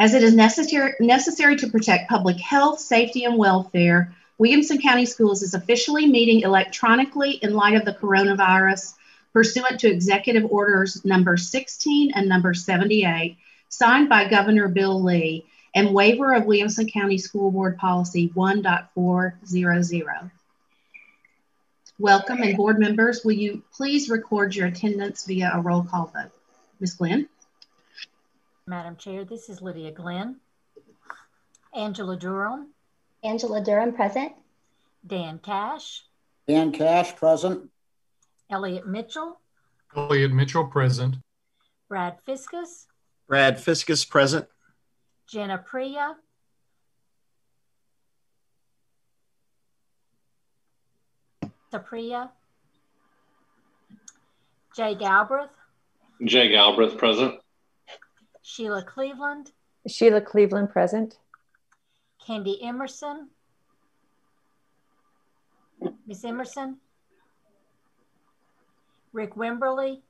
As it is necessary, necessary to protect public health, safety, and welfare, Williamson County Schools is officially meeting electronically in light of the coronavirus pursuant to Executive Orders number 16 and number 78, signed by Governor Bill Lee, and waiver of Williamson County School Board Policy 1.400. Welcome and board members, will you please record your attendance via a roll call vote? Ms. Glenn? Madam Chair, this is Lydia Glenn. Angela Durham. Angela Durham, present. Dan Cash. Dan Cash, present. Elliot Mitchell. Elliot Mitchell, present. Brad Fiskum. Brad Fiskum, present. Jen Aprea. Aprea. Jay Galbraith. Jay Galbraith, present. Sheila Cleveland. Sheila Cleveland, present. Candy Emerson. Miss Emerson. Rick Wimberly.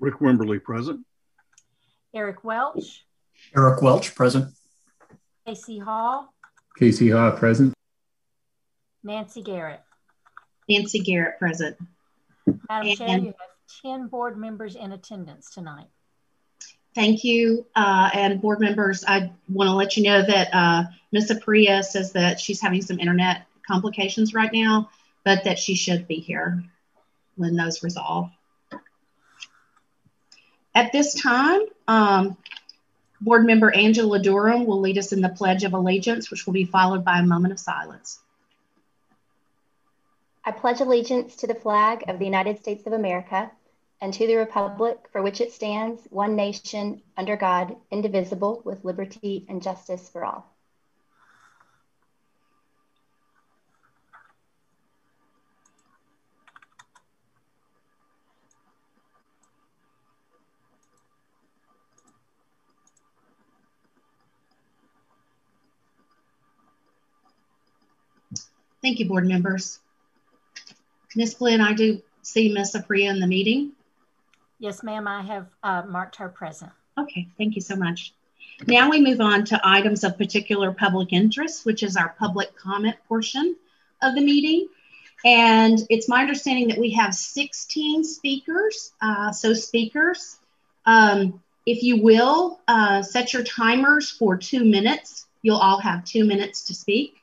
Rick Wimberly, present. Eric Welch. Eric Welch, present. KC Haws. KC Haws, present. Nancy Garrett. Nancy Garrett, present. Madam and, Chair, you have 10 board members in attendance tonight. Thank you. Uh, and board members, I want to let you know that uh, Ms. Aprea says that she's having some internet complications right now, but that she should be here when those resolve. At this time, um, board member Angela Durham will lead us in the Pledge of Allegiance, which will be followed by a moment of silence. I pledge allegiance to the flag of the United States of America and to the republic for which it stands, one nation, under God, indivisible, with liberty and justice for all. Thank you, board members. Ms. Glenn, I do see Ms. Aprea in the meeting. Yes, ma'am, I have uh, marked her present. Okay, thank you so much. Now we move on to items of particular public interest, which is our public comment portion of the meeting. And it's my understanding that we have 16 speakers. Uh, so speakers, um, if you will, uh, set your timers for two minutes. You'll all have two minutes to speak.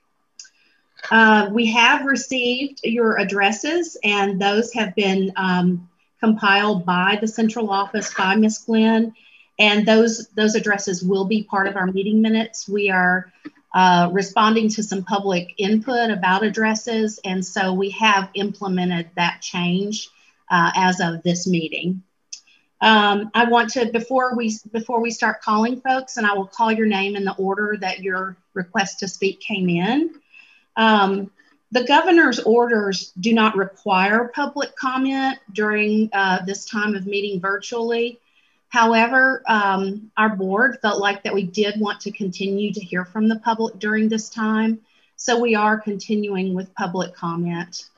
Uh, we have received your addresses and those have been um, compiled by the central office by Ms. Glenn. And those, those addresses will be part of our meeting minutes. We are uh, responding to some public input about addresses. And so we have implemented that change uh, as of this meeting. Um, I want to, before we, before we start calling folks, and I will call your name in the order that your request to speak came in. Um, the governor's orders do not require public comment during uh, this time of meeting virtually. However, um, our board felt like that we did want to continue to hear from the public during this time. So we are continuing with public comment.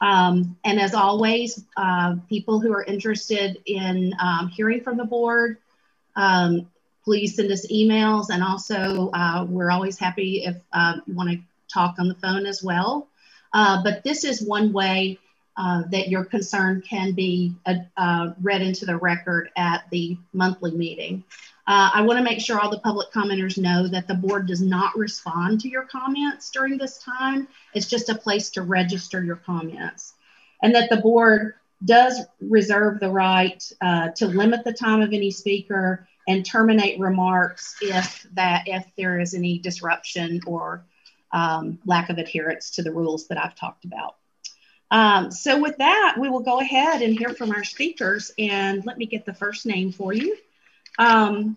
Um, and as always, uh, people who are interested in um, hearing from the board, um, please send us emails. And also, uh, we're always happy if uh, you want to talk on the phone as well. Uh, but this is one way uh, that your concern can be uh, uh read into the record at the monthly meeting. Uh, I want to make sure all the public commenters know that the board does not respond to your comments during this time. It's just a place to register your comments. And that the board does reserve the right to limit the time of any speaker and terminate remarks if that if there is any disruption or um, lack of adherence to the rules that I've talked about. Um, so with that, we will go ahead and hear from our speakers and let me get the first name for you. Um,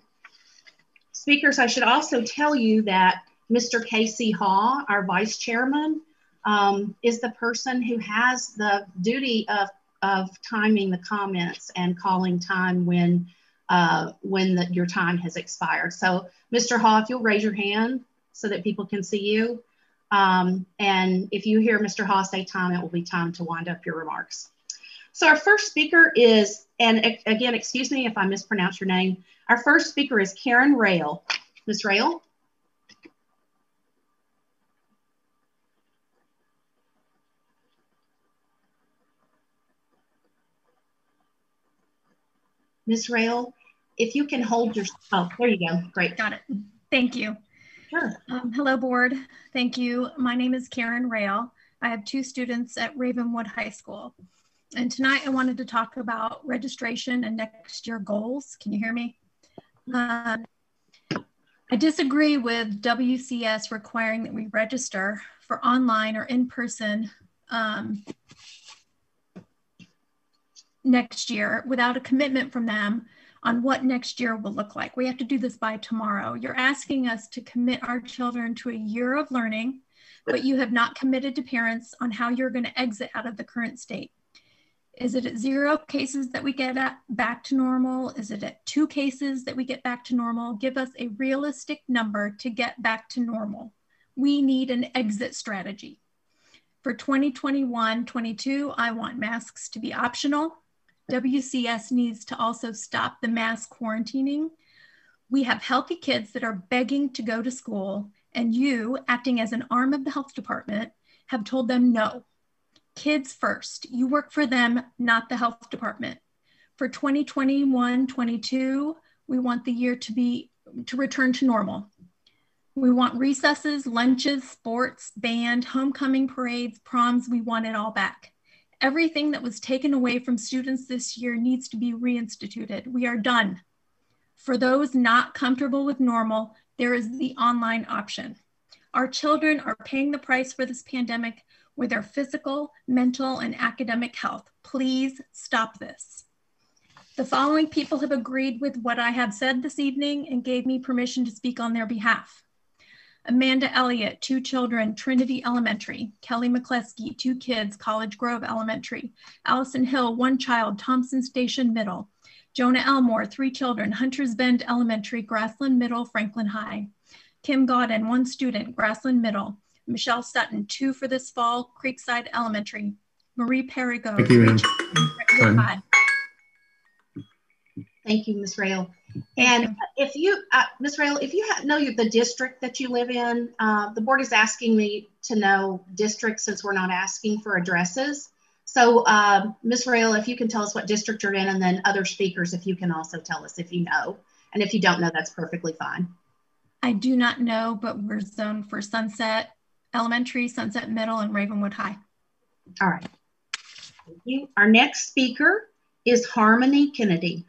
speakers, I should also tell you that Mr. KC Haws, our vice chairman, um, is the person who has the duty of, of timing the comments and calling time when, uh, when the, your time has expired. So Mr. Haws, if you'll raise your hand, so that people can see you. Um, and if you hear Mr. Haws say time, it will be time to wind up your remarks. So our first speaker is, and again, excuse me if I mispronounce your name. Our first speaker is Karen Rail. Ms. Rail? Ms. Rail, if you can hold your, oh, there you go. Great. Got it. Thank you. Sure. Um, hello, board. Thank you. My name is Karen Rail. I have two students at Ravenwood High School. And tonight I wanted to talk about registration and next year goals. Can you hear me? Uh, I disagree with WCS requiring that we register for online or in-person um, next year without a commitment from them on what next year will look like. We have to do this by tomorrow. You're asking us to commit our children to a year of learning, but you have not committed to parents on how you're going to exit out of the current state. Is it at zero cases that we get at, back to normal? Is it at two cases that we get back to normal? Give us a realistic number to get back to normal. We need an exit strategy. For 2021 22, I want masks to be optional. WCS needs to also stop the mass quarantining. We have healthy kids that are begging to go to school, and you, acting as an arm of the health department, have told them no. Kids first. You work for them, not the health department. For 2021 22, we want the year to be to return to normal. We want recesses, lunches, sports, band, homecoming parades, proms. We want it all back. Everything that was taken away from students this year needs to be reinstituted. We are done. For those not comfortable with normal, there is the online option. Our children are paying the price for this pandemic with their physical, mental, and academic health. Please stop this. The following people have agreed with what I have said this evening and gave me permission to speak on their behalf. Amanda Elliott, two children, Trinity Elementary. Kelly McCleskey, two kids, College Grove Elementary. Allison Hill, one child, Thompson Station Middle. Jonah Elmore, three children, Hunters Bend Elementary, Grassland Middle, Franklin High. Kim Godden, one student, Grassland Middle. Michelle Sutton, two for this fall, Creekside Elementary. Marie Perigo. Thank you, ma'am. Thank you, Ms. Rail. And if you, uh, Ms. Rail, if you know the district that you live in, uh, the board is asking me to know districts since we're not asking for addresses. So, uh, Ms. Rail, if you can tell us what district you're in, and then other speakers, if you can also tell us if you know. And if you don't know, that's perfectly fine. I do not know, but we're zoned for Sunset Elementary, Sunset Middle, and Ravenwood High. All right. Thank you. Our next speaker is Harmony Kennedy.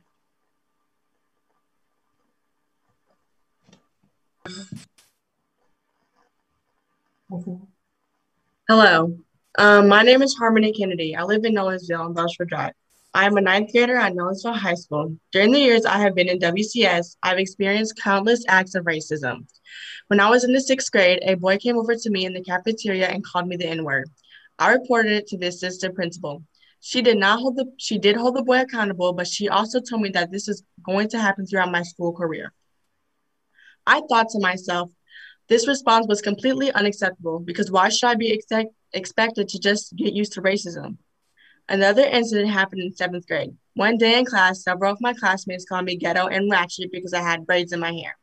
Hello, um, my name is Harmony Kennedy. I live in Nolensville on Belshford Drive. I am a ninth grader at Nolensville High School. During the years I have been in WCS, I've experienced countless acts of racism. When I was in the sixth grade, a boy came over to me in the cafeteria and called me the N-word. I reported it to the assistant principal. She did not hold the she did hold the boy accountable, but she also told me that this is going to happen throughout my school career. I thought to myself, this response was completely unacceptable because why should I be expect, expected to just get used to racism? Another incident happened in seventh grade. One day in class, several of my classmates called me ghetto and ratchet because I had braids in my hair.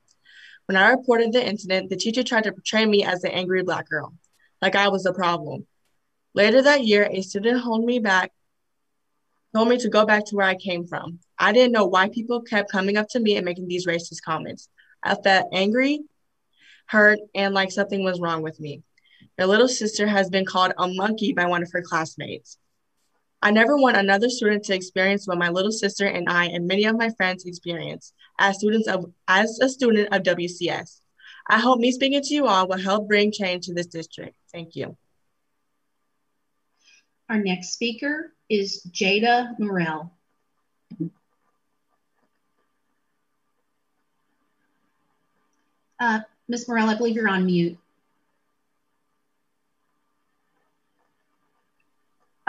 When I reported the incident, the teacher tried to portray me as the angry black girl, like I was the problem. Later that year, a student held me back, told me to go back to where I came from. I didn't know why people kept coming up to me and making these racist comments. I felt angry, hurt, and like something was wrong with me. Your little sister has been called a monkey by one of her classmates. I never want another student to experience what my little sister and I and many of my friends experience as students of as a student of WCS. I hope me speaking to you all will help bring change to this district. Thank you. Our next speaker is Jada Morell. Uh, Ms. Morell, I believe you're on mute.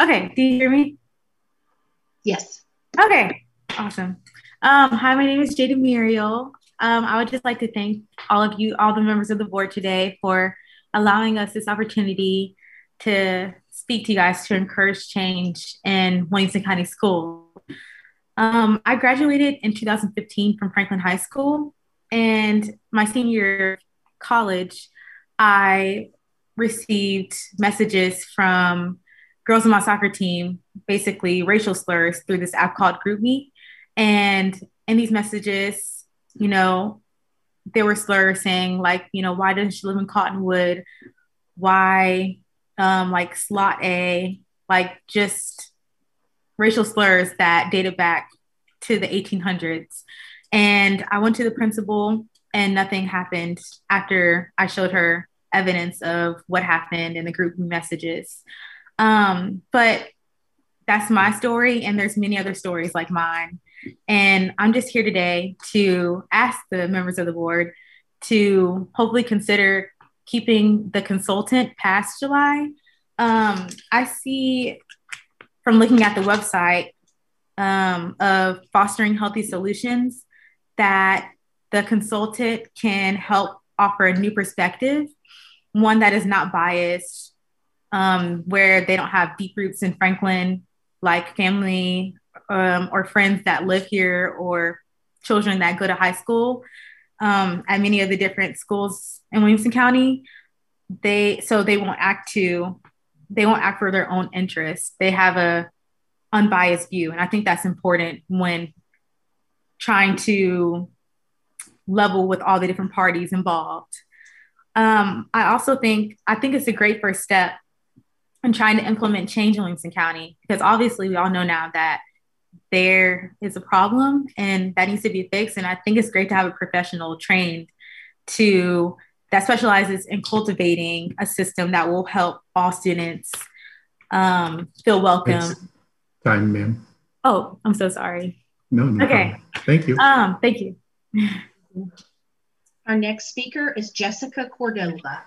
Okay, do you hear me? Yes. Okay, awesome. Um, hi, my name is Jada Muriel. Um, I would just like to thank all of you, all the members of the board today for allowing us this opportunity to speak to you guys to encourage change in Williamson County School. Um, I graduated in 2015 from Franklin High School, and my senior college, I received messages from girls on my soccer team, basically racial slurs through this app called GroupMe. And in these messages, you know, there were slurs saying like, you know, why doesn't she live in Cottonwood? Why, um, like slot A, like just racial slurs that dated back to the 1800s. And I went to the principal and nothing happened after I showed her evidence of what happened in the group messages. Um, but that's my story, and there's many other stories like mine. And I'm just here today to ask the members of the board to hopefully consider keeping the consultant past July. Um, I see from looking at the website um, of Fostering Healthy Solutions that the consultant can help offer a new perspective, one that is not biased, um, where they don't have deep roots in Franklin, like family um, or friends that live here or children that go to high school um, at many of the different schools in Williamson County. They so they won't act to they won't act for their own interests. They have a unbiased view, and I think that's important when trying to level with all the different parties involved. Um, I also think I think it's a great first step in trying to implement change in Williamson County because obviously we all know now that there is a problem and that needs to be fixed. And I think it's great to have a professional trained to that specializes in cultivating a system that will help all students um, feel welcome. Thanks. Time, ma'am. Oh, I'm so sorry. No, no okay. Problem. Thank you. Um, thank you. Our next speaker is Jessica Cordova.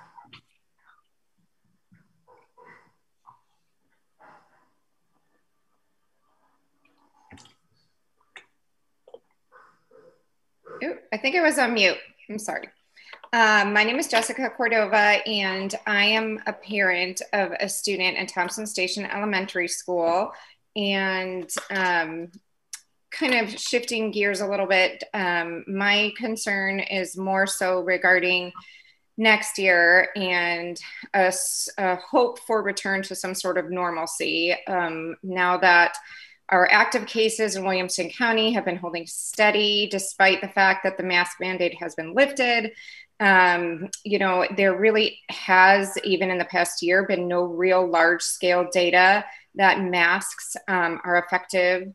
Ooh, I think I was on mute. I'm sorry. Um, my name is Jessica Cordova, and I am a parent of a student at Thompson Station Elementary School. And um, kind of shifting gears a little bit, um, my concern is more so regarding next year and a, a, hope for return to some sort of normalcy um, now that our active cases in Williamson County have been holding steady despite the fact that the mask mandate has been lifted. Um, you know, there really has, even in the past year, been no real large scale data that masks um, are effective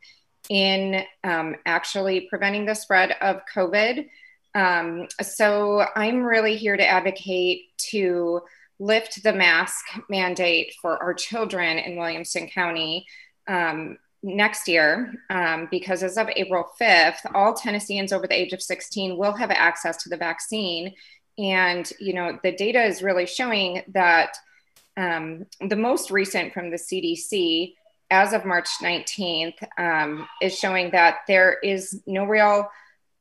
in um, actually preventing the spread of COVID. Um, so I'm really here to advocate to lift the mask mandate for our children in Williamson County um, next year, um, because as of April 5th, all Tennesseans over the age of 16 will have access to the vaccine. And, you know, the data is really showing that um, the most recent from the CDC as of March 19th um, is showing that there is no real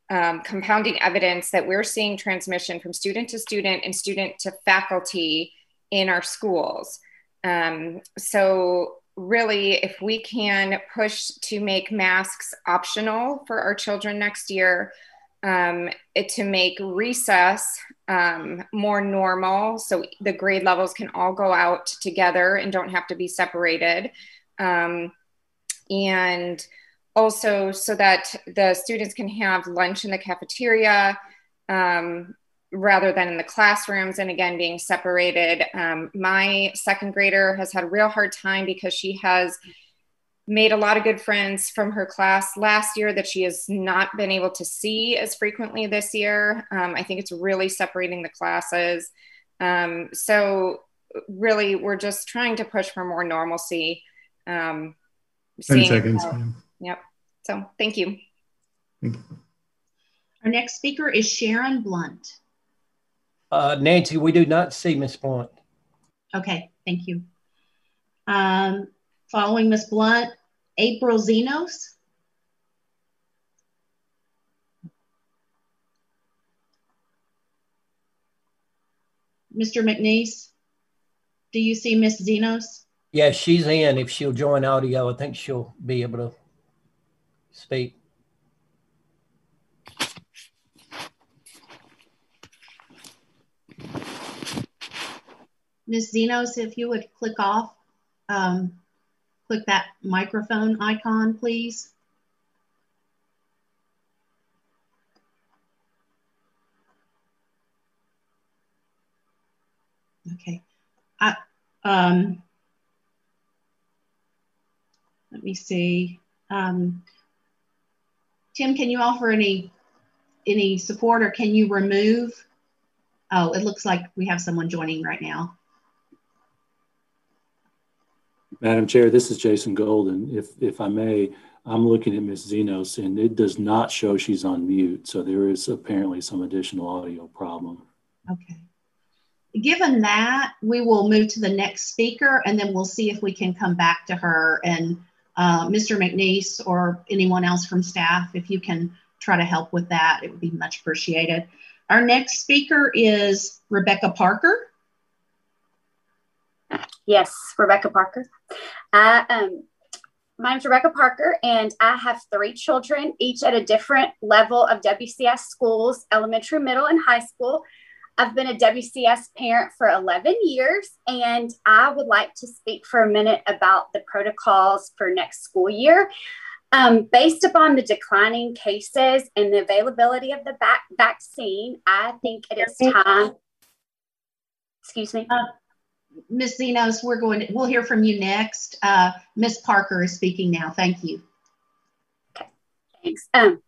um, compounding evidence that we're seeing transmission from student to student and student to faculty in our schools. Um, so really, if we can push to make masks optional for our children next year, um, it, to make recess um, more normal so the grade levels can all go out together and don't have to be separated. Um, and also so that the students can have lunch in the cafeteria um, rather than in the classrooms. And again being separated um, my second grader has had a real hard time because she has made a lot of good friends from her class last year that she has not been able to see as frequently this year. Um, i think it's really separating the classes. Um, so really we're just trying to push for more normalcy um, 10 seconds how, yep so thank you. thank you our next speaker is sharon blunt uh, Nancy, we do not see Miss Blunt. Okay, thank you. Um, following Miss Blunt, April Zenos. Mr. McNeese, do you see Miss Zenos? Yeah, she's in. If she'll join audio, I think she'll be able to speak. Ms. Zenos, if you would click off, um, click that microphone icon, please. Okay. I, um, let me see. Um, Tim, can you offer any any support or can you remove? Oh, it looks like we have someone joining right now. Madam Chair, this is Jason Golden. If if I may, I'm looking at Ms. Zenos and it does not show she's on mute. So there is apparently some additional audio problem. Okay. Given that, we will move to the next speaker and then we'll see if we can come back to her and uh, Mr. McNeese or anyone else from staff, if you can try to help with that, it would be much appreciated. Our next speaker is Rebecca Parker. Yes, Rebecca Parker. I, um, my name's Rebecca Parker, and I have three children, each at a different level of WCS schools elementary, middle, and high school. I've been a WCS parent for 11 years, and I would like to speak for a minute about the protocols for next school year. Um, based upon the declining cases and the availability of the back vaccine, I think it is time. Excuse me. Uh, Ms. Zenos, we're going to, we'll hear from you next. Uh, Ms. Parker is speaking now. Thank you. Okay, thanks. Um,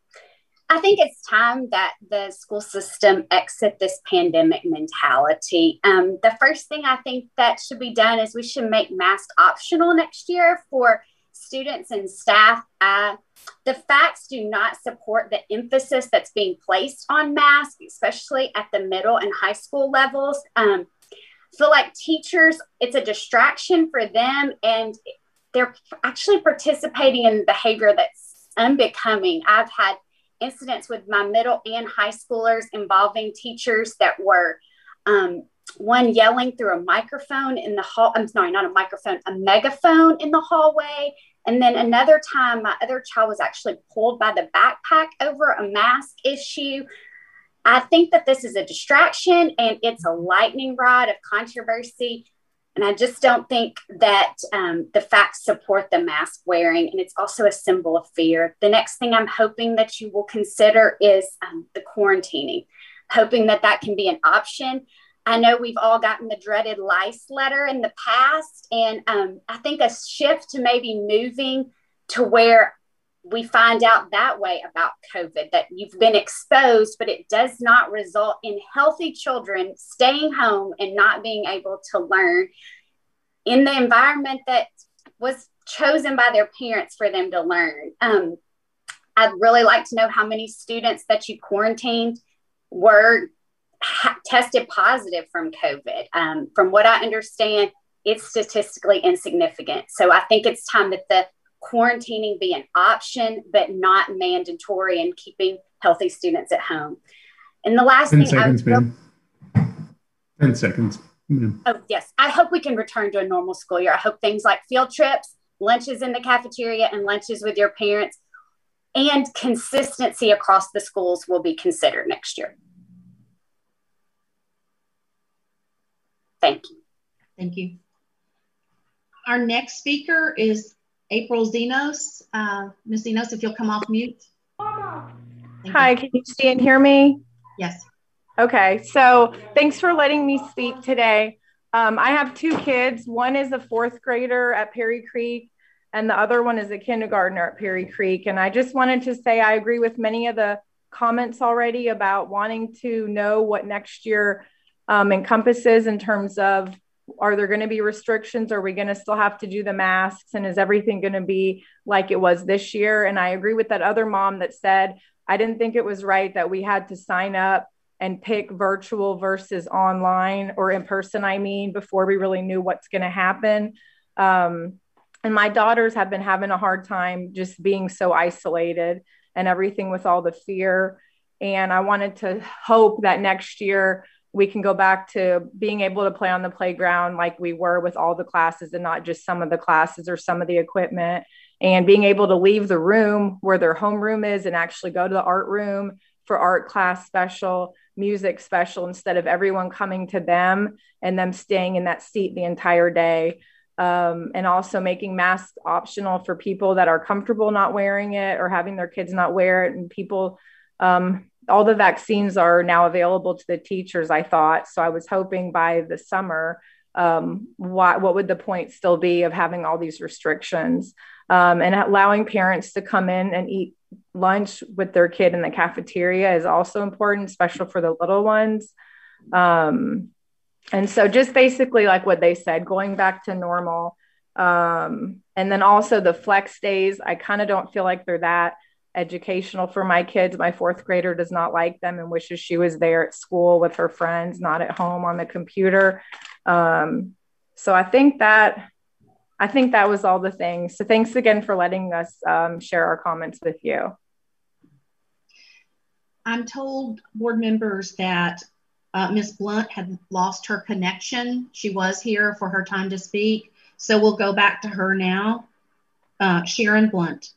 I think it's time that the school system exit this pandemic mentality. Um, the first thing I think that should be done is we should make mask optional next year for students and staff. Uh, the facts do not support the emphasis that's being placed on masks, especially at the middle and high school levels. Um, feel like teachers, it's a distraction for them and they're actually participating in behavior that's unbecoming. I've had incidents with my middle and high schoolers involving teachers that were um, one yelling through a microphone in the hall. I'm sorry, not a microphone, a megaphone in the hallway. And then another time, my other child was actually pulled by the backpack over a mask issue. I think that this is a distraction and it's a lightning rod of controversy. And I just don't think that um, the facts support the mask wearing. And it's also a symbol of fear. The next thing I'm hoping that you will consider is um, the quarantining, hoping that that can be an option. I know we've all gotten the dreaded lice letter in the past. And um, I think a shift to maybe moving to where we find out that way about COVID that you've been exposed, but it does not result in healthy children staying home and not being able to learn in the environment that was chosen by their parents for them to learn. Um, I'd really like to know how many students that you quarantined were ha- tested positive from COVID. Um, from what I understand, it's statistically insignificant. So I think it's time that the quarantining be an option, but not mandatory and keeping healthy students at home. And the last 10 thing seconds, I was, ma'am. 10 seconds. ma'am. Oh, yes. I hope we can return to a normal school year. I hope things like field trips, lunches in the cafeteria, and lunches with your parents and consistency across the schools will be considered next year. Thank you. Thank you. Our next speaker is April Zenos. Uh, Ms. Zenos, if you'll come off mute. Thank Hi, you. can you see and hear me? Yes. Okay, so thanks for letting me speak today. Um, I have two kids. One is a fourth grader at Pearre Creek, and the other one is a kindergartner at Pearre Creek. And I just wanted to say I agree with many of the comments already about wanting to know what next year um, encompasses in terms of are there going to be restrictions? Are we going to still have to do the masks? And is everything going to be like it was this year? And I agree with that other mom that said, I didn't think it was right that we had to sign up and pick virtual versus online or in person, I mean, before we really knew what's going to happen. Um, and my daughters have been having a hard time just being so isolated and everything with all the fear. And I wanted to hope that next year we can go back to being able to play on the playground like we were with all the classes and not just some of the classes or some of the equipment and being able to leave the room where their homeroom is and actually go to the art room for art class special, music special, instead of everyone coming to them and them staying in that seat the entire day. Um, and also making masks optional for people that are comfortable not wearing it or having their kids not wear it. And people, um, all the vaccines are now available to the teachers, I thought. So I was hoping by the summer um, what, what would the point still be of having all these restrictions um, and allowing parents to come in and eat lunch with their kid in the cafeteria is also important, especially for the little ones. Um, and so just basically like what they said, going back to normal. Um, and then also the flex days, I kind of don't feel like they're that educational for my kids. My fourth grader does not like them and wishes she was there at school with her friends, not at home on the computer. Um, so I think that I think that was all the things. So thanks again for letting us um, share our comments with you. I'm told board members that uh, Ms. Blunt had lost her connection. She was here for her time to speak. So we'll go back to her now. Uh, Sharon Blunt.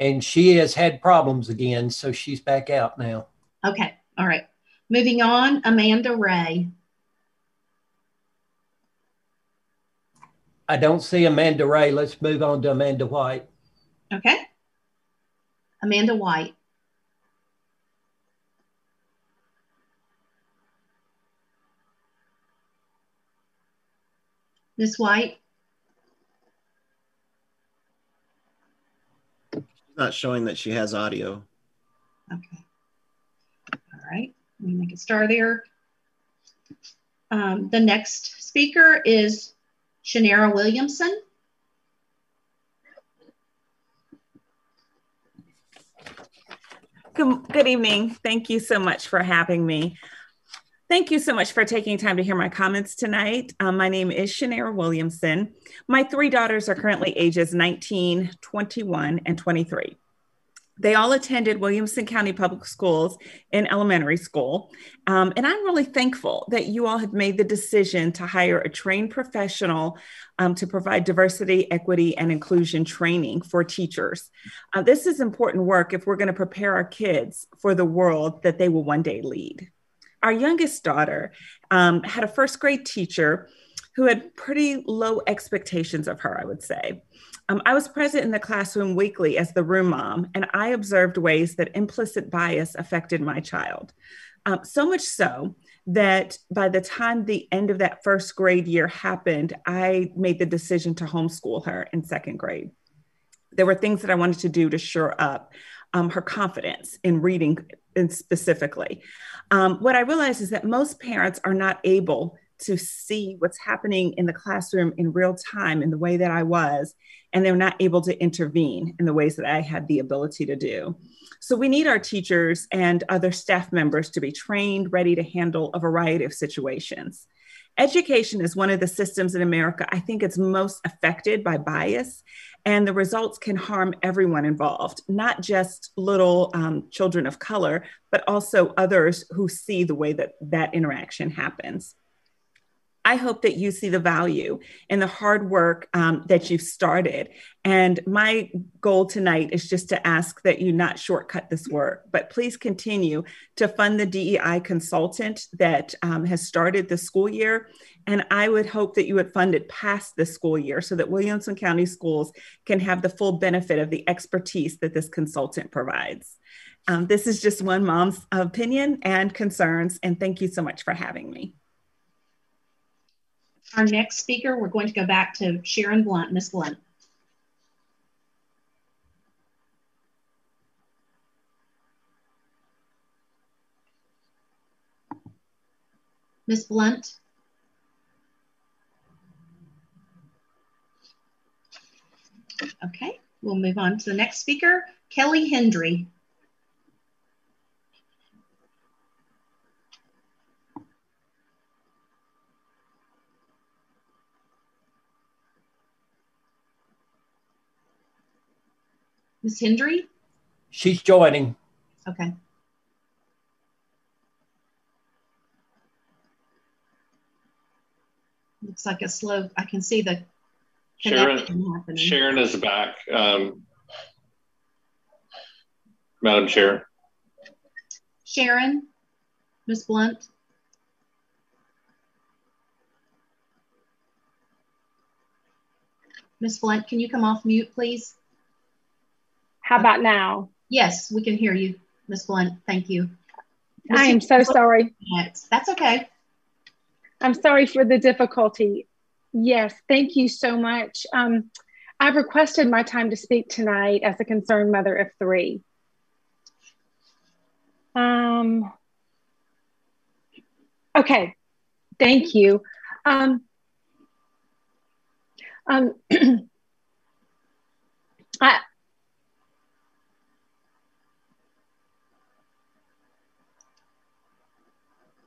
And she has had problems again, so she's back out now. Okay, all right. Moving on, Amanda Ray. I don't see Amanda Ray. Let's move on to Amanda White. Okay. Amanda White. Ms. White? Not showing that she has audio. Okay. All right. Let me make a star there. Um, the next speaker is Shanera Williamson. Good, good evening. Thank you so much for having me. Thank you so much for taking time to hear my comments tonight. Um, my name is Shanera Williamson. My three daughters are currently ages 19, 21, and 23. They all attended Williamson County Public Schools in elementary school. Um, and I'm really thankful that you all have made the decision to hire a trained professional um, to provide diversity, equity, and inclusion training for teachers. Uh, this is important work if we're going to prepare our kids for the world that they will one day lead. Our youngest daughter um, had a first grade teacher who had pretty low expectations of her, I would say. Um, I was present in the classroom weekly as the room mom, and I observed ways that implicit bias affected my child. Um, so much so that by the time the end of that first grade year happened, I made the decision to homeschool her in second grade. There were things that I wanted to do to shore up um, her confidence in reading in specifically. Um, what I realized is that most parents are not able to see what's happening in the classroom in real time in the way that I was, and they're not able to intervene in the ways that I had the ability to do. So we need our teachers and other staff members to be trained, ready to handle a variety of situations. Education is one of the systems in America I think it's most affected by bias, and the results can harm everyone involved, not just little um, children of color, but also others who see the way that that interaction happens. I hope that you see the value in the hard work um, that you've started. And my goal tonight is just to ask that you not shortcut this work, but please continue to fund the DEI consultant that um, has started the school year. And I would hope that you would fund it past the school year so that Williamson County Schools can have the full benefit of the expertise that this consultant provides. Um, this is just one mom's opinion and concerns. And thank you so much for having me. Our next speaker, we're going to go back to Sharon Blunt, Ms. Blunt. Ms. Blunt. Okay, we'll move on to the next speaker, Kelly Hendry. Ms. Hendry? She's joining. Okay. Looks like a slow, I can see the Sharon, Sharon is back. Um, Madam Chair. Sharon, Ms. Blunt? Ms. Blunt, can you come off mute, please? How about now? Yes, we can hear you, Ms. Blunt. Thank you. I am so sorry. That's okay. I'm sorry for the difficulty. Yes, thank you so much. Um, I've requested my time to speak tonight as a concerned mother of three. Um, okay, thank you. Um, um, I,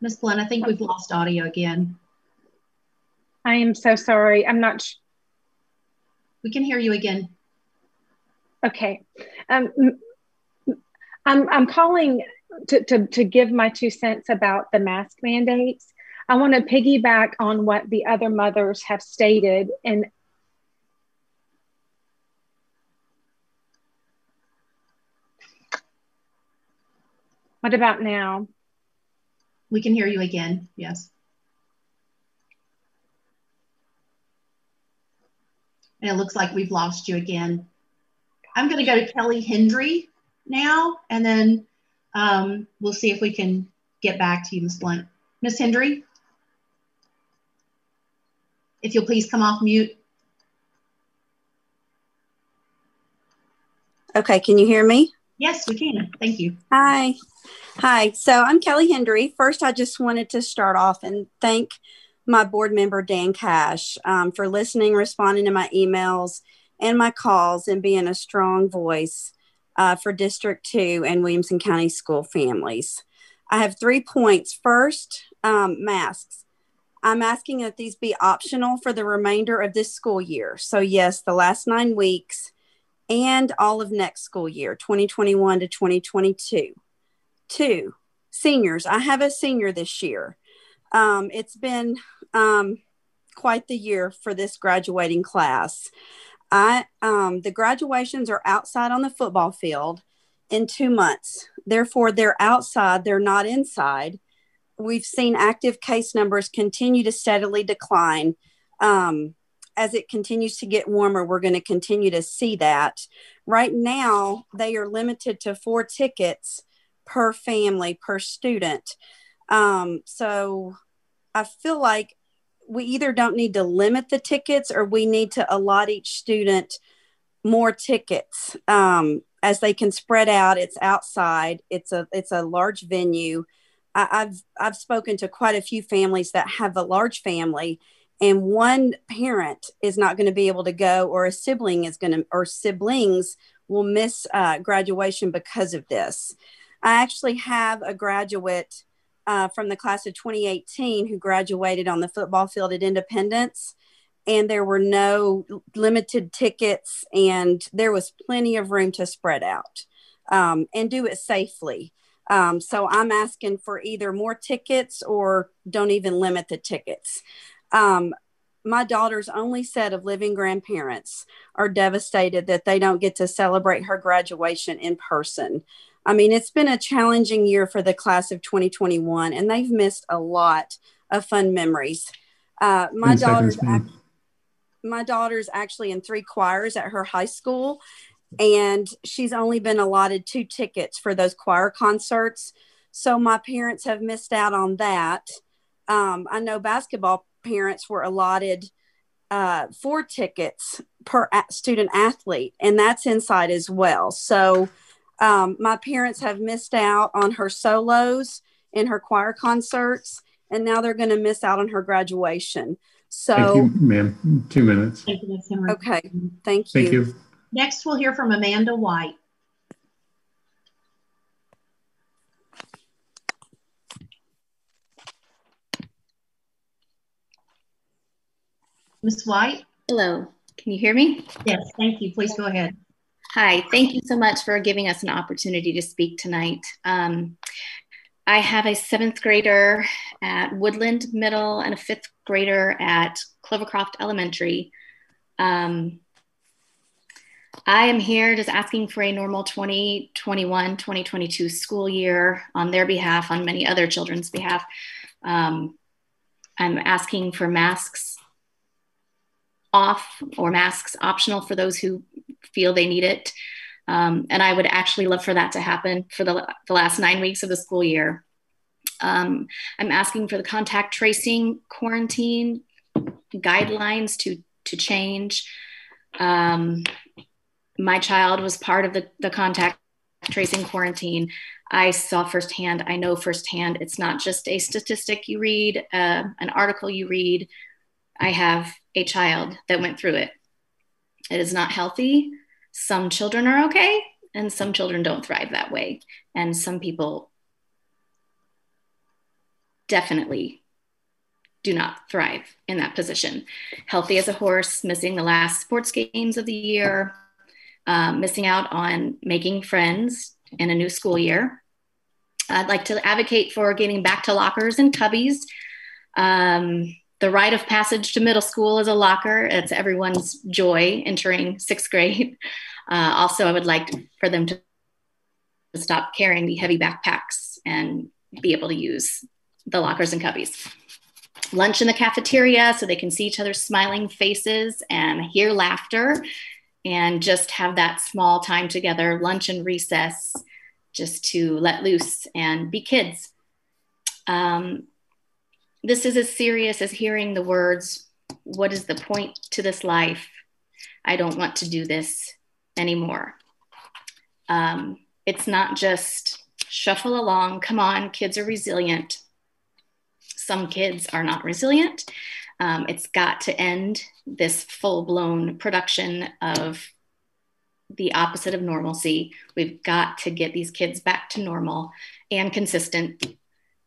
Ms. Blunt, I think we've lost audio again. I am so sorry. I'm not. we can hear you again. Okay. Um, I'm, I'm calling to, to, to give my two cents about the mask mandates. I want to piggyback on what the other mothers have stated and What about now? We can hear you again. Yes. And it looks like we've lost you again. I'm to go to Kelly Hendry now, and then um, we'll see if we can get back to you, Ms. Blunt. Ms. Hendry, if you'll please come off mute. Okay, can you hear me? Yes, we can. Thank you. Hi. Hi. So I'm Kelly Hendry. First, I just wanted to start off and thank my board member, Dan Cash, um, for listening, responding to my emails and my calls, and being a strong voice uh, for District 2 and Williamson County school families. I have three points. First, um, masks. I'm asking that these be optional for the remainder of this school year. So, yes, the last nine weeks and all of next school year, 2021 to 2022. Two, seniors. I have a senior this year. Um, it's been um, quite the year for this graduating class. I um, the graduations are outside on the football field in two months. Therefore, they're outside, they're not inside. We've seen active case numbers continue to steadily decline. Um, as it continues to get warmer, we're going to continue to see that. Right now, they are limited to four tickets per family, per student. Um, so I feel like we either don't need to limit the tickets or we need to allot each student more tickets um, as they can spread out. It's outside. It's a it's a large venue. I, I've I've spoken to quite a few families that have a large family and one parent is not going to be able to go or a sibling is going to or siblings will miss uh, graduation because of this. I actually have a graduate uh, from the class of 2018 who graduated on the football field at independence and there were no limited tickets and there was plenty of room to spread out um, and do it safely. Um, so i'm asking for either more tickets or don't even limit the tickets um, my daughter's only set of living grandparents are devastated that they don't get to celebrate her graduation in person. I mean, it's been a challenging year for the class of 2021, and they've missed a lot of fun memories. Uh, my daughter's seconds, my daughter's actually in three choirs at her high school, and she's only been allotted two tickets for those choir concerts. So my parents have missed out on that. Um, I know basketball parents were allotted uh, four tickets per student athlete, and that's inside as well. So um, my parents have missed out on her solos in her choir concerts, and now they're going to miss out on her graduation. So, thank you, ma'am. Two minutes. Thank you, okay, thank you. Thank you. Next, we'll hear from Amanda White. Ms. White? Hello, can you hear me? Yes, thank you. Please go ahead. Hi, thank you so much for giving us an opportunity to speak tonight. Um, I have a seventh grader at Woodland Middle and a fifth grader at Clovercroft Elementary. Um, I am here just asking for a normal 2021 2022 school year on their behalf, on many other children's behalf. Um, I'm asking for masks off or masks optional for those who feel they need it. Um, and I would actually love for that to happen for the, the last nine weeks of the school year. Um, I'm asking for the contact tracing quarantine guidelines to, to change. Um, my child was part of the, the contact tracing quarantine. I saw firsthand, I know firsthand, it's not just a statistic you read, uh, an article you read. I have a child that went through it. It is not healthy. Some children are okay, and some children don't thrive that way. And some people definitely do not thrive in that position. Healthy as a horse, missing the last sports games of the year, um, missing out on making friends in a new school year. I'd like to advocate for getting back to lockers and cubbies. Um, the rite of passage to middle school is a locker. It's everyone's joy entering sixth grade. Uh, also, I would like for them to stop carrying the heavy backpacks and be able to use the lockers and cubbies. Lunch in the cafeteria so they can see each other's smiling faces and hear laughter and just have that small time together, lunch and recess, just to let loose and be kids. Um, this is as serious as hearing the words, What is the point to this life? I don't want to do this anymore. Um, it's not just shuffle along, come on, kids are resilient. Some kids are not resilient. Um, it's got to end this full blown production of the opposite of normalcy. We've got to get these kids back to normal and consistent.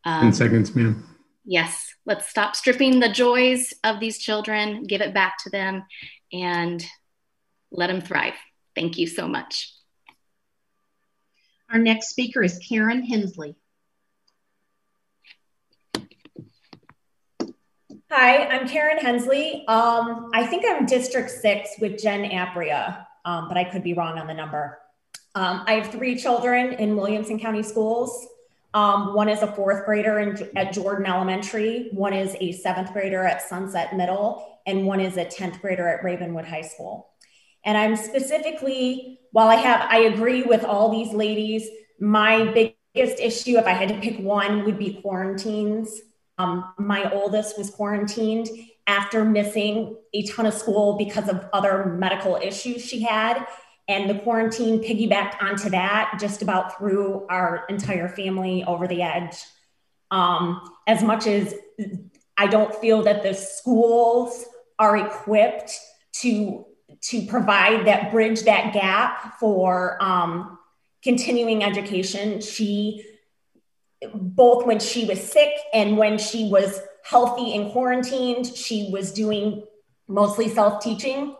Um, 10 seconds, ma'am. Yes, let's stop stripping the joys of these children, give it back to them, and let them thrive. Thank you so much. Our next speaker is Karen Hensley. Hi, I'm Karen Hensley. Um, I think I'm District 6 with Jen Aprea, um, but I could be wrong on the number. Um, I have three children in Williamson County Schools. Um, one is a fourth grader in, at Jordan Elementary, one is a seventh grader at Sunset Middle, and one is a 10th grader at Ravenwood High School. And I'm specifically, while I have, I agree with all these ladies, my biggest issue, if I had to pick one, would be quarantines. Um, my oldest was quarantined after missing a ton of school because of other medical issues she had. And the quarantine piggybacked onto that, just about threw our entire family over the edge. Um, as much as I don't feel that the schools are equipped to to provide that bridge that gap for um, continuing education, she both when she was sick and when she was healthy and quarantined, she was doing mostly self teaching.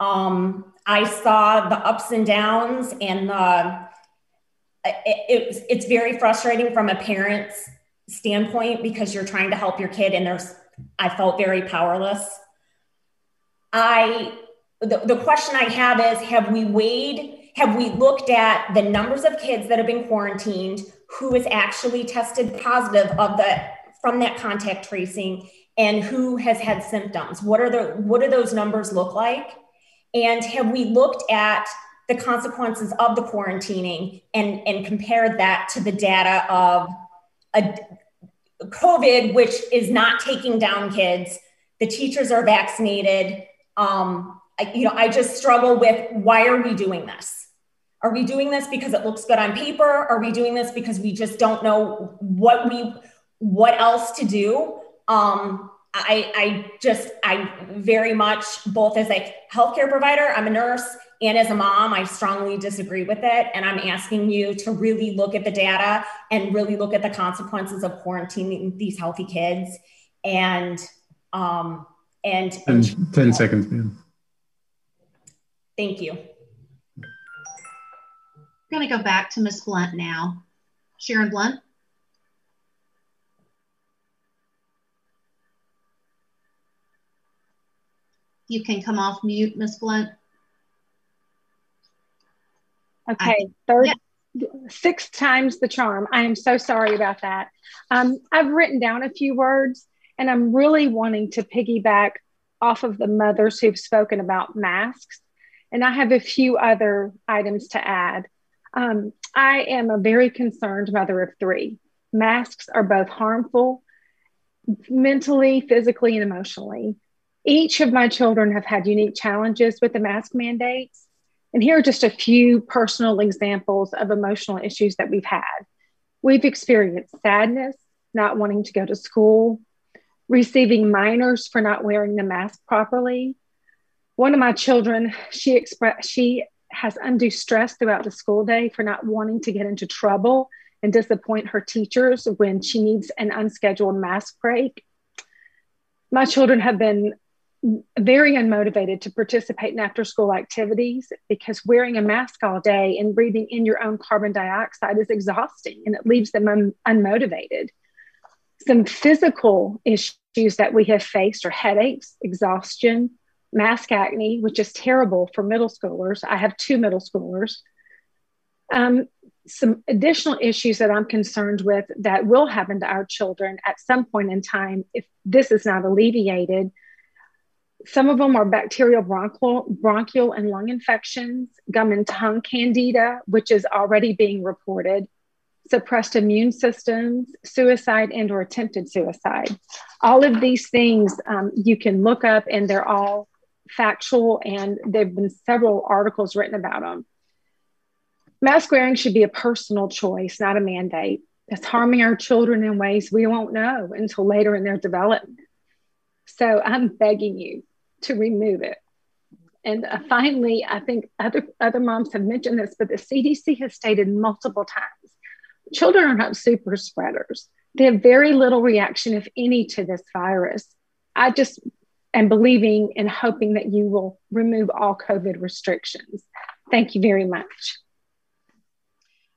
Um, I saw the ups and downs, and the it, it, it's very frustrating from a parent's standpoint because you're trying to help your kid, and there's I felt very powerless. I the, the question I have is have we weighed have we looked at the numbers of kids that have been quarantined Who is actually tested positive of the from that contact tracing and who has had symptoms what are the what do those numbers look like and have we looked at the consequences of the quarantining and and compared that to the data of a covid which is not taking down kids the teachers are vaccinated um, I, you know i just struggle with why are we doing this are we doing this because it looks good on paper? Are we doing this because we just don't know what we what else to do? Um, I, I just I very much both as a healthcare provider, I'm a nurse, and as a mom, I strongly disagree with it. And I'm asking you to really look at the data and really look at the consequences of quarantining these healthy kids. And um, and, and 10 seconds, ma'am. Thank you. I'm going to go back to Ms. Blunt now. Sharon Blunt. You can come off mute, Ms. Blunt. Okay, third, yeah. six times the charm. I am so sorry about that. Um, I've written down a few words, and I'm really wanting to piggyback off of the mothers who've spoken about masks. And I have a few other items to add. Um, I am a very concerned mother of three. Masks are both harmful mentally, physically, and emotionally. Each of my children have had unique challenges with the mask mandates. And here are just a few personal examples of emotional issues that we've had. We've experienced sadness, not wanting to go to school, receiving minors for not wearing the mask properly. One of my children, she expressed she has undue stress throughout the school day for not wanting to get into trouble and disappoint her teachers when she needs an unscheduled mask break. My children have been very unmotivated to participate in after school activities because wearing a mask all day and breathing in your own carbon dioxide is exhausting and it leaves them un- unmotivated. Some physical issues that we have faced are headaches, exhaustion, mask acne, which is terrible for middle schoolers. I have two middle schoolers. Um, some additional issues that I'm concerned with that will happen to our children at some point in time if this is not alleviated. Some of them are bacterial bronchial, bronchial and lung infections, gum and tongue candida, which is already being reported, suppressed immune systems, suicide and or attempted suicide. All of these things um, you can look up and they're all factual and there've been several articles written about them. Mask wearing should be a personal choice, not a mandate. It's harming our children in ways we won't know until later in their development. So I'm begging you to remove it. And uh, finally, I think other, other moms have mentioned this, but the CDC has stated multiple times children are not super spreaders. They have very little reaction, if any, to this virus. I just am believing and hoping that you will remove all COVID restrictions. Thank you very much.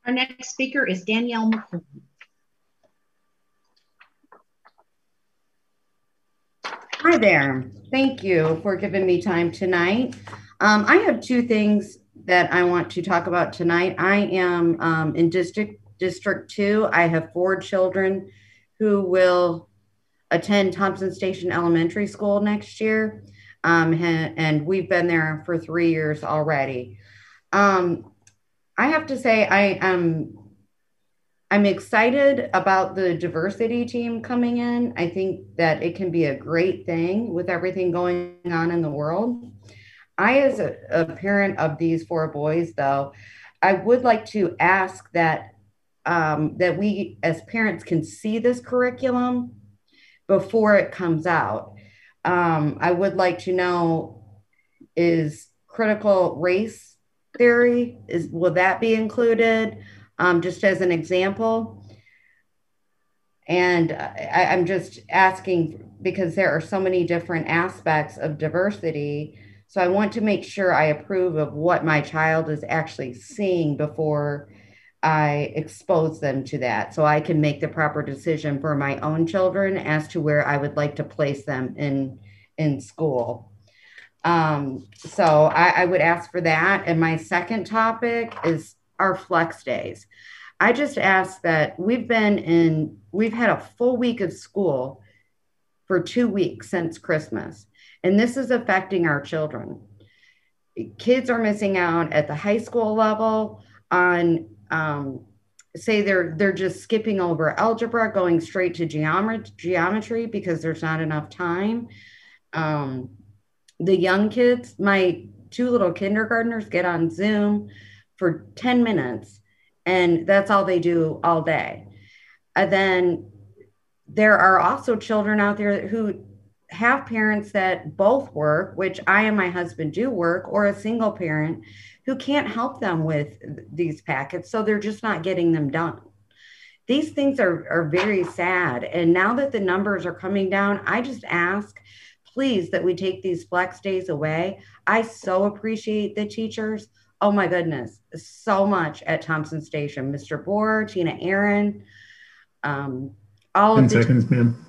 Our next speaker is Danielle McCoy. Hi there. Thank you for giving me time tonight. Um, I have two things that I want to talk about tonight. I am um, in District District 2. I have four children who will attend Thompson Station Elementary School next year. Um, and we've been there for three years already. Um, I have to say, I am I'm excited about the diversity team coming in. I think that it can be a great thing with everything going on in the world. I, as a, a parent of these four boys, though, I would like to ask that um, that we as parents can see this curriculum before it comes out. Um, I would like to know is critical race theory is will that be included um, just as an example and I, i'm just asking because there are so many different aspects of diversity. So i want to make sure i approve of what my child is actually seeing before i expose them to that. So i can make the proper decision for my own children as to where i would like to place them in in school. Um, so I, I would ask for that. And my second topic is our flex days. I just ask that we've been in, we've had a full week of school for two weeks since Christmas, and this is affecting our children. Kids are missing out at the high school level on, um, say they're they're just skipping over algebra, going straight to geometry geometry because there's not enough time. Um, the young kids, my two little kindergartners get on Zoom for 10 minutes and that's all they do all day. And then there are also children out there who have parents that both work, which I and my husband do work, or a single parent who can't help them with these packets. So they're just not getting them done. These things are, are very sad. And now that the numbers are coming down, I just ask please, that we take these flex days away. I so appreciate the teachers. Oh my goodness, so much at Thompson Station. Mr. Bohr, Tina Aaron, um, all 10 of the seconds, ma'am.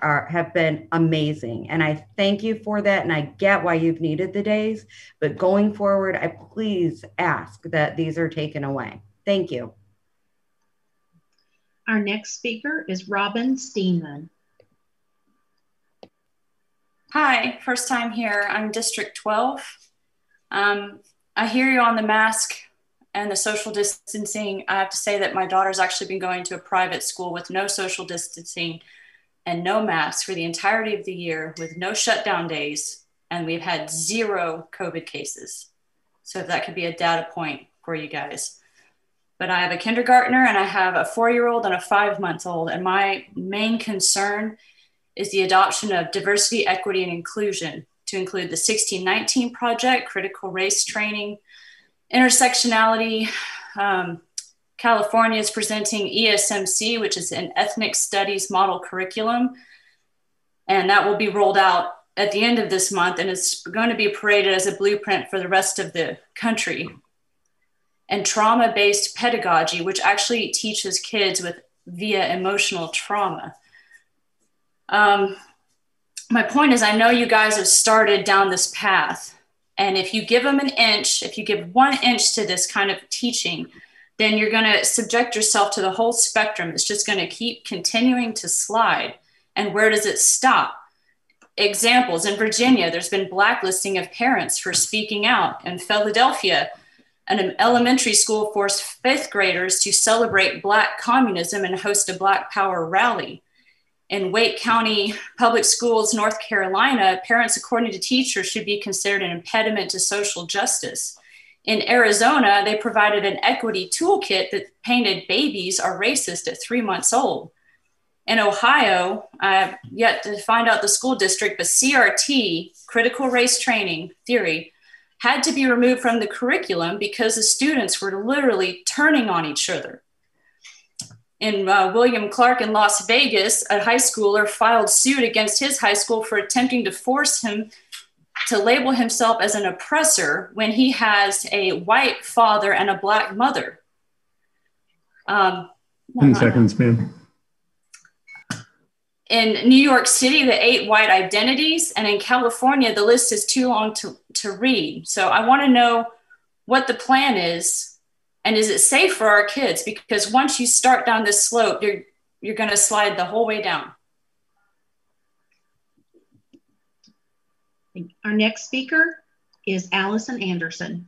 are have been amazing and i thank you for that and i get why you've needed the days but going forward i please ask that these are taken away thank you our next speaker is robin steenman hi first time here i'm district 12 um, i hear you on the mask and the social distancing i have to say that my daughter's actually been going to a private school with no social distancing and no masks for the entirety of the year with no shutdown days. And we've had zero COVID cases. So if that could be a data point for you guys. But I have a kindergartner and I have a four year old and a five month old. And my main concern is the adoption of diversity, equity, and inclusion to include the 1619 project, critical race training, intersectionality, um, California is presenting ESMC, which is an ethnic studies model curriculum. And that will be rolled out at the end of this month. And it's going to be paraded as a blueprint for the rest of the country. And trauma based pedagogy, which actually teaches kids with via emotional trauma. Um, my point is, I know you guys have started down this path. And if you give them an inch, if you give one inch to this kind of teaching, then you're going to subject yourself to the whole spectrum. It's just going to keep continuing to slide. And where does it stop? Examples in Virginia, there's been blacklisting of parents for speaking out. In Philadelphia, an elementary school forced fifth graders to celebrate Black communism and host a Black Power rally. In Wake County Public Schools, North Carolina, parents, according to teachers, should be considered an impediment to social justice. In Arizona, they provided an equity toolkit that painted babies are racist at three months old. In Ohio, I've yet to find out the school district, but CRT, critical race training theory, had to be removed from the curriculum because the students were literally turning on each other. In uh, William Clark in Las Vegas, a high schooler filed suit against his high school for attempting to force him to label himself as an oppressor when he has a white father and a black mother. Um, 10 seconds, ma'am. In New York City, the eight white identities, and in California, the list is too long to, to read. So I want to know what the plan is and is it safe for our kids? Because once you start down this slope, you're, you're going to slide the whole way down. Our next speaker is Allison Anderson.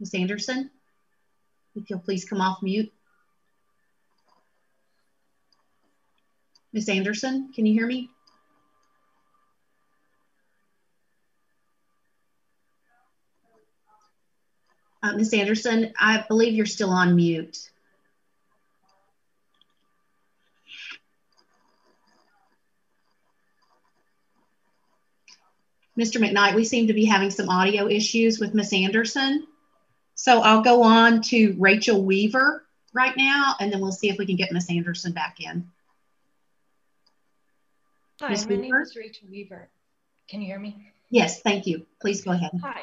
Ms. Anderson, if you'll please come off mute. Ms. Anderson, can you hear me? Uh, Ms. Anderson, I believe you're still on mute. Mr. McKnight, we seem to be having some audio issues with Ms. Anderson. So I'll go on to Rachel Weaver right now, and then we'll see if we can get Ms. Anderson back in. Hi, Ms. my Weaver? name is Rachel Weaver. Can you hear me? Yes, thank you. Please go ahead. Hi.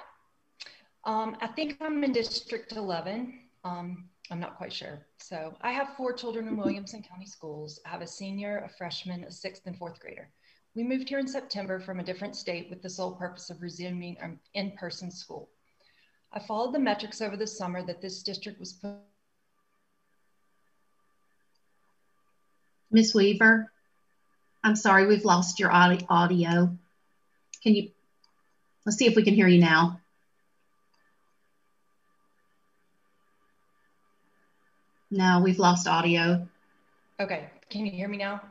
Um, I think I'm in District 11. Um, I'm not quite sure. So I have four children in Williamson County Schools. I have a senior, a freshman, a sixth, and fourth grader. We moved here in September from a different state with the sole purpose of resuming in-person school. I followed the metrics over the summer that this district was put. Ms. Weaver, I'm sorry, we've lost your audio. Can you, let's see if we can hear you now. No, we've lost audio. Okay. Can you hear me now?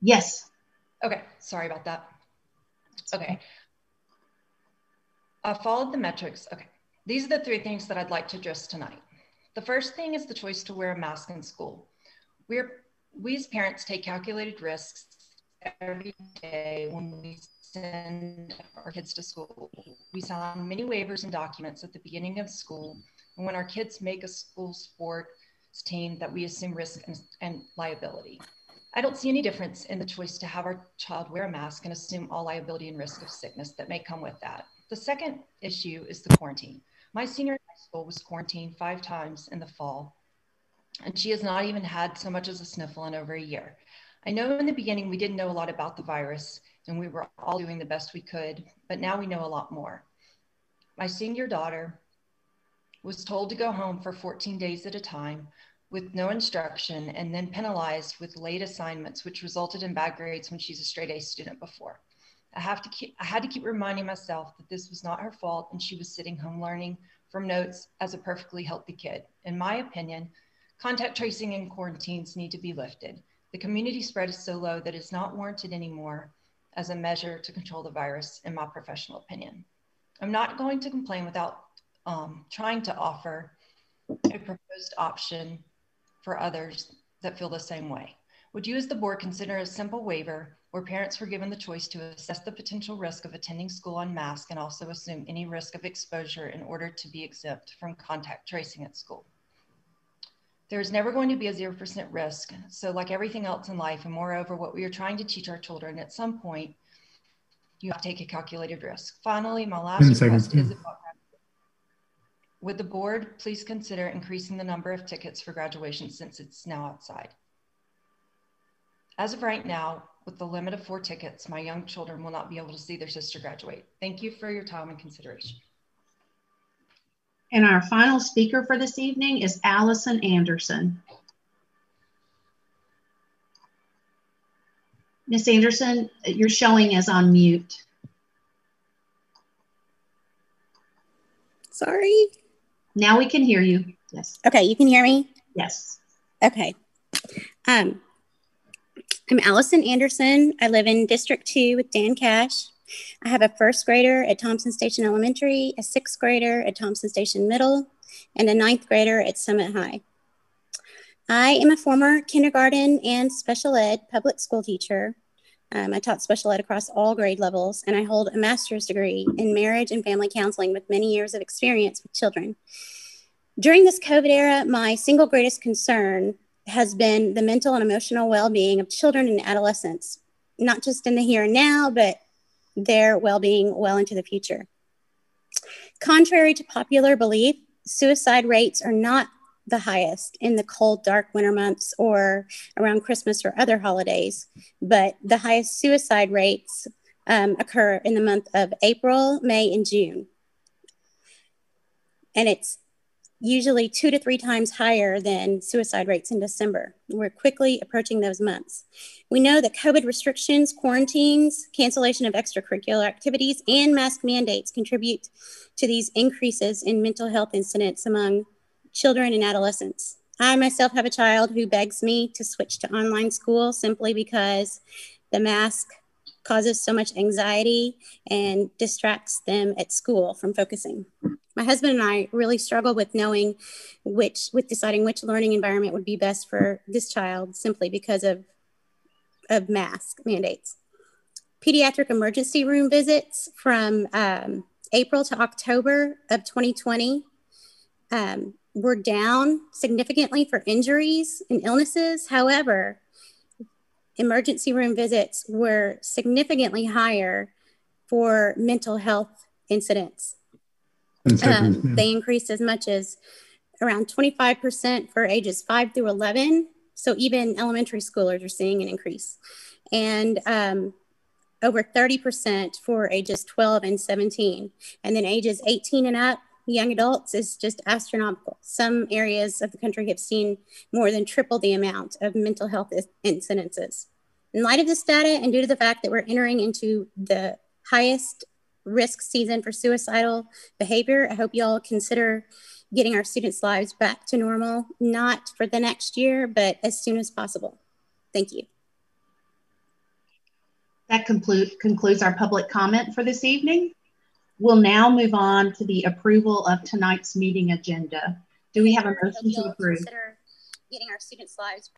Yes. Okay. Sorry about that. Okay. I followed the metrics. Okay. These are the three things that I'd like to address tonight. The first thing is the choice to wear a mask in school. We're, we as parents take calculated risks every day when we send our kids to school. We sign many waivers and documents at the beginning of school. And when our kids make a school sport team that we assume risk and, and liability. I don't see any difference in the choice to have our child wear a mask and assume all liability and risk of sickness that may come with that. The second issue is the quarantine. My senior high school was quarantined five times in the fall, and she has not even had so much as a sniffle in over a year. I know in the beginning we didn't know a lot about the virus and we were all doing the best we could, but now we know a lot more. My senior daughter was told to go home for 14 days at a time with no instruction and then penalized with late assignments, which resulted in bad grades when she's a straight A student before. I have to keep I had to keep reminding myself that this was not her fault and she was sitting home learning from notes as a perfectly healthy kid. In my opinion, contact tracing and quarantines need to be lifted. The community spread is so low that it's not warranted anymore as a measure to control the virus, in my professional opinion. I'm not going to complain without um, trying to offer a proposed option for others that feel the same way. Would you, as the board, consider a simple waiver where parents were given the choice to assess the potential risk of attending school unmasked and also assume any risk of exposure in order to be exempt from contact tracing at school? There's never going to be a 0% risk. So, like everything else in life, and moreover, what we are trying to teach our children, at some point, you have to take a calculated risk. Finally, my last request is about would the board please consider increasing the number of tickets for graduation since it's now outside? As of right now, with the limit of four tickets, my young children will not be able to see their sister graduate. Thank you for your time and consideration. And our final speaker for this evening is Allison Anderson. Miss Anderson, you're showing as on mute. Sorry. Now we can hear you. Yes. Okay, you can hear me? Yes. Okay. Um, I'm Allison Anderson. I live in District 2 with Dan Cash. I have a first grader at Thompson Station Elementary, a sixth grader at Thompson Station Middle, and a ninth grader at Summit High. I am a former kindergarten and special ed public school teacher. Um, I taught special ed across all grade levels, and I hold a master's degree in marriage and family counseling with many years of experience with children. During this COVID era, my single greatest concern has been the mental and emotional well being of children and adolescents, not just in the here and now, but their well being well into the future. Contrary to popular belief, suicide rates are not the highest in the cold, dark winter months or around Christmas or other holidays, but the highest suicide rates um, occur in the month of April, May, and June. And it's usually two to three times higher than suicide rates in December. We're quickly approaching those months. We know that COVID restrictions, quarantines, cancellation of extracurricular activities, and mask mandates contribute to these increases in mental health incidents among children and adolescents. I myself have a child who begs me to switch to online school simply because the mask causes so much anxiety and distracts them at school from focusing my husband and I really struggle with knowing which, with deciding which learning environment would be best for this child simply because of, of mask mandates. Pediatric emergency room visits from um, April to October of 2020 um, were down significantly for injuries and illnesses. However, emergency room visits were significantly higher for mental health incidents um, they increased as much as around 25% for ages 5 through 11. So even elementary schoolers are seeing an increase. And um, over 30% for ages 12 and 17. And then ages 18 and up, young adults, is just astronomical. Some areas of the country have seen more than triple the amount of mental health incidences. In light of this data, and due to the fact that we're entering into the highest risk season for suicidal behavior. I hope you all consider getting our students' lives back to normal, not for the next year, but as soon as possible. Thank you. That conclude, concludes our public comment for this evening. We'll now move on to the approval of tonight's meeting agenda. Do we have a motion to approve? Getting our students' lives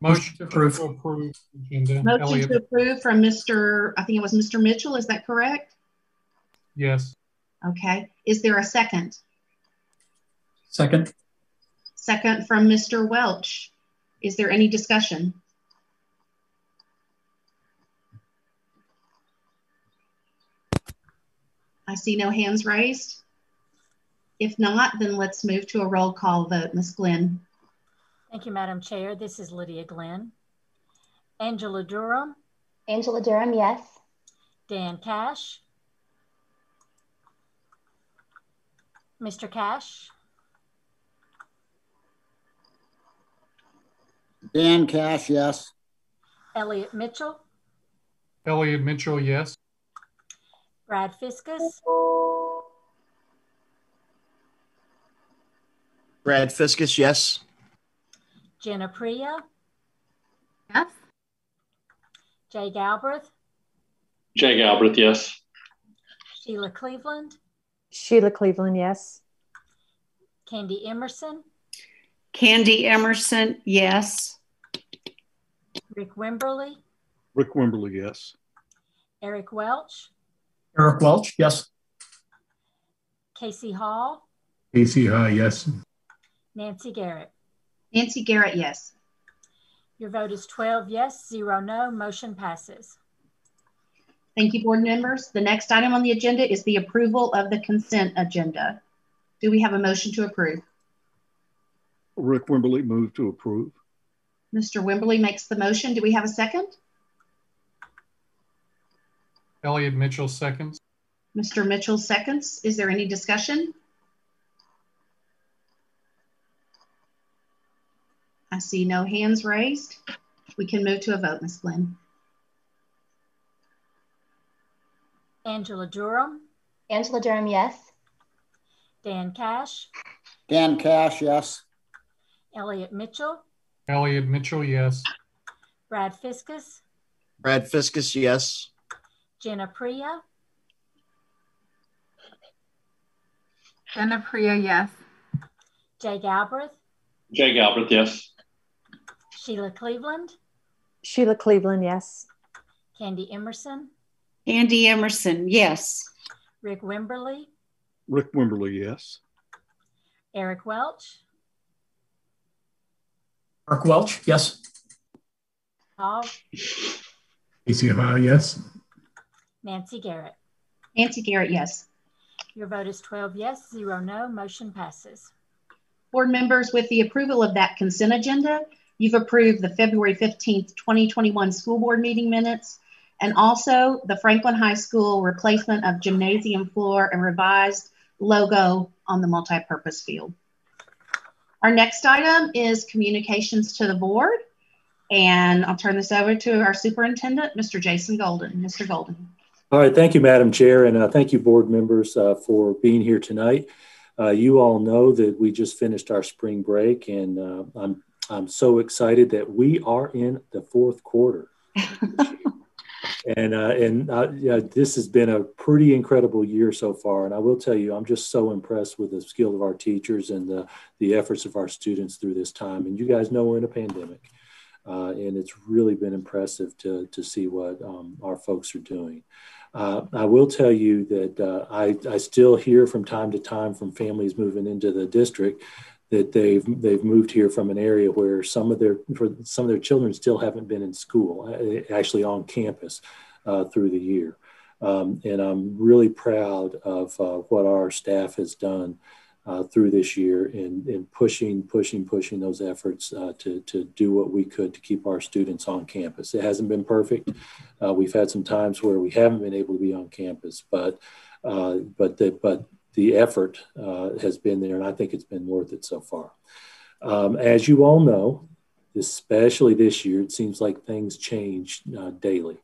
Motion to approve. approve agenda. Motion Elliott. to approve from Mr. I think it was Mr. Mitchell. Is that correct? Yes. Okay. Is there a second? Second. Second from Mr. Welch. Is there any discussion? I see no hands raised. If not, then let's move to a roll call vote. Ms. Glenn. Thank you, Madam Chair. This is Lydia Glenn. Angela Durham. Angela Durham, yes. Dan Cash. Mr. Cash. Dan Cash, yes. Elliot Mitchell. Elliot Mitchell, yes. Brad Fiskum. Brad Fiskum, yes. Jen Aprea. Yes. Jay Galbraith. Jay Galbraith, yes. Sheila Cleveland. Sheila Cleveland, yes. Candy Emerson. Candy Emerson, yes. Rick Wimberly. Rick Wimberly, yes. Eric Welch. Eric Welch, yes. KC Haws. KC Haws, yes. Nancy Garrett. Nancy Garrett, yes. Your vote is 12 yes, 0 no. Motion passes. Thank you, board members. The next item on the agenda is the approval of the consent agenda. Do we have a motion to approve? Rick Wimberly moved to approve. Mr. Wimberly makes the motion. Do we have a second? Elliot Mitchell seconds. Mr. Mitchell seconds. Is there any discussion? I see no hands raised. We can move to a vote, Ms. Glenn. Angela Durham. Angela Durham, yes. Dan Cash. Dan Cash, yes. Elliot Mitchell. Elliot Mitchell, yes. Brad Fiskum. Brad Fiskum, yes. Jen Aprea. Jen Aprea, yes. Jay Galbraith. Jay Galbraith, yes. Sheila Cleveland. Sheila Cleveland, yes. Candy Emerson. Andy Emerson, yes. Rick Wimberly. Rick Wimberly, yes. Eric Welch. Eric Welch, yes. Haws. KC Haws, yes. Nancy Garrett. Nancy Garrett, yes. Your vote is 12 yes, 0 no. Motion passes. Board members, with the approval of that consent agenda, you've approved the February 15th, 2021 school board meeting minutes and also the Franklin High School replacement of gymnasium floor and revised logo on the multi-purpose field. Our next item is communications to the board. And I'll turn this over to our superintendent, Mr. Jason Golden. Mr. Golden. All right, thank you, Madam Chair, and uh, thank you, board members, uh, for being here tonight. Uh, you all know that we just finished our spring break, and uh, I'm I'm so excited that we are in the fourth quarter. and uh, and uh, yeah, this has been a pretty incredible year so far. And I will tell you, I'm just so impressed with the skill of our teachers and the the efforts of our students through this time. And you guys know we're in a pandemic, uh, and it's really been impressive to to see what um, our folks are doing. Uh, I will tell you that uh, I, I still hear from time to time from families moving into the district that they've they've moved here from an area where some of their for some of their children still haven't been in school, uh, actually on campus uh, through the year. Um, and I'm really proud of uh, what our staff has done uh, through this year in, in pushing, pushing, pushing those efforts uh, to, to do what we could to keep our students on campus. It hasn't been perfect. Uh, we've had some times where we haven't been able to be on campus, but but the, but the effort uh, has been there, and I think it's been worth it so far. Um, as you all know, especially this year, it seems like things change uh, daily.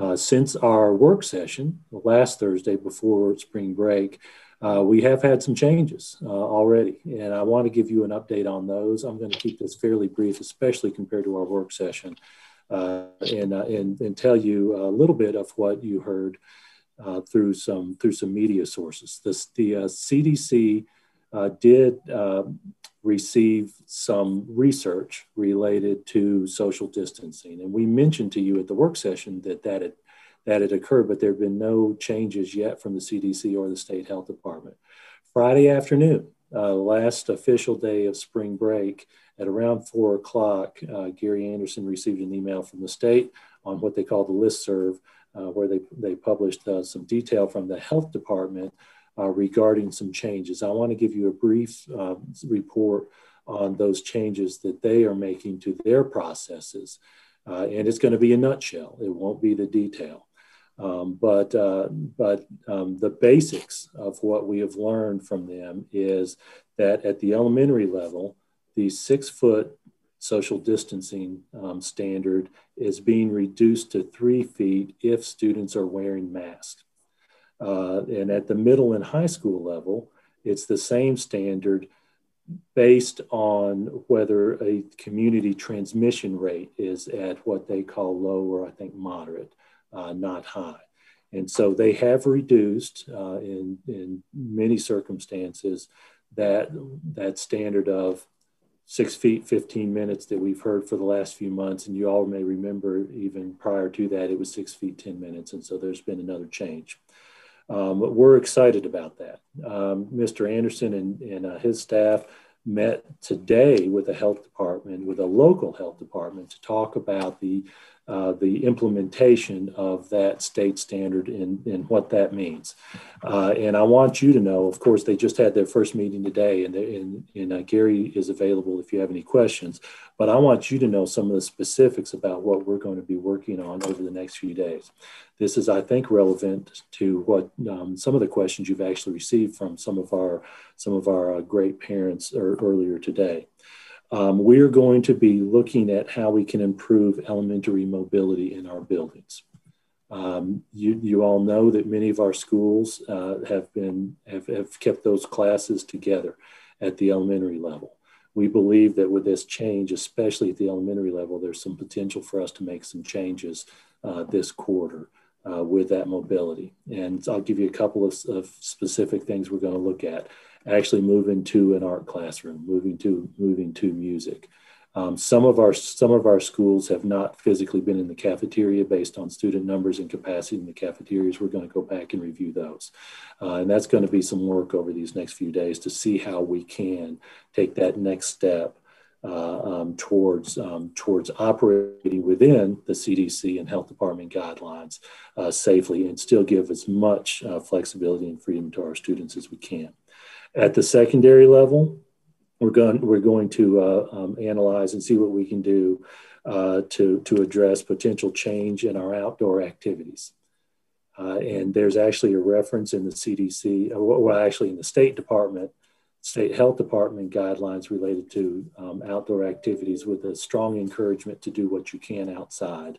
Uh, since our work session last Thursday before spring break, uh, we have had some changes uh, already, and I want to give you an update on those. I'm going to keep this fairly brief, especially compared to our work session, uh, and, and, and tell you a little bit of what you heard uh, through some through some media sources. This, the uh, CDC uh, did um, receive some research related to social distancing, and we mentioned to you at the work session that that had that had occurred, but there have been no changes yet from the CDC or the state health department. Friday afternoon, uh, last official day of spring break, at around four o'clock, uh, Gary Anderson received an email from the state on what they call the list serve uh, where they, they published uh, some detail from the health department uh, regarding some changes. I want to give you a brief uh, report on those changes that they are making to their processes. Uh, and it's going to be a nutshell, it won't be the detail. Um, but uh, but um, the basics of what we have learned from them is that at the elementary level, the six foot social distancing um, standard is being reduced to three feet if students are wearing masks. Uh, and at the middle and high school level, it's the same standard based on whether a community transmission rate is at what they call low or I think moderate, uh, not high. And so they have reduced uh, in, in many circumstances that, that standard of six feet, 15 minutes that we've heard for the last few months. And you all may remember even prior to that, it was six feet, 10 minutes. And so there's been another change. Um, we're excited about that. Um, Mr. Anderson and, and uh, his staff met today with the health department, with a local health department, to talk about the uh, the implementation of that state standard and, and what that means. Uh, and I want you to know, of course, they just had their first meeting today, and, and, and uh, Gary is available if you have any questions. But I want you to know some of the specifics about what we're going to be working on over the next few days. This is, I think, relevant to what um, some of the questions you've actually received from some of our some of our uh, great parents er, earlier today. Um, we're going to be looking at how we can improve elementary mobility in our buildings. Um, you, you all know that many of our schools uh, have been have, have kept those classes together at the elementary level. We believe that with this change, especially at the elementary level, there's some potential for us to make some changes uh, this quarter uh, with that mobility. And I'll give you a couple of, of specific things we're going to look at actually moving to an art classroom, moving to moving to music. Um, some of our some of our schools have not physically been in the cafeteria based on student numbers and capacity in the cafeterias. We're going to go back and review those, uh, and that's going to be some work over these next few days to see how we can take that next step uh, um, towards um, towards operating within the CDC and health department guidelines uh, safely and still give as much uh, flexibility and freedom to our students as we can. At the secondary level, we're going we're going to uh, um, analyze and see what we can do uh, to to address potential change in our outdoor activities. Uh, and there's actually a reference in the CDC, uh, well, actually in the State Department, State Health Department guidelines related to um, outdoor activities with a strong encouragement to do what you can outside.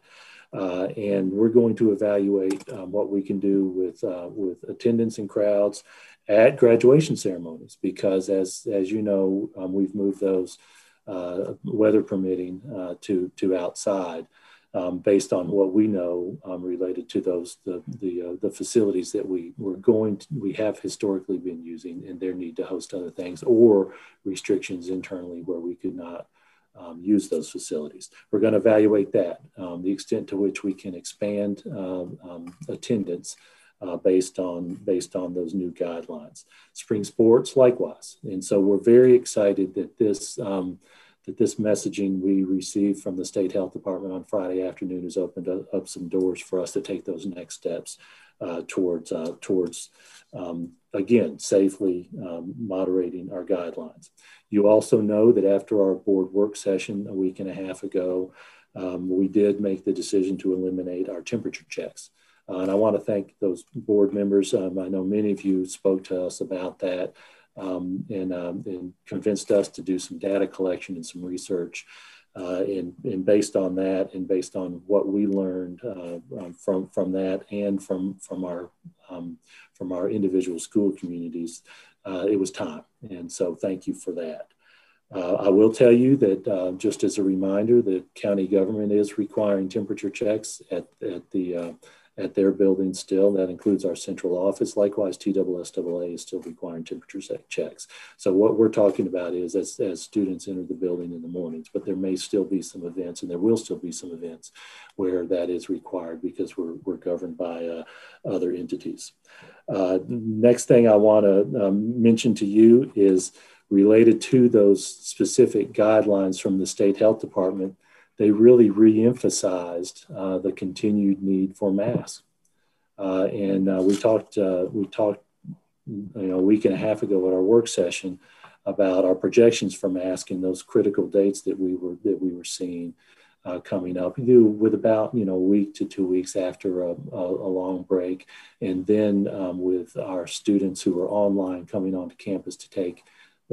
Uh, and we're going to evaluate um, what we can do with uh, with attendance and crowds at graduation ceremonies because as as you know um, we've moved those uh, weather permitting uh, to to outside um, based on what we know um, related to those the the, uh, the facilities that we were going to, we have historically been using and their need to host other things or restrictions internally where we could not um, use those facilities. We're going to evaluate that, um, the extent to which we can expand um, um, attendance uh, based on based on those new guidelines. Spring sports, likewise, and so we're very excited that this um, that this messaging we received from the state health department on Friday afternoon has opened up, some doors for us to take those next steps uh, towards uh, towards um, again safely um, moderating our guidelines. You also know that after our board work session a week and a half ago, um, we did make the decision to eliminate our temperature checks. Uh, and I want to thank those board members. Um, I know many of you spoke to us about that um, and, um, and, convinced us to do some data collection and some research. Uh, and, and, based on that, and based on what we learned uh, um, from from that, and from from our um, from our individual school communities, uh, it was time. And so, thank you for that. Uh, I will tell you that uh, just as a reminder, the county government is requiring temperature checks at, at the uh, at their building still. That includes our central office. Likewise, TSSAA is still requiring temperature checks. So what we're talking about is as, as students enter the building in the mornings, but there may still be some events and there will still be some events where that is required because we're, we're governed by uh, other entities. Uh, next thing I want to um, mention to you is related to those specific guidelines from the state health department they really re-emphasized uh, the continued need for masks Uh, and uh, we talked, uh, we talked, you know, a week and a half ago at our work session about our projections for masks and those critical dates that we were that we were seeing uh, coming up. Do with about you know a week to two weeks after a, a, a long break, and then um, with our students who are online coming onto campus to take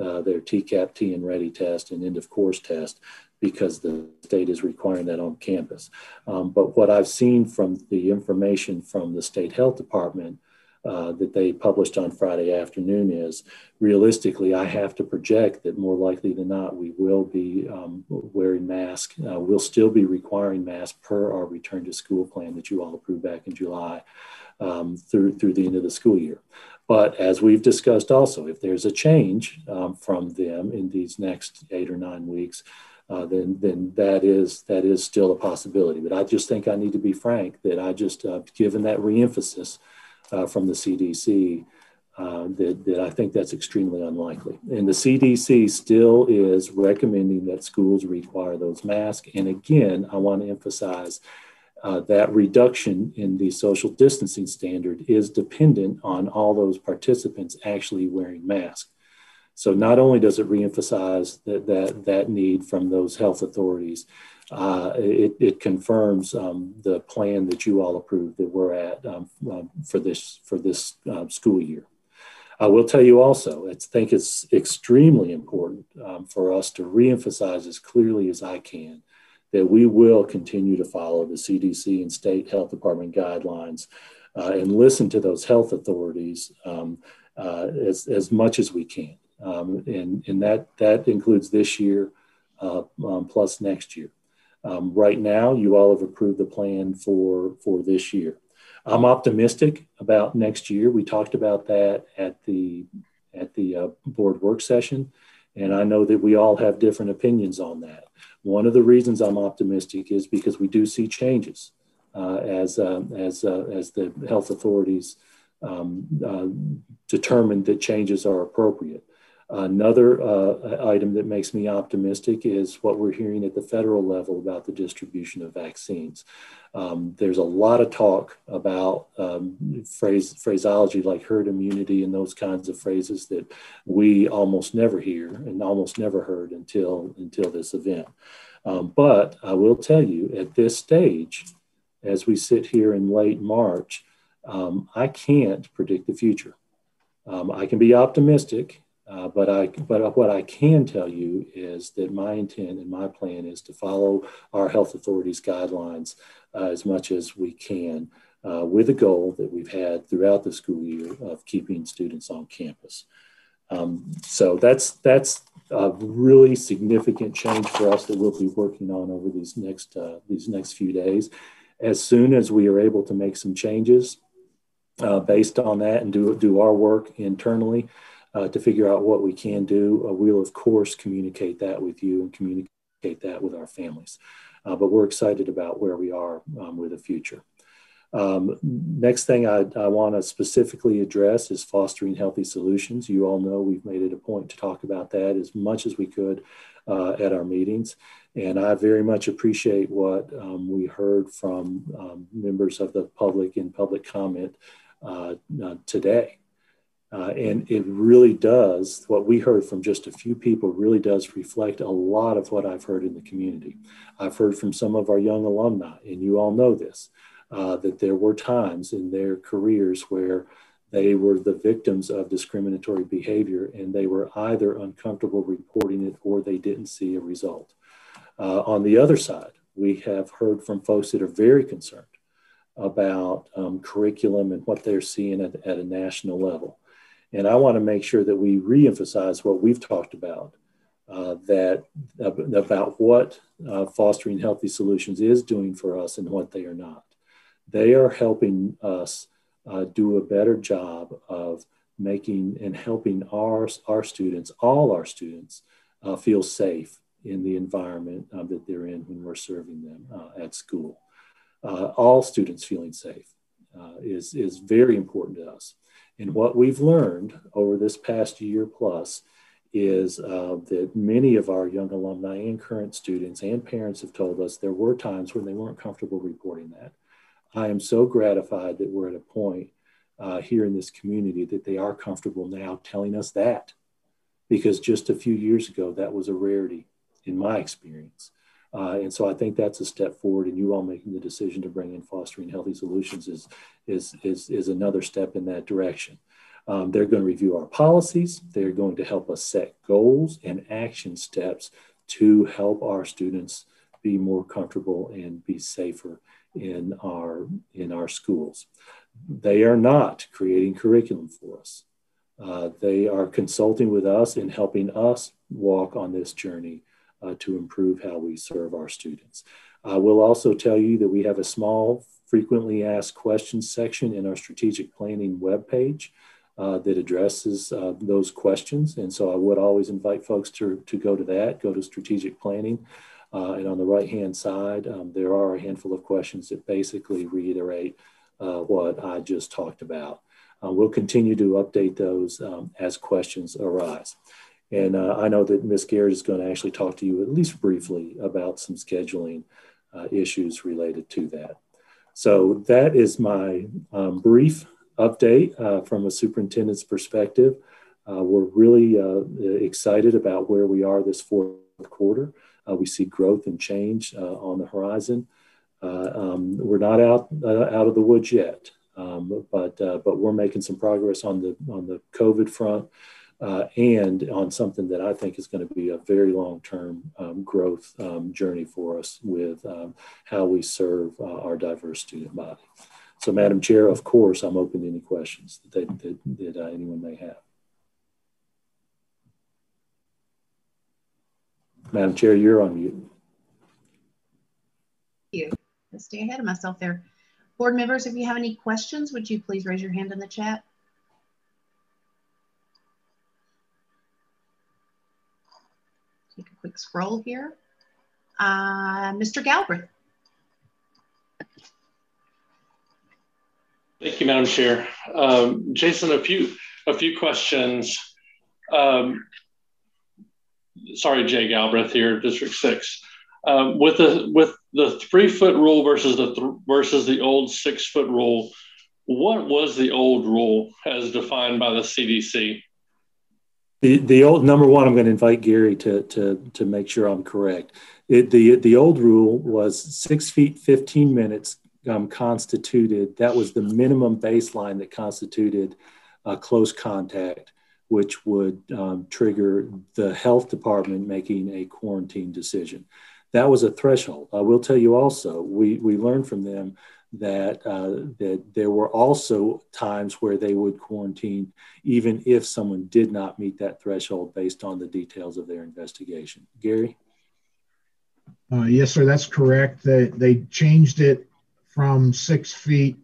uh, their TCAP TNReady test and end of course test because the state is requiring that on campus. Um, but what I've seen from the information from the state health department uh, that they published on Friday afternoon is realistically, I have to project that more likely than not, we will be um, wearing masks. Uh, we'll still be requiring masks per our return to school plan that you all approved back in July um, through, through the end of the school year. But as we've discussed also, if there's a change um, from them in these next eight or nine weeks, uh, then then that is that is still a possibility. But I just think I need to be frank that I just uh, given that reemphasis uh, from the CDC uh, that, that I think that's extremely unlikely. And the CDC still is recommending that schools require those masks. And again, I want to emphasize uh, that reduction in the social distancing standard is dependent on all those participants actually wearing masks. So not only does it reemphasize that, that, that need from those health authorities, uh, it, it, confirms um, the plan that you all approved that we're at um, um, for this for this uh, school year. I will tell you also, I think it's extremely important um, for us to reemphasize as clearly as I can that we will continue to follow the CDC and state health department guidelines uh, and listen to those health authorities um, uh, as, as much as we can. Um, and and that, that includes this year uh, um, plus next year. Um, right now, you all have approved the plan for, for this year. I'm optimistic about next year. We talked about that at the, at the uh, board work session. And I know that we all have different opinions on that. One of the reasons I'm optimistic is because we do see changes uh, as, uh, as, uh, as the health authorities um, uh, determine that changes are appropriate. Another uh, item that makes me optimistic is what we're hearing at the federal level about the distribution of vaccines. Um, there's a lot of talk about um, phrase, phraseology like herd immunity and those kinds of phrases that we almost never hear and almost never heard until, until this event. Um, but I will tell you at this stage, as we sit here in late March, um, I can't predict the future. Um, I can be optimistic uh, but I, but what I can tell you is that my intent and my plan is to follow our health authorities' guidelines uh, as much as we can, uh, with a goal that we've had throughout the school year of keeping students on campus. Um, so that's that's a really significant change for us that we'll be working on over these next uh, these next few days. As soon as we are able to make some changes uh, based on that and do do our work internally uh, to figure out what we can do. Uh, we'll, of course, communicate that with you and communicate that with our families. Uh, but we're excited about where we are um, with the future. Um, next thing I, I want to specifically address is fostering healthy solutions. You all know we've made it a point to talk about that as much as we could uh, at our meetings. And I very much appreciate what um, we heard from um, members of the public in public comment uh, uh, today. Uh, and it really does, what we heard from just a few people really does reflect a lot of what I've heard in the community. I've heard from some of our young alumni, and you all know this, uh, that there were times in their careers where they were the victims of discriminatory behavior and they were either uncomfortable reporting it or they didn't see a result. Uh, on the other side, we have heard from folks that are very concerned about um, curriculum and what they're seeing at, at a national level. And I want to make sure that we reemphasize what we've talked about, uh, that uh, about what uh, fostering healthy solutions is doing for us and what they are not. They are helping us uh, do a better job of making and helping our, our students, all our students, uh, feel safe in the environment uh, that they're in when we're serving them at school. all students feeling safe is, is very important to us. And what we've learned over this past year plus is uh, that many of our young alumni and current students and parents have told us there were times when they weren't comfortable reporting that. I am so gratified that we're at a point uh, here in this community that they are comfortable now telling us that. Because just a few years ago, that was a rarity in my experience. Uh, and so I think that's a step forward, and you all making the decision to bring in fostering healthy solutions is, is, is, is another step in that direction. Um, they're going to review our policies. They're going to help us set goals and action steps to help our students be more comfortable and be safer in our, in our schools. They are not creating curriculum for us. Uh, they are consulting with us and helping us walk on this journey to improve how we serve our students. I will also tell you that we have a small frequently asked questions section in our strategic planning webpage uh, that addresses uh, those questions. And so I would always invite folks to, to go to that, go to strategic planning. Uh, and on the right hand side, um, there are a handful of questions that basically reiterate uh, what I just talked about. Uh, we'll continue to update those um, as questions arise. And uh, I know that Ms. Garrett is going to actually talk to you at least briefly about some scheduling uh, issues related to that. So that is my um, brief update uh, from a superintendent's perspective. Uh, we're really uh, excited about where we are this fourth quarter. Uh, we see growth and change on the horizon. Um, we're not out out of the woods yet, um, but but we're making some progress on the on the COVID front uh, and on something that I think is going to be a very long term um, growth um, journey for us with um, how we serve uh, our diverse student body. So, Madam Chair, of course, I'm open to any questions that, they, that, that uh, anyone may have. Madam Chair, you're on mute. Thank you. Stay ahead of myself there. Board members, if you have any questions, would you please raise your hand in the chat? Take a quick scroll here. Uh, Mr. Galbraith. Thank you, Madam Chair. Um, Jason, a few a few questions. Um, sorry, Jay Galbraith here, District Six. Um, with the with the three foot rule versus the th versus the old six foot rule, what was the old rule as defined by the CDC? The, old number one, I'm going to invite Gary to, to, to make sure I'm correct. It, the, the old rule was six feet, 15 minutes um, constituted, that was the minimum baseline that constituted uh, close contact, which would um, trigger the health department making a quarantine decision. That was a threshold. I will tell you also, we, we learned from them that uh, that there were also times where they would quarantine even if someone did not meet that threshold based on the details of their investigation. Gary? Uh, yes, sir, that's correct. They, they changed it from six feet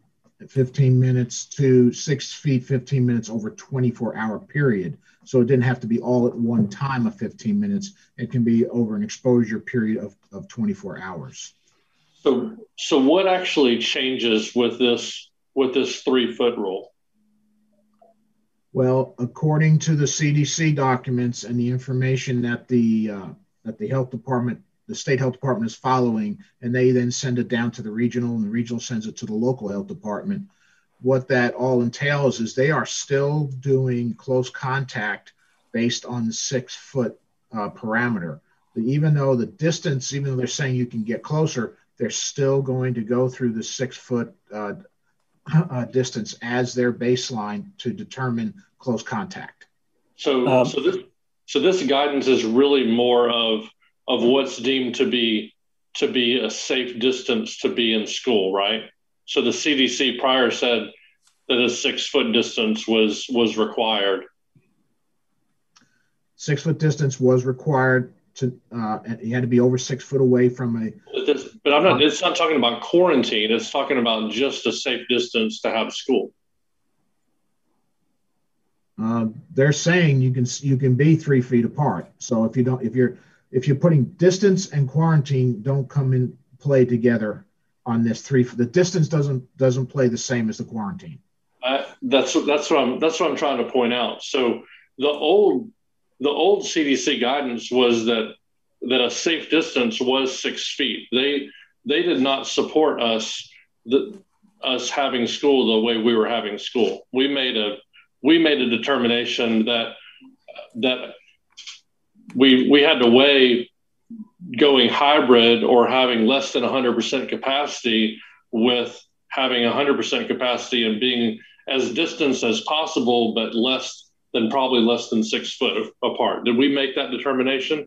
15 minutes to six feet 15 minutes over 24 hour period. So it didn't have to be all at one time of 15 minutes. It can be over an exposure period of, of 24 hours. So, so what actually changes with this with this three foot rule? Well, according to the CDC documents and the information that the uh, that the health department, the state health department is following, and they then send it down to the regional, and the regional sends it to the local health department. What that all entails is they are still doing close contact based on the six foot uh, parameter. Even though the distance, even though they're saying you can get closer, they're still going to go through the six foot uh, uh, distance as their baseline to determine close contact. So, um, so this so this guidance is really more of of what's deemed to be to be a safe distance to be in school, right? So the CDC prior said that a six foot distance was was required. Six foot distance was required to uh, you had to be over six foot away from a. But I'm not. It's not talking about quarantine. It's talking about just a safe distance to have school. Uh, they're saying you can you can be three feet apart. So if you don't, if you're if you're putting distance and quarantine don't come in play together on this three. The distance doesn't doesn't play the same as the quarantine. Uh, that's that's what I'm that's what I'm trying to point out. So the old the old CDC guidance was that that a safe distance was six feet. They they did not support us. The us having school the way we were having school. We made a we made a determination that that we we had to weigh going hybrid or having less than 100% capacity with having 100% capacity and being as distant as possible, but less than probably less than six foot apart. Did we make that determination?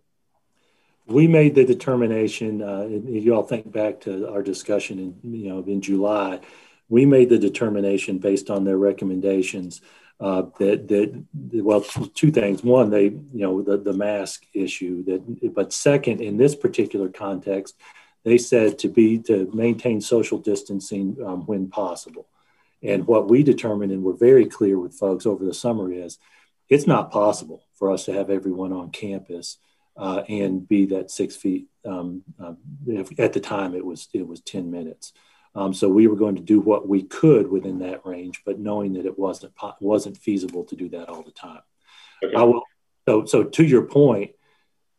We made the determination. Uh, you all think back to our discussion in you know in July. We made the determination based on their recommendations uh, that that well two things one they you know the, the mask issue that but second in this particular context they said to be to maintain social distancing um, when possible and what we determined and we're very clear with folks over the summer is it's not possible for us to have everyone on campus uh, and be that six feet um, um, at the time it was it was 10 minutes um, so we were going to do what we could within that range, but knowing that it wasn't wasn't feasible to do that all the time. Okay. I will, so so to your point,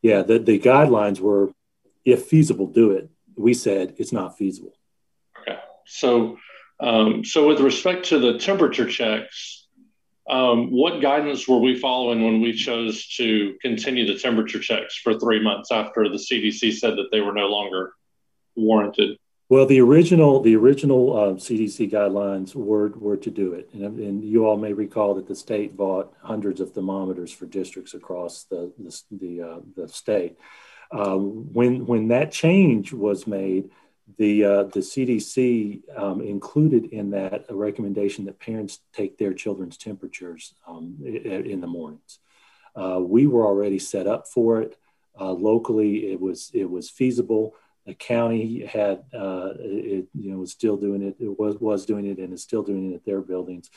yeah, the, the guidelines were if feasible, do it. We said it's not feasible. Okay. So um, so with respect to the temperature checks, um, what guidance were we following when we chose to continue the temperature checks for three months after the CDC said that they were no longer warranted? Well, the original the original uh, CDC guidelines were were to do it, and, and, you all may recall that the state bought hundreds of thermometers for districts across the the the, uh, the state. Um, when when that change was made, the uh, the CDC um, included in that a recommendation that parents take their children's temperatures um, in the mornings. Uh, we were already set up for it uh, locally. It was it was feasible the county had uh, it, you know was still doing it it was was doing it and is still doing it at their buildings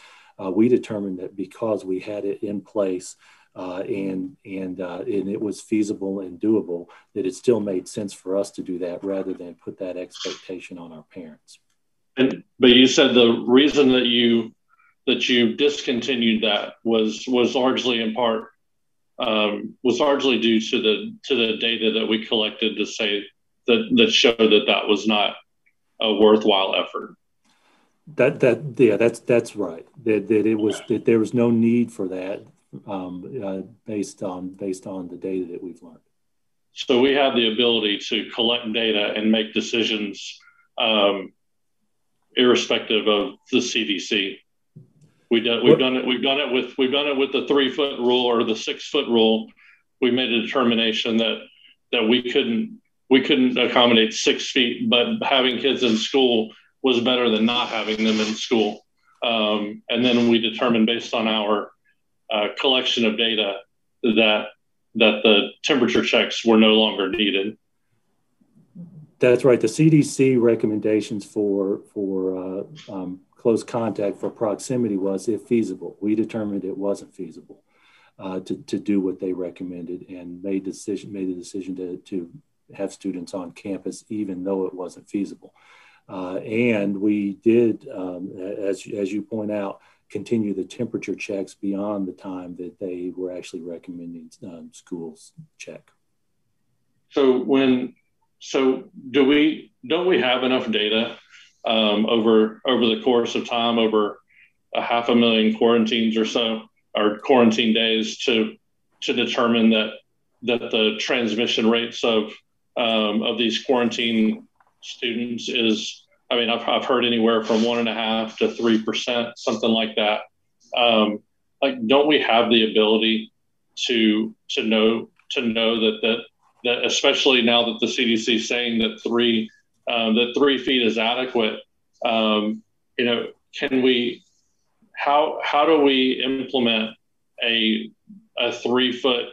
uh, we determined that because we had it in place uh, and and uh, and it was feasible and doable that it still made sense for us to do that rather than put that expectation on our parents and but you said the reason that you that you discontinued that was was largely in part um, was largely due to the to the data that we collected to say that that show that that was not a worthwhile effort. That that yeah, that's that's right. That that it was that there was no need for that um, uh, based on based on the data that we've learned. So we have the ability to collect data and make decisions, um, irrespective of the CDC. We done, we've done it. We've done it with we've done it with the three foot rule or the six foot rule. We made a determination that that we couldn't we couldn't accommodate six feet, but having kids in school was better than not having them in school. Um, and then we determined based on our uh, collection of data that that the temperature checks were no longer needed. That's right. The CDC recommendations for for uh, um, close contact for proximity was if feasible. We determined it wasn't feasible uh, to, to do what they recommended and made decision made the decision to to have students on campus, even though it wasn't feasible. Uh, and we did, um, as, as you point out, continue the temperature checks beyond the time that they were actually recommending um, schools check. So when, so do we, don't we have enough data um, over, over the course of time, over a half a million quarantines or so, or quarantine days to, to determine that, that the transmission rates of um, of these quarantine students is, I mean, I've, I've heard anywhere from one and a half to 3%, something like that. Um, like, don't we have the ability to, to know, to know that, that, that especially now that the CDC is saying that three, um, that three feet is adequate, um, you know, can we, how, how do we implement a, a three foot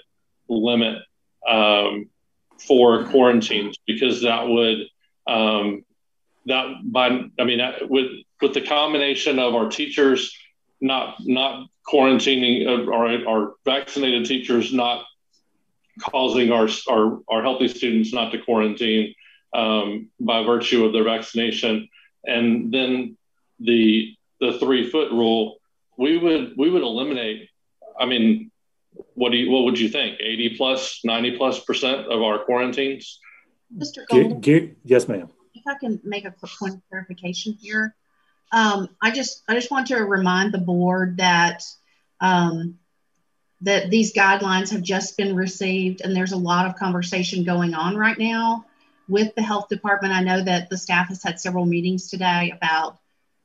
limit um, for quarantines because that would um, that by I mean with with the combination of our teachers not not quarantining uh, or our vaccinated teachers not causing our our, our healthy students not to quarantine um, by virtue of their vaccination. And then the the three foot rule we would we would eliminate I mean what do you what would you think? 80 plus 90 plus percent of our quarantines? Mr Golden, get, get, yes ma'am if i can make a quick point of clarification here um, I just I just want to remind the board that um, that these guidelines have just been received, and there's a lot of conversation going on right now with the health department. I know that the staff has had several meetings today about,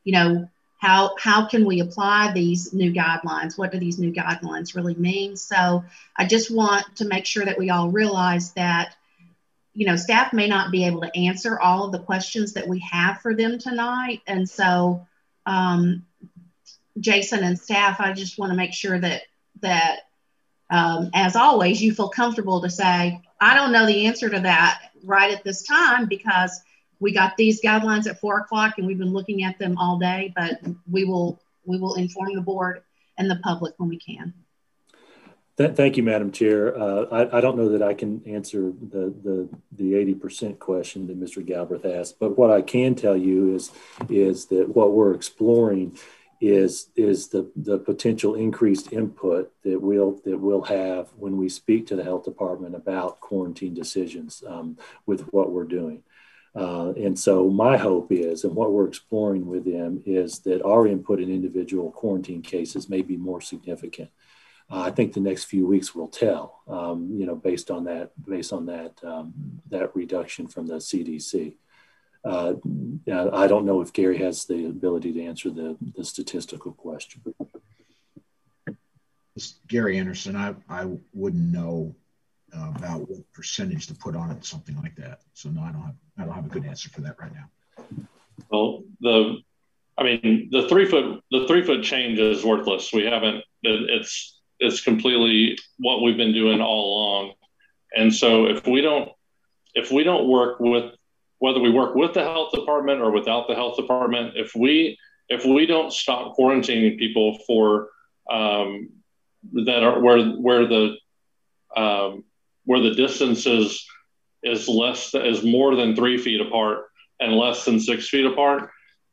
you know, how how can we apply these new guidelines? What do these new guidelines really mean? So I just want to make sure that we all realize that you know, staff may not be able to answer all of the questions that we have for them tonight. And so, um, Jason and staff, I just want to make sure that, that um, as always, you feel comfortable to say, I don't know the answer to that right at this time because we got these guidelines at four o'clock and we've been looking at them all day, but we will, we will inform the board and the public when we can. Th thank you, Madam Chair. Uh, I, I, don't know that I can answer the, the, the 80% question that Mr. Galbraith asked, but what I can tell you is, is that what we're exploring is, is the, the potential increased input that we'll, that we'll have when we speak to the health department about quarantine decisions um, with what we're doing. Uh, and so my hope is, and what we're exploring with them is that our input in individual quarantine cases may be more significant. Uh, I think the next few weeks will tell, um, you know, based on that, based on that, um, that reduction from the CDC. Uh, I don't know if Gary has the ability to answer the, the statistical question. It's Gary Anderson, I, I wouldn't know uh, about what percentage to put on it, something like that. So no, I don't have, I don't have a good answer for that right now. Well, the, I mean, the three foot, the three foot change is worthless. We haven't, it's, it's completely what we've been doing all along. And so if we don't if we don't work with whether we work with the health department or without the health department, if we if we don't stop quarantining people for um, that are where where the um, where the distance is is less is more than three feet apart and less than six feet apart,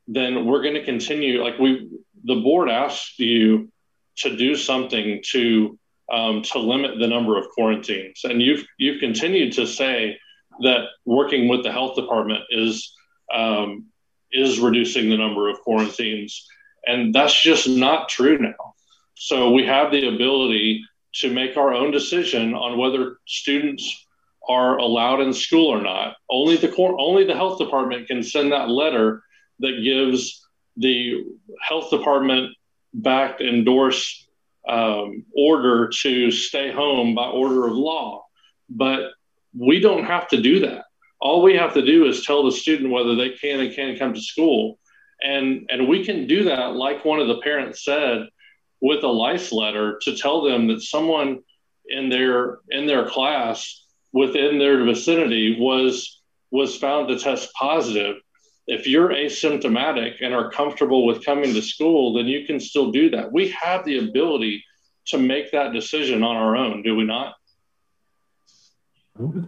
then we're going to continue. Like we, the board asked you to do something to um, to limit the number of quarantines. And you've you've continued to say that working with the health department is um, is reducing the number of quarantines, and that's just not true now. So we have the ability to make our own decision on whether students are allowed in school or not. Only the only the health department can send that letter that gives the health department backed endorsed um, order to stay home by order of law. But we don't have to do that. All we have to do is tell the student whether they can and can't come to school. And, and we can do that, like one of the parents said, with a lice letter to tell them that someone in their in their class within their vicinity was was found to test positive if you're asymptomatic and are comfortable with coming to school, then you can still do that. We have the ability to make that decision on our own, do we not?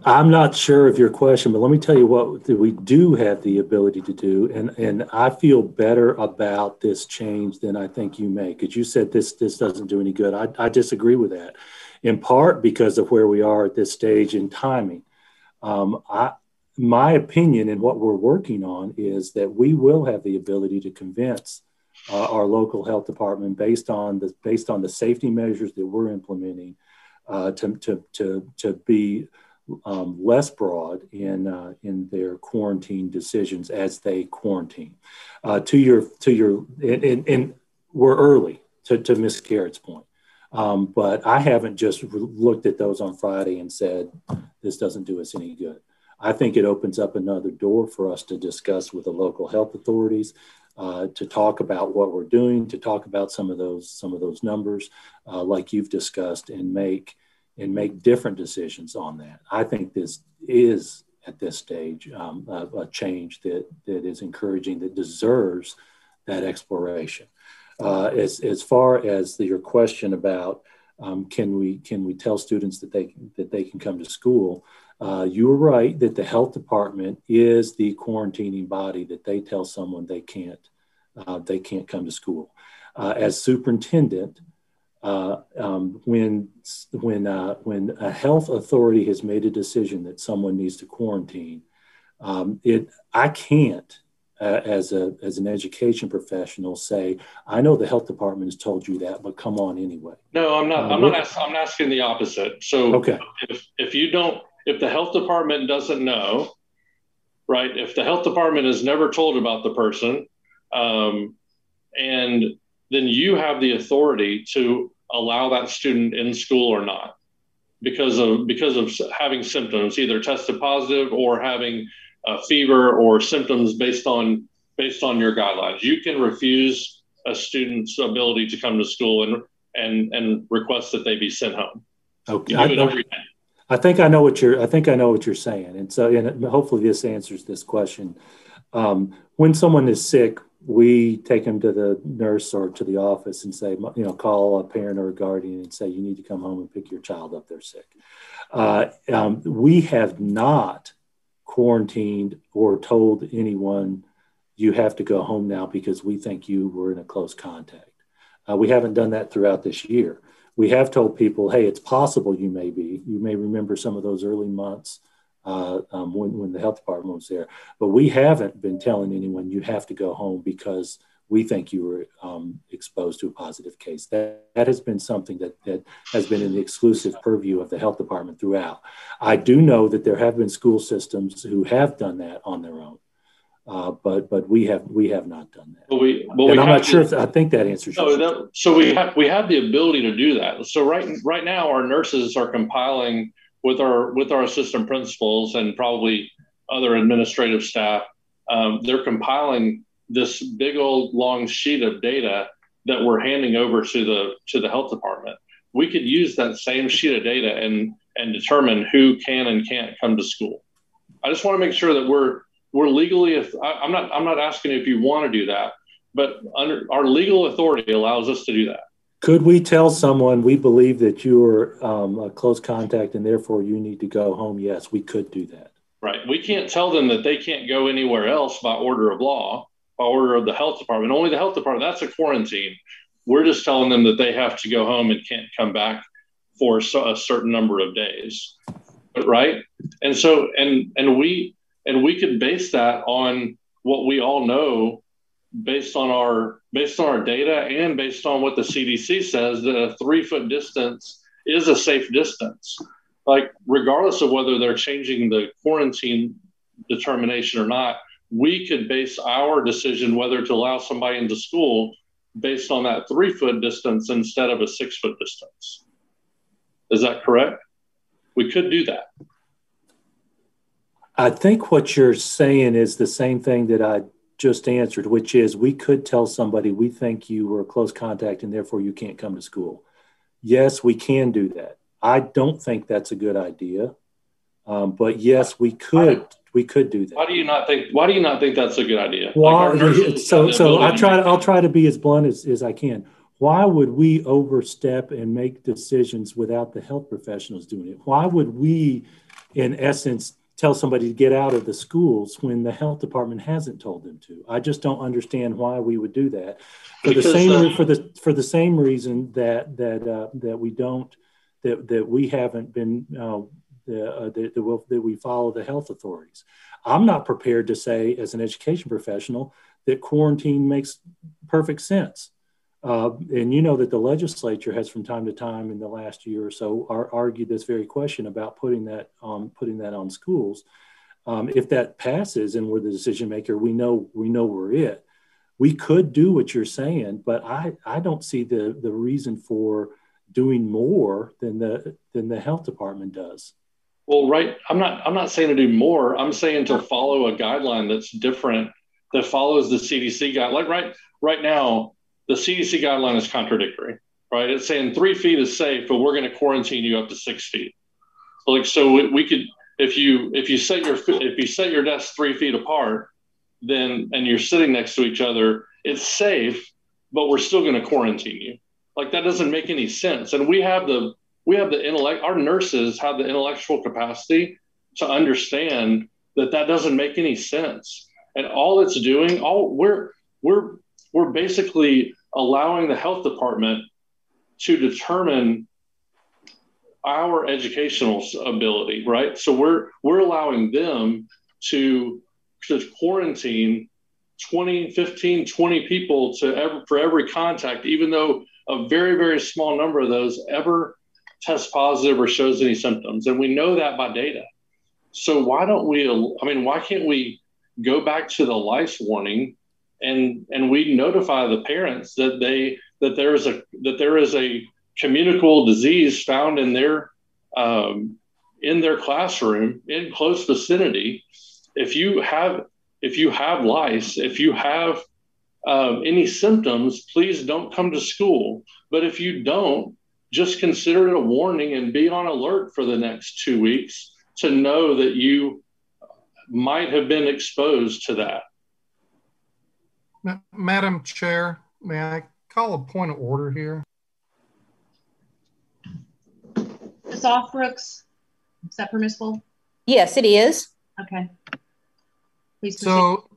I'm not sure of your question, but let me tell you what we do have the ability to do, and and I feel better about this change than I think you may, because you said this this doesn't do any good. I, I disagree with that, in part because of where we are at this stage in timing. Um, I my opinion and what we're working on is that we will have the ability to convince uh, our local health department based on the based on the safety measures that we're implementing uh, to, to, to, to be um, less broad in uh, in their quarantine decisions as they quarantine. Uh, to your to your and, and, and, we're early to, to Miss Garrett's point. Um, but I haven't just looked at those on Friday and said this doesn't do us any good. I think it opens up another door for us to discuss with the local health authorities, uh, to talk about what we're doing, to talk about some of those some of those numbers, uh, like you've discussed, and make and make different decisions on that. I think this is at this stage um, a, a, change that that is encouraging, that deserves that exploration. Uh, as as far as the, your question about um, can we can we tell students that they that they can come to school? Uh, you were right that the health department is the quarantining body that they tell someone they can't uh, they can't come to school. Uh, as superintendent, uh, um, when when uh, when a health authority has made a decision that someone needs to quarantine, um, it I can't uh, as a as an education professional say, I know the health department has told you that, but come on anyway. No, I'm not. I'm not. I'm asking the opposite. So Okay. if if you don't, if the health department doesn't know, right? If the health department is never told about the person, um, and then you have the authority to allow that student in school or not because of because of having symptoms, either tested positive or having a fever or symptoms based on based on your guidelines. You can refuse a student's ability to come to school and and and request that they be sent home. Okay. You do I, it every day. I think I know what you're. I think I know what you're saying, and so and hopefully this answers this question. Um, when someone is sick, we take them to the nurse or to the office and say, you know, call a parent or a guardian and say, you need to come home and pick your child up. They're sick. Uh, um, we have not quarantined or told anyone you have to go home now because we think you were in a close contact. Uh, we haven't done that throughout this year. We have told people, hey, it's possible you may be. You may remember some of those early months uh, um, when, when the health department was there. But we haven't been telling anyone you have to go home because we think you were um, exposed to a positive case. That, that has been something that, that has been in the exclusive purview of the health department throughout. I do know that there have been school systems who have done that on their own. Uh, but but we have we have not done that. But we, but and we I'm not sure to- if I think that answers. So, that, so we have we have the ability to do that. So right right now, our nurses are compiling with our with our assistant principals and probably other administrative staff. Um, they're compiling this big old long sheet of data that we're handing over to the to the health department. We could use that same sheet of data and and determine who can and can't come to school. I just want to make sure that we're we're legally. If I, I'm not I'm not asking if you want to do that, but under our legal authority allows us to do that. Could we tell someone we believe that you are um, a close contact and therefore you need to go home? Yes, we could do that. Right. We can't tell them that they can't go anywhere else by order of law, by order of the health department. Only the health department. That's a quarantine. We're just telling them that they have to go home and can't come back for a certain number of days. Right. And so, and and we and we could base that on what we all know based on our based on our data and based on what the CDC says that a three foot distance is a safe distance. Like regardless of whether they're changing the quarantine determination or not, we could base our decision whether to allow somebody into school based on that three foot distance instead of a six foot distance. Is that correct? We could do that. I think what you're saying is the same thing that I just answered, which is we could tell somebody we think you were close contact and therefore you can't come to school. Yes, we can do that. I don't think that's a good idea, um, but yes, we could. We could do that. Why do you not think? Why do you not think that's a good idea? Why, nurses so so I try to I'll try to be as blunt as, as I can. Why would we overstep and make decisions without the health professionals doing it? Why would we, in essence, tell somebody to get out of the schools when the health department hasn't told them to? I just don't understand why we would do that. For the same uh, for the for the same reason that that uh, that we don't that that we haven't been uh, the, uh, that, that, we'll, that we follow the health authorities. I'm not prepared to say, as an education professional, that quarantine makes perfect sense. Uh, and you know that the legislature has, from time to time in the last year or so, ar- argued this very question about putting that on putting that on schools. Um, if that passes and we're the decision maker, we know we know we're it. We could do what you're saying, but I I don't see the the reason for doing more than the than the health department does. Well, right. I'm not. I'm not saying to do more. I'm saying to follow a guideline that's different, that follows the CDC guide. Like right, right now, the CDC guideline is contradictory. Right? It's saying three feet is safe, but we're going to quarantine you up to six feet. Like, so we, we could, if you if you set your if you set your desks three feet apart, then and you're sitting next to each other, it's safe, but we're still going to quarantine you. Like that doesn't make any sense. And we have the we have the intellect our nurses have the intellectual capacity to understand that that doesn't make any sense and all it's doing all we're we're we're basically allowing the health department to determine our educational ability right so we're we're allowing them to to quarantine 20, 15, 20 people to ever, for every contact, even though a very, very small number of those ever test positive or shows any symptoms. And we know that by data. So why don't we, I mean, why can't we go back to the lice warning and, and we notify the parents that they, that there is a, that there is a communicable disease found in their, um, in their classroom in close vicinity. If you have, if you have lice, if you have um, any symptoms, please don't come to school. But if you don't, just consider it a warning and be on alert for the next two weeks to know that you might have been exposed to that. Madam Chair, may I call a point of order here? Ms. Ausbrooks, is that permissible? Yes, it is. Okay. Please. So,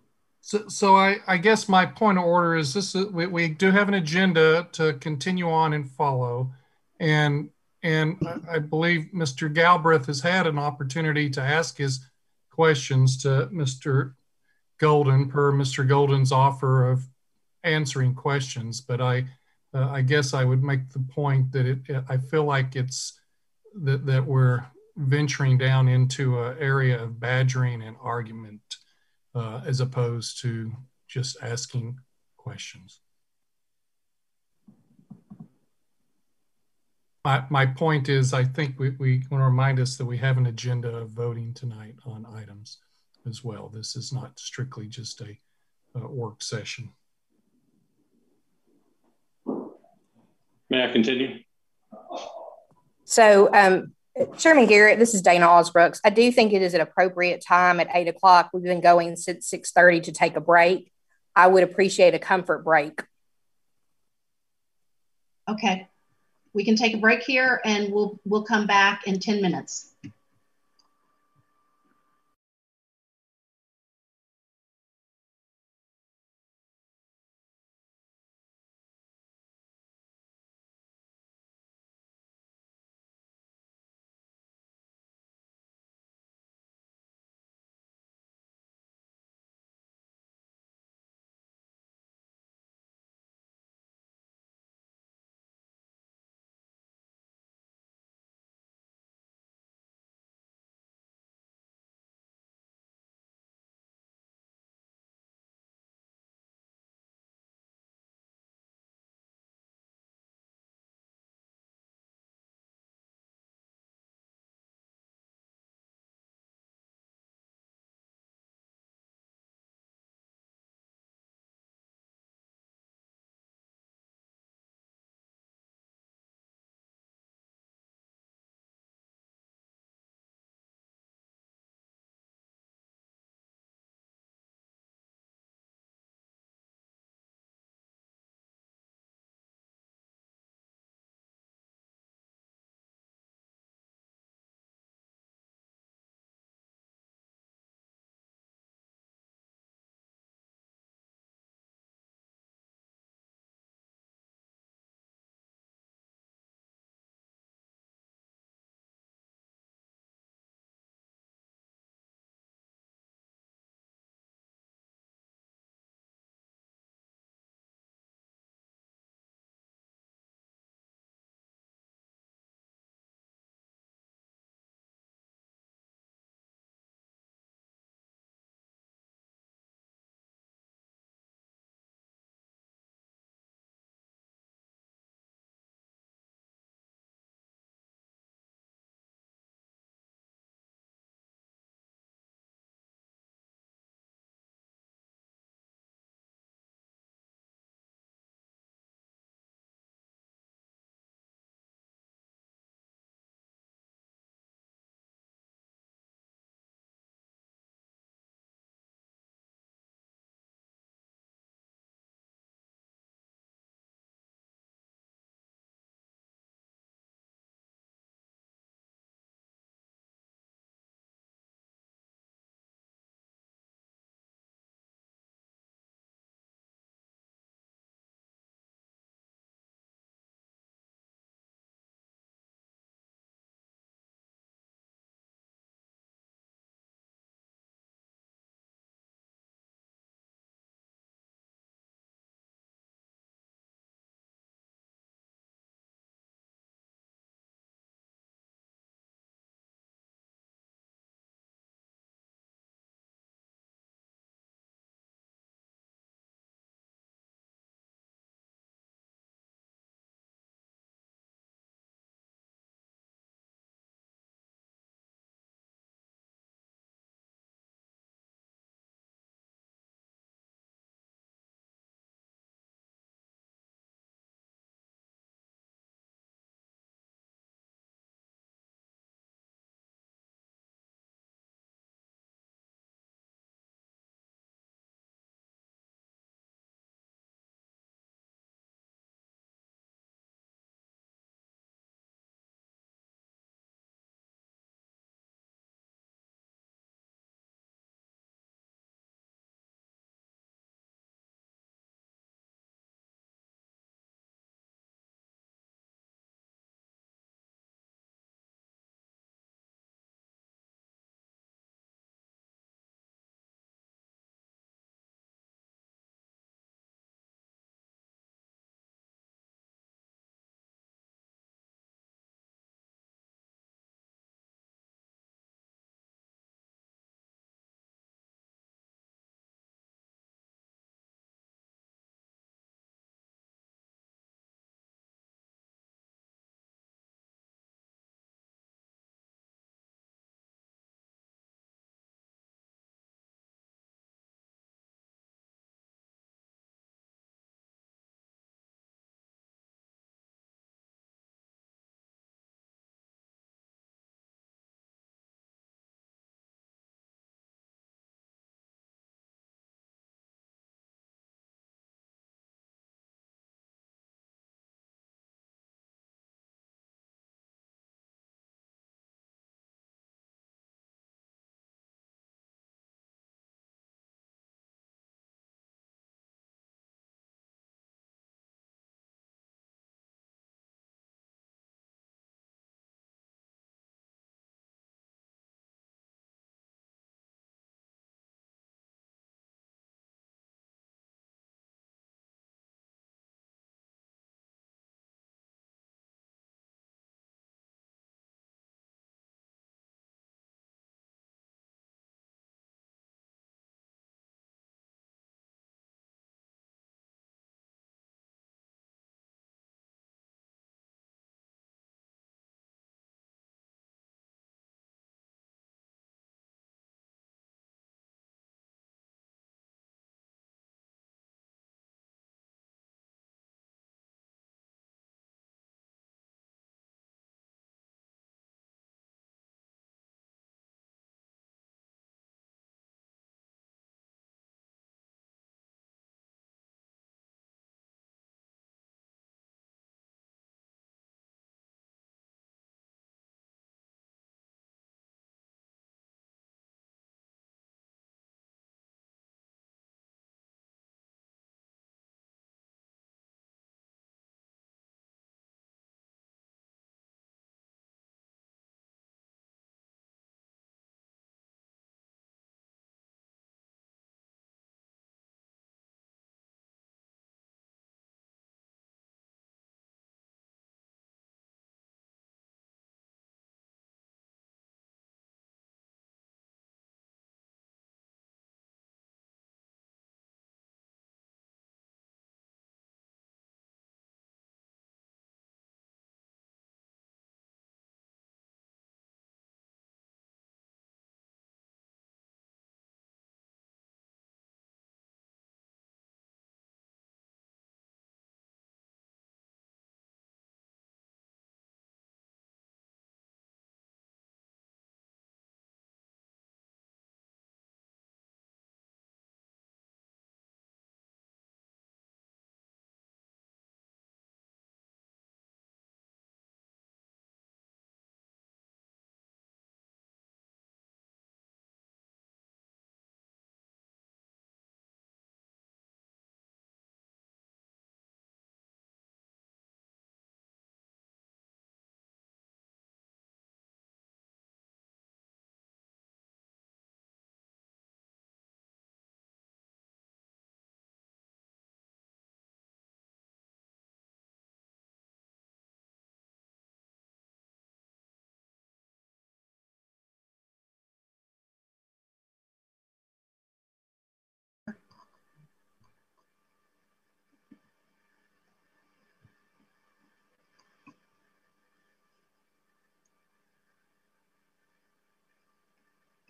so, so I, I guess my point of order is this: we, we do have an agenda to continue on and follow, and and I believe Mr. Galbraith has had an opportunity to ask his questions to Mr. Golden per Mr. Golden's offer of answering questions. But I, uh, I guess I would make the point that it, I feel like it's that that we're venturing down into an area of badgering and argument uh, as opposed to just asking questions. My, my point is, I think we, we want to remind us that we have an agenda of voting tonight on items as well. This is not strictly just a, a work session. May I continue? So, um, Chairman Garrett, this is Dana Ausbrooks. I do think it is an appropriate time at eight o'clock. We've been going since six thirty to take a break. I would appreciate a comfort break. Okay. We can take a break here and we'll we'll come back in 10 minutes.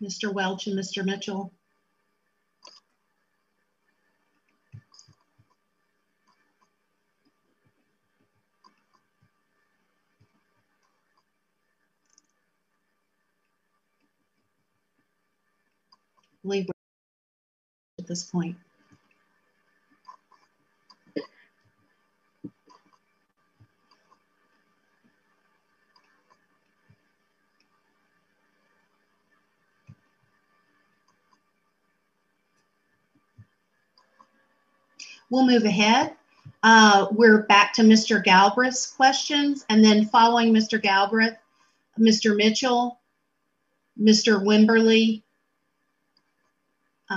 Mr. Welch and Mr. Mitchell. at this point. We'll move ahead. Uh, we're back to Mr. Galbraith's questions, and then following Mr. Galbraith, Mr. Mitchell, Mr. Wimberly, uh,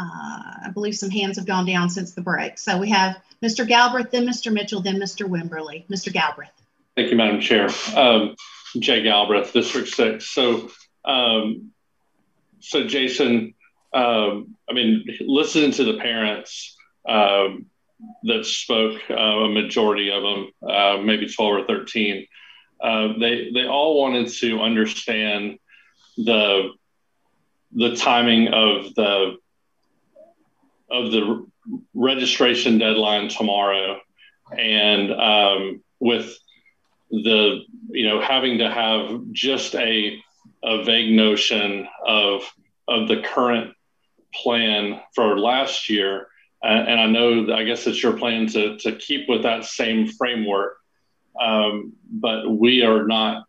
I believe some hands have gone down since the break. So we have Mr. Galbraith, then Mr. Mitchell, then Mr. Wimberly. Mr. Galbraith. Thank you, Madam Chair. Um, Jay Galbraith, District 6. So, um, so Jason, um, I mean, listening to the parents um, that spoke, uh, a majority of them, uh, maybe 12 or 13, uh, they, they all wanted to understand the, the timing of the of the registration deadline tomorrow, and um, with the you know having to have just a a vague notion of of the current plan for last year, uh, and I know I guess it's your plan to to keep with that same framework, um, but we are not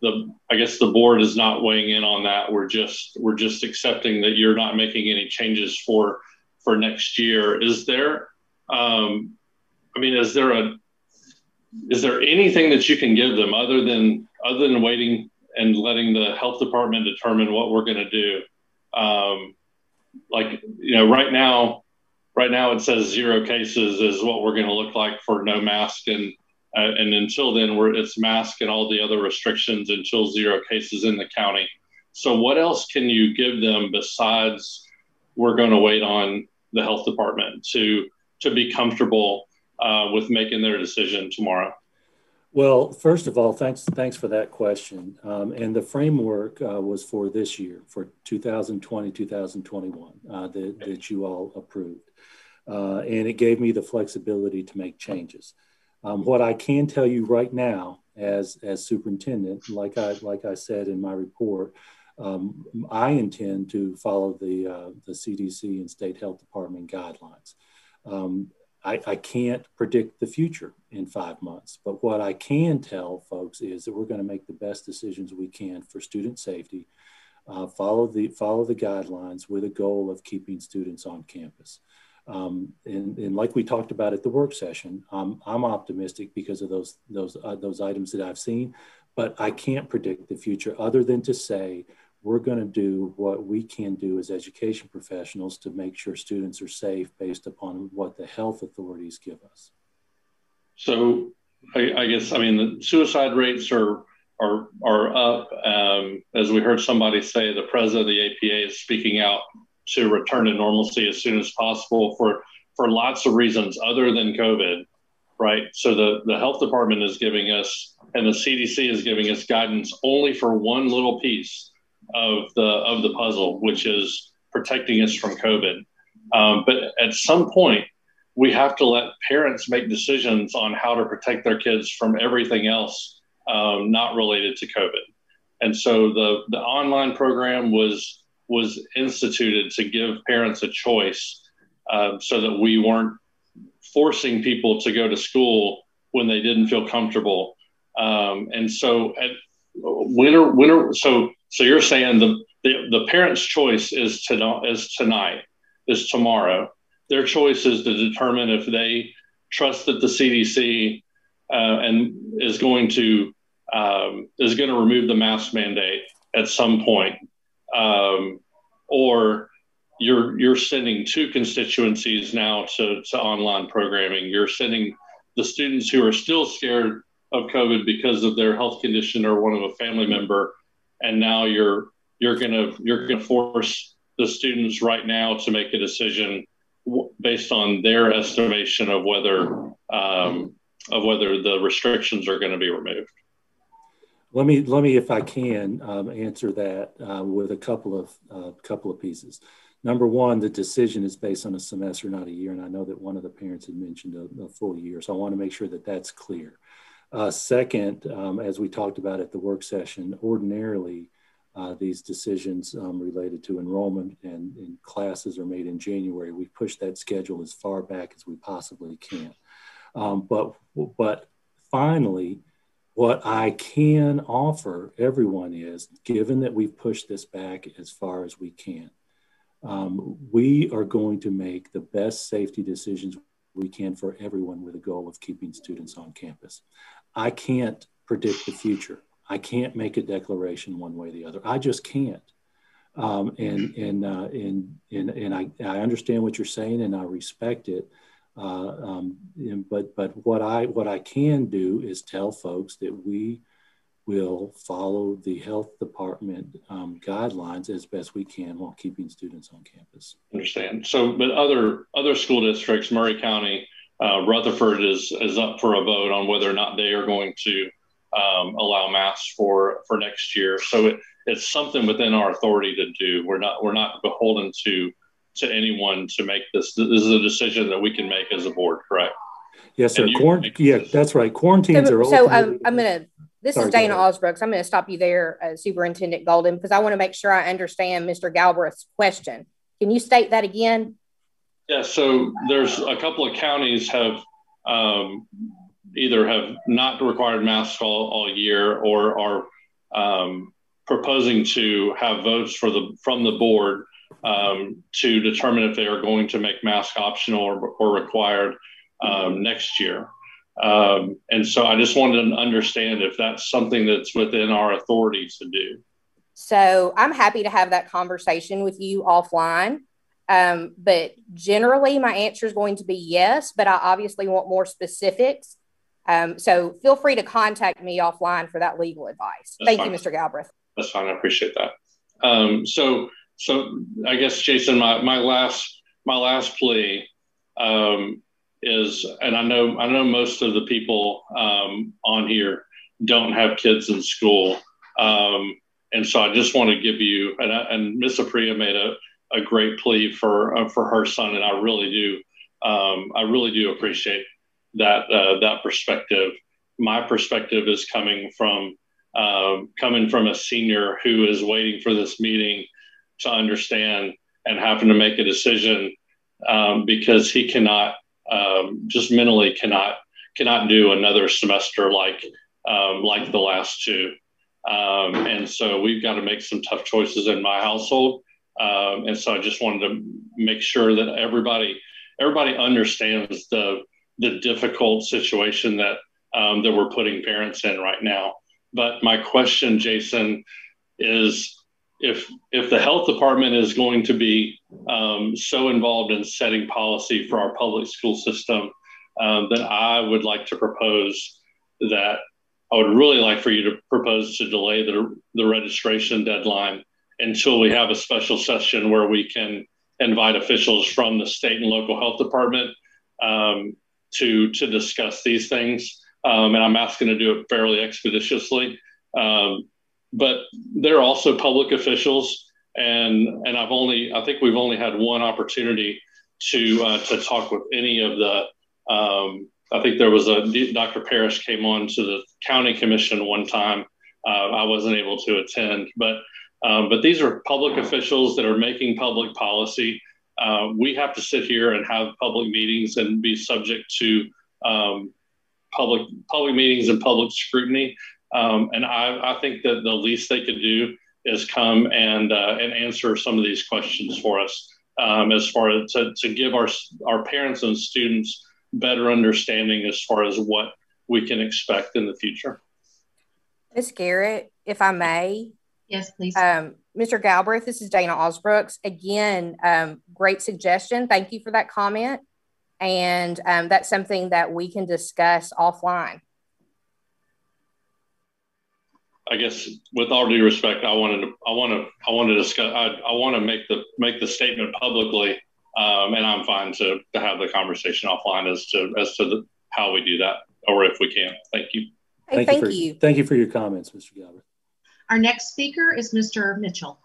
the I guess the board is not weighing in on that. We're just we're just accepting that you're not making any changes for for next year. Is there, um, I mean, is there a, is there anything that you can give them other than other than waiting and letting the health department determine what we're going to do? Um, like you know, right now, right now it says zero cases is what we're going to look like for no mask and. Uh, and until then, we're, it's mask and all the other restrictions until zero cases in the county. So, what else can you give them besides we're going to wait on the health department to to be comfortable uh, with making their decision tomorrow? Well, first of all, thanks thanks for that question. Um, and the framework uh, was for this year, for 2020, 2021, uh, that, that you all approved. Uh, and it gave me the flexibility to make changes. Um, what I can tell you right now, as as superintendent, like I like I said in my report, um, I intend to follow the, uh, the CDC and state health department guidelines. Um, I, I, can't predict the future in five months, but what I can tell folks is that we're going to make the best decisions we can for student safety, uh, follow, the, follow the guidelines with a goal of keeping students on campus. Um, and, and, like we talked about at the work session, um, I'm optimistic because of those, those, uh, those items that I've seen, but I can't predict the future other than to say we're going to do what we can do as education professionals to make sure students are safe based upon what the health authorities give us. So, I, I guess I mean the suicide rates are are are up. Um, as we heard somebody say, the president of the APA is speaking out to return to normalcy as soon as possible for for lots of reasons other than COVID, right? So the the health department is giving us and the CDC is giving us guidance only for one little piece of the of the puzzle, which is protecting us from COVID. Um, but at some point, we have to let parents make decisions on how to protect their kids from everything else um, not related to COVID. And so the the online program was was instituted to give parents a choice, uh, so that we weren't forcing people to go to school when they didn't feel comfortable. Um, and so at winter winter so so you're saying the, the, the parent's choice is to is tonight, is tomorrow. Their choice is to determine if they trust that the CDC uh, and is going to um, is going to remove the mask mandate at some point, um, or you're you're sending two constituencies now to, to online programming. You're sending the students who are still scared of COVID because of their health condition or one of a family member and now you're you're gonna you're gonna force the students right now to make a decision based on their estimation of whether um, of whether the restrictions are going to be removed. Let me let me, if I can, um, answer that uh, with a couple of uh, couple of pieces. Number one, the decision is based on a semester, not a year, and I know that one of the parents had mentioned a, a full year, so I want to make sure that that's clear. Uh, second, um, as we talked about at the work session, ordinarily uh, these decisions um, related to enrollment and, and, classes are made in January. We push that schedule as far back as we possibly can. Um, but, but finally, what I can offer everyone is, given that we've pushed this back as far as we can, um, we are going to make the best safety decisions we can for everyone with a goal of keeping students on campus. I can't predict the future. I can't make a declaration one way or the other. I just can't. Um, and and, uh, and and and I, I understand what you're saying and I respect it. Uh, um, and, but but what I what I can do is tell folks that we will follow the health department um, guidelines as best we can while keeping students on campus. Understand. So, but other other school districts, Maury County, uh, Rutherford is is up for a vote on whether or not they are going to um, allow masks for for next year. So it, it's something within our authority to do. We're not we're not beholden to to anyone to make this. This is a decision that we can make as a board. Correct. Yes, sir. Quarant- yeah, that's right. Quarantines so, are. So um, I'm going to this Sorry, is Dana Ausbrooks. I'm going to stop you there, uh, Superintendent Golden, because I want to make sure I understand Mr. Galbraith's question. Can you state that again? Yeah, so there's a couple of counties have um, either have not required masks all, all year or are um, proposing to have votes for the from the board um, to determine if they are going to make mask optional or, or required um, next year. Um, and so I just wanted to understand if that's something that's within our authority to do. So I'm happy to have that conversation with you offline. Um, but generally, my answer is going to be yes, but I obviously want more specifics. Um, so feel free to contact me offline for that legal advice. That's Thank fine. you, Mr. Galbraith. That's fine. I appreciate that. Um, so, so I guess Jason, my, my last my last plea um, is, and I know I know most of the people um, on here don't have kids in school, um, and so I just want to give you and, and Miss Apria made a, a great plea for uh, for her son, and I really do um, I really do appreciate that uh, that perspective. My perspective is coming from um, coming from a senior who is waiting for this meeting to understand and having to make a decision um, because he cannot um, just mentally cannot cannot do another semester like um, like the last two. Um, and so we've got to make some tough choices in my household. Um, and so I just wanted to make sure that everybody everybody understands the the difficult situation that um, that we're putting parents in right now. But my question, Jason, is if if the health department is going to be um, so involved in setting policy for our public school system, um, then I would like to propose that I would really like for you to propose to delay the, the registration deadline until we have a special session where we can invite officials from the state and local health department um, to to discuss these things. Um, and I'm asking to do it fairly expeditiously. Um, but they're also public officials, and and I've only I think we've only had one opportunity to uh, to talk with any of the. Um, I think there was a Dr. Parrish came on to the county commission one time. Uh, I wasn't able to attend, but um, but these are public officials that are making public policy. Uh, we have to sit here and have public meetings and be subject to um, public public meetings and public scrutiny. Um, and I, I, think that the least they could do is come and uh, and answer some of these questions for us, um, as far as to, to give our our parents and students better understanding as far as what we can expect in the future. Ms. Garrett, if I may. Yes, please. Um, Mr. Galbraith, this is Dana Ausbrooks. Again, um, great suggestion. Thank you for that comment. And um, that's something that we can discuss offline. I guess with all due respect, I wanted to, I want to, I want to discuss, I, I want to make the, make the statement publicly. Um, and I'm fine to, to have the conversation offline as to, as to the, how we do that or if we can. Thank you. Hey, thank, thank you, for, you. Thank you for your comments, Mr. Galbraith. Our next speaker is Mr. Mitchell.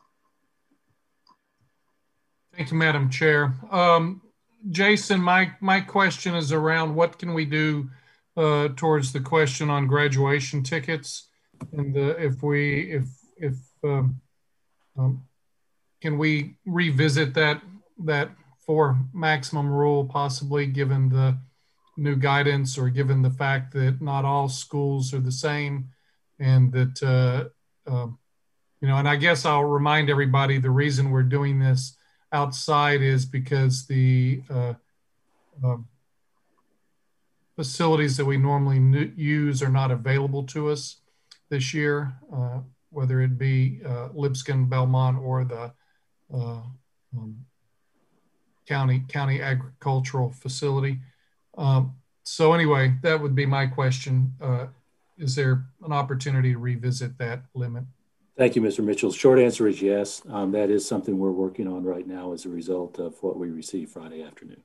Thank you, Madam Chair. Um, Jason, my, my question is around what can we do uh, towards the question on graduation tickets? And the, if we, if, if, um, um, can we revisit that, that for maximum rule possibly given the new guidance or given the fact that not all schools are the same and that, uh, um, you know, and I guess I'll remind everybody the reason we're doing this outside is because the uh, uh, facilities that we normally use are not available to us this year, uh, whether it be uh, Lipscomb, Belmont, or the uh, um, county county agricultural facility. Um, so anyway, that would be my question. Is there an opportunity to revisit that limit? Thank you, Mr. Mitchell. Short answer is yes. Um, that is something we're working on right now as a result of what we received Friday afternoon.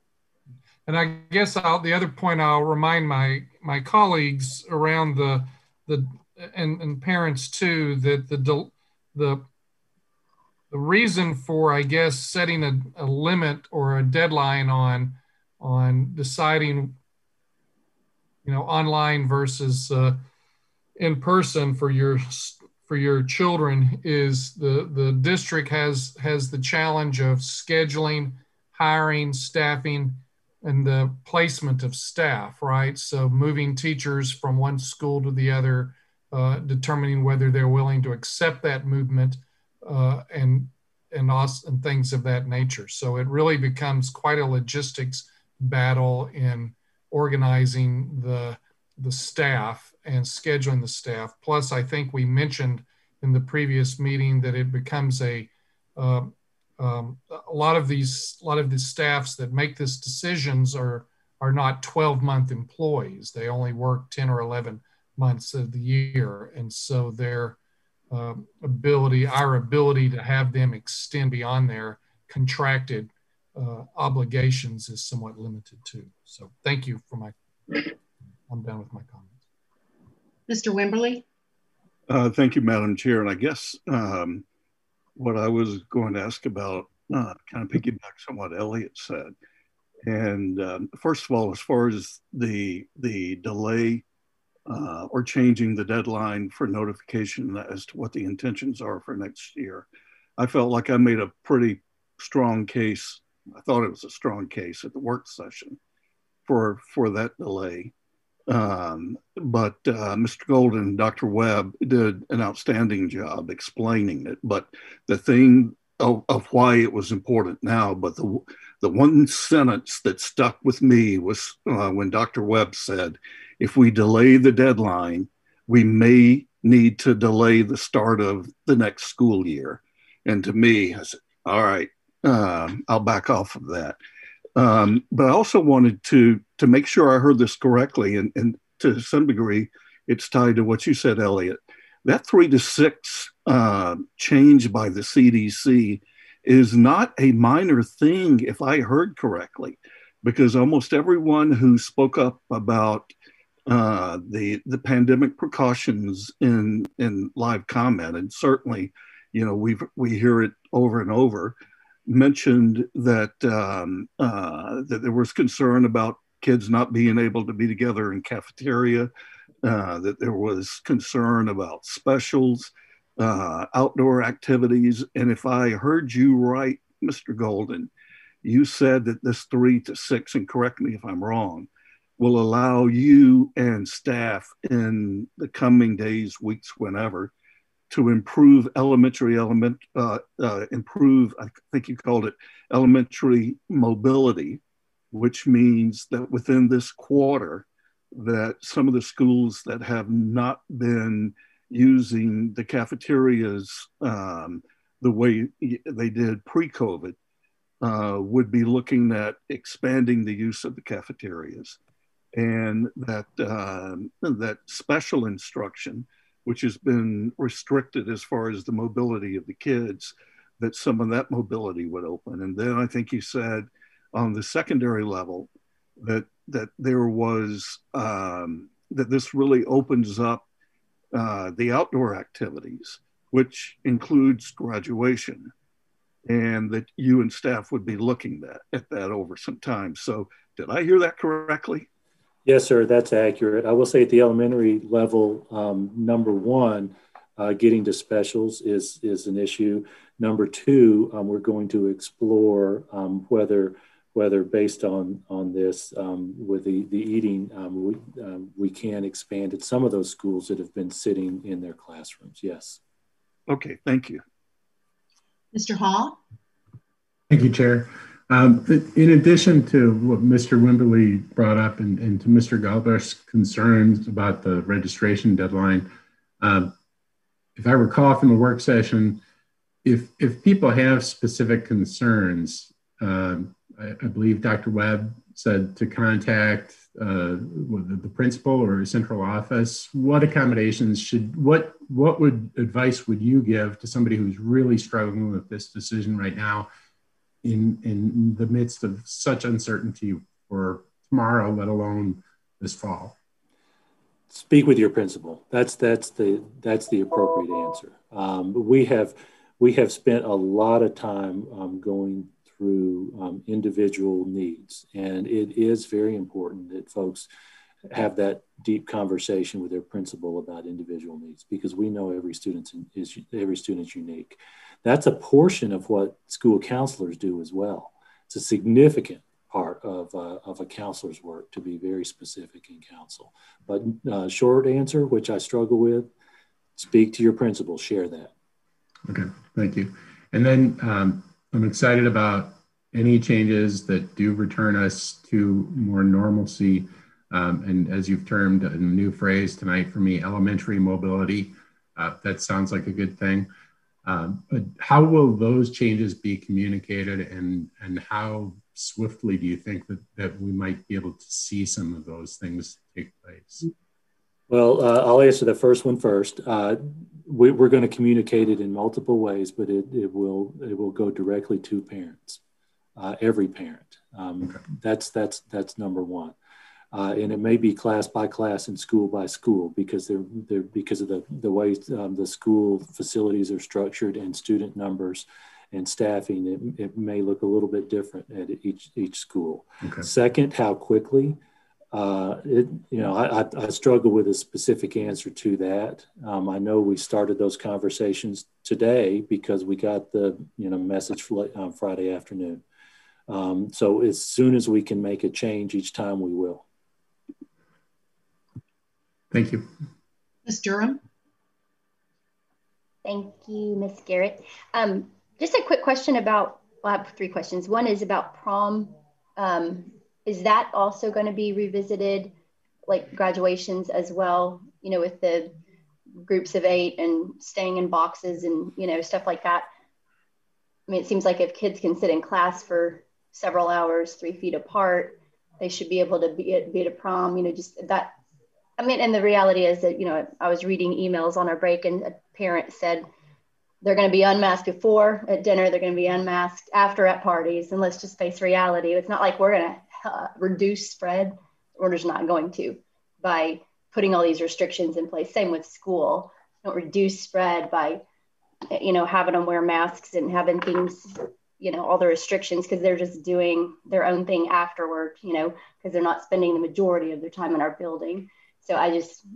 And I guess I'll, the other point I'll remind my my colleagues around the the and, and parents too that the the the reason for I guess setting a, a limit or a deadline on on deciding you know online versus uh, in person for your for your children is the the district has has the challenge of scheduling hiring staffing and the placement of staff right? So moving teachers from one school to the other uh, determining whether they're willing to accept that movement uh, and and us and things of that nature. So it really becomes quite a logistics battle in organizing the the staff and scheduling the staff. Plus, I think we mentioned in the previous meeting that it becomes a uh, um, a lot of these a lot of the staffs that make these decisions are are not 12 month employees. They only work 10 or 11 months of the year, and so their uh, ability, our ability to have them extend beyond their contracted uh, obligations is somewhat limited too. So thank you for my, I'm done with my comments. Mr. Wimberly? Uh, thank you, Madam Chair. And I guess um, what I was going to ask about uh, kind of piggybacks on what Elliot said. And um, first of all, as far as the the delay uh, or changing the deadline for notification as to what the intentions are for next year, I felt like I made a pretty strong case. I thought it was a strong case at the work session for for that delay. Um, but uh, Mr. Golden and Dr. Webb did an outstanding job explaining it. But the thing of, of, why it was important now, but the, the one sentence that stuck with me was uh, when Dr. Webb said, if we delay the deadline, we may need to delay the start of the next school year. And to me, I said, all right, uh, I'll back off of that. Um, but I also wanted to to make sure I heard this correctly, and, and to some degree, it's tied to what you said, Elliot. That three to six uh, change by the CDC is not a minor thing, if I heard correctly, because almost everyone who spoke up about uh, the the pandemic precautions in in live comment, and certainly, you know, we we hear it over and over mentioned that um, uh, that there was concern about kids not being able to be together in cafeteria, uh, that there was concern about specials, uh, outdoor activities, and if I heard you right, Mr. Golden, you said that this three to six, and correct me if I'm wrong, will allow you and staff in the coming days, weeks, whenever, to improve elementary element, uh, uh, improve, I think you called it elementary mobility, which means that within this quarter, that some of the schools that have not been using the cafeterias um, the way they did pre-COVID uh, would be looking at expanding the use of the cafeterias, and that um, that special instruction which has been restricted as far as the mobility of the kids, that some of that mobility would open. And then I think you said on the secondary level that that there was um, that this really opens up uh, the outdoor activities, which includes graduation, and that you and staff would be looking that, at that over some time. So, did I hear that correctly? Yes, sir, that's accurate. I will say at the elementary level, um, number one, uh, getting to specials is, is an issue. Number two, um, we're going to explore um, whether whether based on on this um, with the the eating um, we um, we can expand at some of those schools that have been sitting in their classrooms. Yes. Okay. Thank you. Mr. Hall. Thank you, Chair. Um, in addition to what Mr. Wimberly brought up and, and to Mr. Galbraith's concerns about the registration deadline, um, if I recall from the work session, if if people have specific concerns, um, I, believe Dr. Webb said to contact uh, the, the, principal or central office. What accommodations should what what would advice would you give to somebody who's really struggling with this decision right now, in in the midst of such uncertainty for tomorrow, let alone this fall? Speak with your principal. That's that's the that's the appropriate answer. Um, we have we have spent a lot of time um, going through um, individual needs. And it is very important that folks have that deep conversation with their principal about individual needs because we know every student is every student is unique. That's a portion of what school counselors do as well. It's a significant part of, uh, of a counselor's work to be very specific in counsel. But uh, short answer, which I struggle with, speak to your principal, share that. Okay, thank you. And then um, I'm excited about any changes that do return us to more normalcy. Um, and as you've termed a new phrase tonight for me, elementary mobility. Uh, that sounds like a good thing. Um, but how will those changes be communicated and, and how swiftly do you think that, that we might be able to see some of those things take place? Well, uh, I'll answer the first one first. Uh, we, are going to communicate it in multiple ways, but it, it will it will go directly to parents, uh, every parent. Um, okay. That's that's that's number one, uh, and it may be class by class and school by school because they're they're because of the the way um, the school facilities are structured and student numbers and staffing. It, it may look a little bit different at each each school. Okay. Second, how quickly uh, it, you know, I, I, struggle with a specific answer to that. Um, I know we started those conversations today because we got the you know message on Friday afternoon. Um, so as soon as we can make a change each time, we will. Thank you, Ms. Durham. Thank you, Ms. Garrett. Um, just a quick question about. Well, I have three questions. One is about prom. Um, is that also going to be revisited like graduations as well you know with the groups of eight and staying in boxes and you know stuff like that? I mean it seems like if kids can sit in class for several hours three feet apart they should be able to be at, be at a prom you know just that i mean and the reality is that you know i was reading emails on our break and a parent said they're going to be unmasked before at dinner they're going to be unmasked after at parties and let's just face reality it's not like we're going to uh, reduce spread, just not going to by putting all these restrictions in place. Same with school. Don't reduce spread by, you know, having them wear masks and having things, you know, all the restrictions because they're just doing their own thing afterward, you know, because they're not spending the majority of their time in our building. So I just,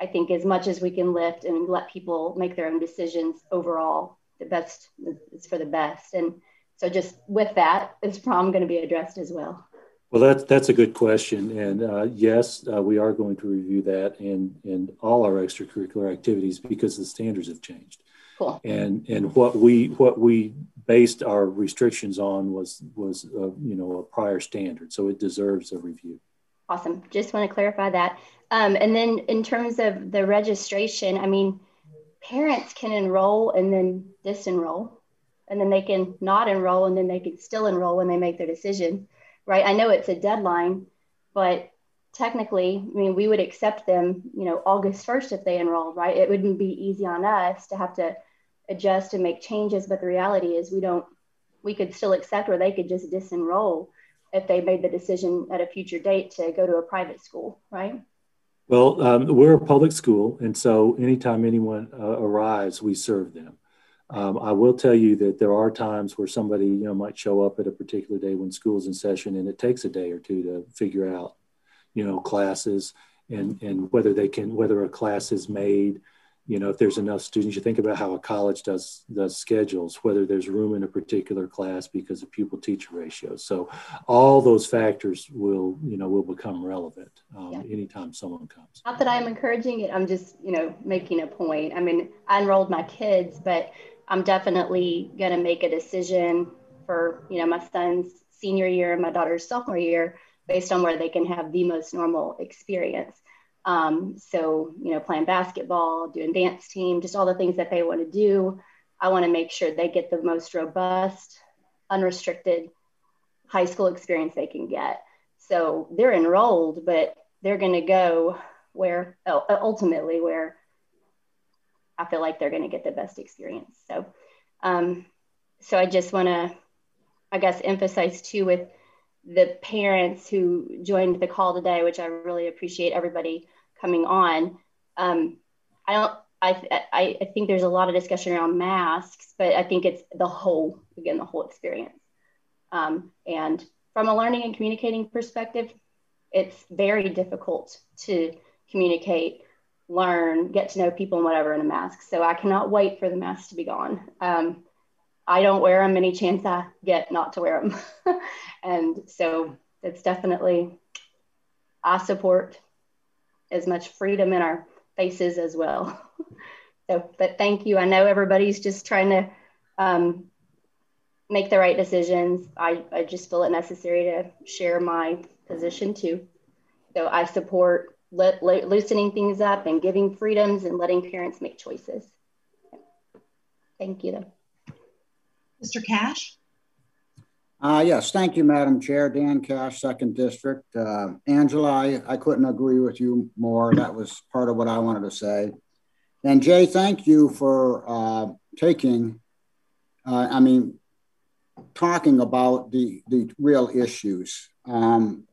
I think as much as we can lift and let people make their own decisions overall, the best is for the best. And so just with that, is prom going to be addressed as well? Well, that's that's a good question, and uh, yes, uh, we are going to review that and and all our extracurricular activities because the standards have changed. Cool. And and what we what we based our restrictions on was was uh, you know a prior standard, so it deserves a review. Awesome. Just want to clarify that. Um, and then in terms of the registration, I mean, parents can enroll and then disenroll, and then they can not enroll and then they can still enroll when they make their decision right? I know it's a deadline, but technically, I mean, we would accept them, you know, August 1st if they enrolled, right? It wouldn't be easy on us to have to adjust and make changes, but the reality is we don't, we could still accept or they could just disenroll if they made the decision at a future date to go to a private school, right? Well, um, we're a public school, and so anytime anyone uh, arrives, we serve them. Um, I will tell you that there are times where somebody, you know, might show up at a particular day when school's in session, and it takes a day or two to figure out, you know, classes and and whether they can whether a class is made you know if there's enough students you think about how a college does does schedules whether there's room in a particular class because of pupil teacher ratio. so all those factors will you know will become relevant um, yeah. anytime someone comes not that i'm encouraging it i'm just you know making a point i mean i enrolled my kids but i'm definitely going to make a decision for you know my son's senior year and my daughter's sophomore year based on where they can have the most normal experience um, so, you know, playing basketball, doing dance team, just all the things that they want to do. I want to make sure they get the most robust, unrestricted high school experience they can get. So they're enrolled, but they're going to go where ultimately where I feel like they're going to get the best experience. So, um, so I just want to, I guess, emphasize too with the parents who joined the call today, which I really appreciate everybody coming on. Um, I don't. I, I, think there's a lot of discussion around masks, but I think it's the whole again the whole experience. Um, and from a learning and communicating perspective, it's very difficult to communicate, learn, get to know people and whatever in a mask. So I cannot wait for the mask to be gone. Um, I don't wear them any chance I get not to wear them. and so it's definitely, I support as much freedom in our faces as well. so, but thank you. I know everybody's just trying to um, make the right decisions. I, I just feel it necessary to share my position too. So I support le- le- loosening things up and giving freedoms and letting parents make choices. Thank you. Though. Mr. Cash? Uh, yes, thank you, Madam Chair. Dan Cash, Second District. Uh, Angela, I, I couldn't agree with you more. That was part of what I wanted to say. And Jay, thank you for uh, taking, uh, I mean, talking about the, the real issues. Um,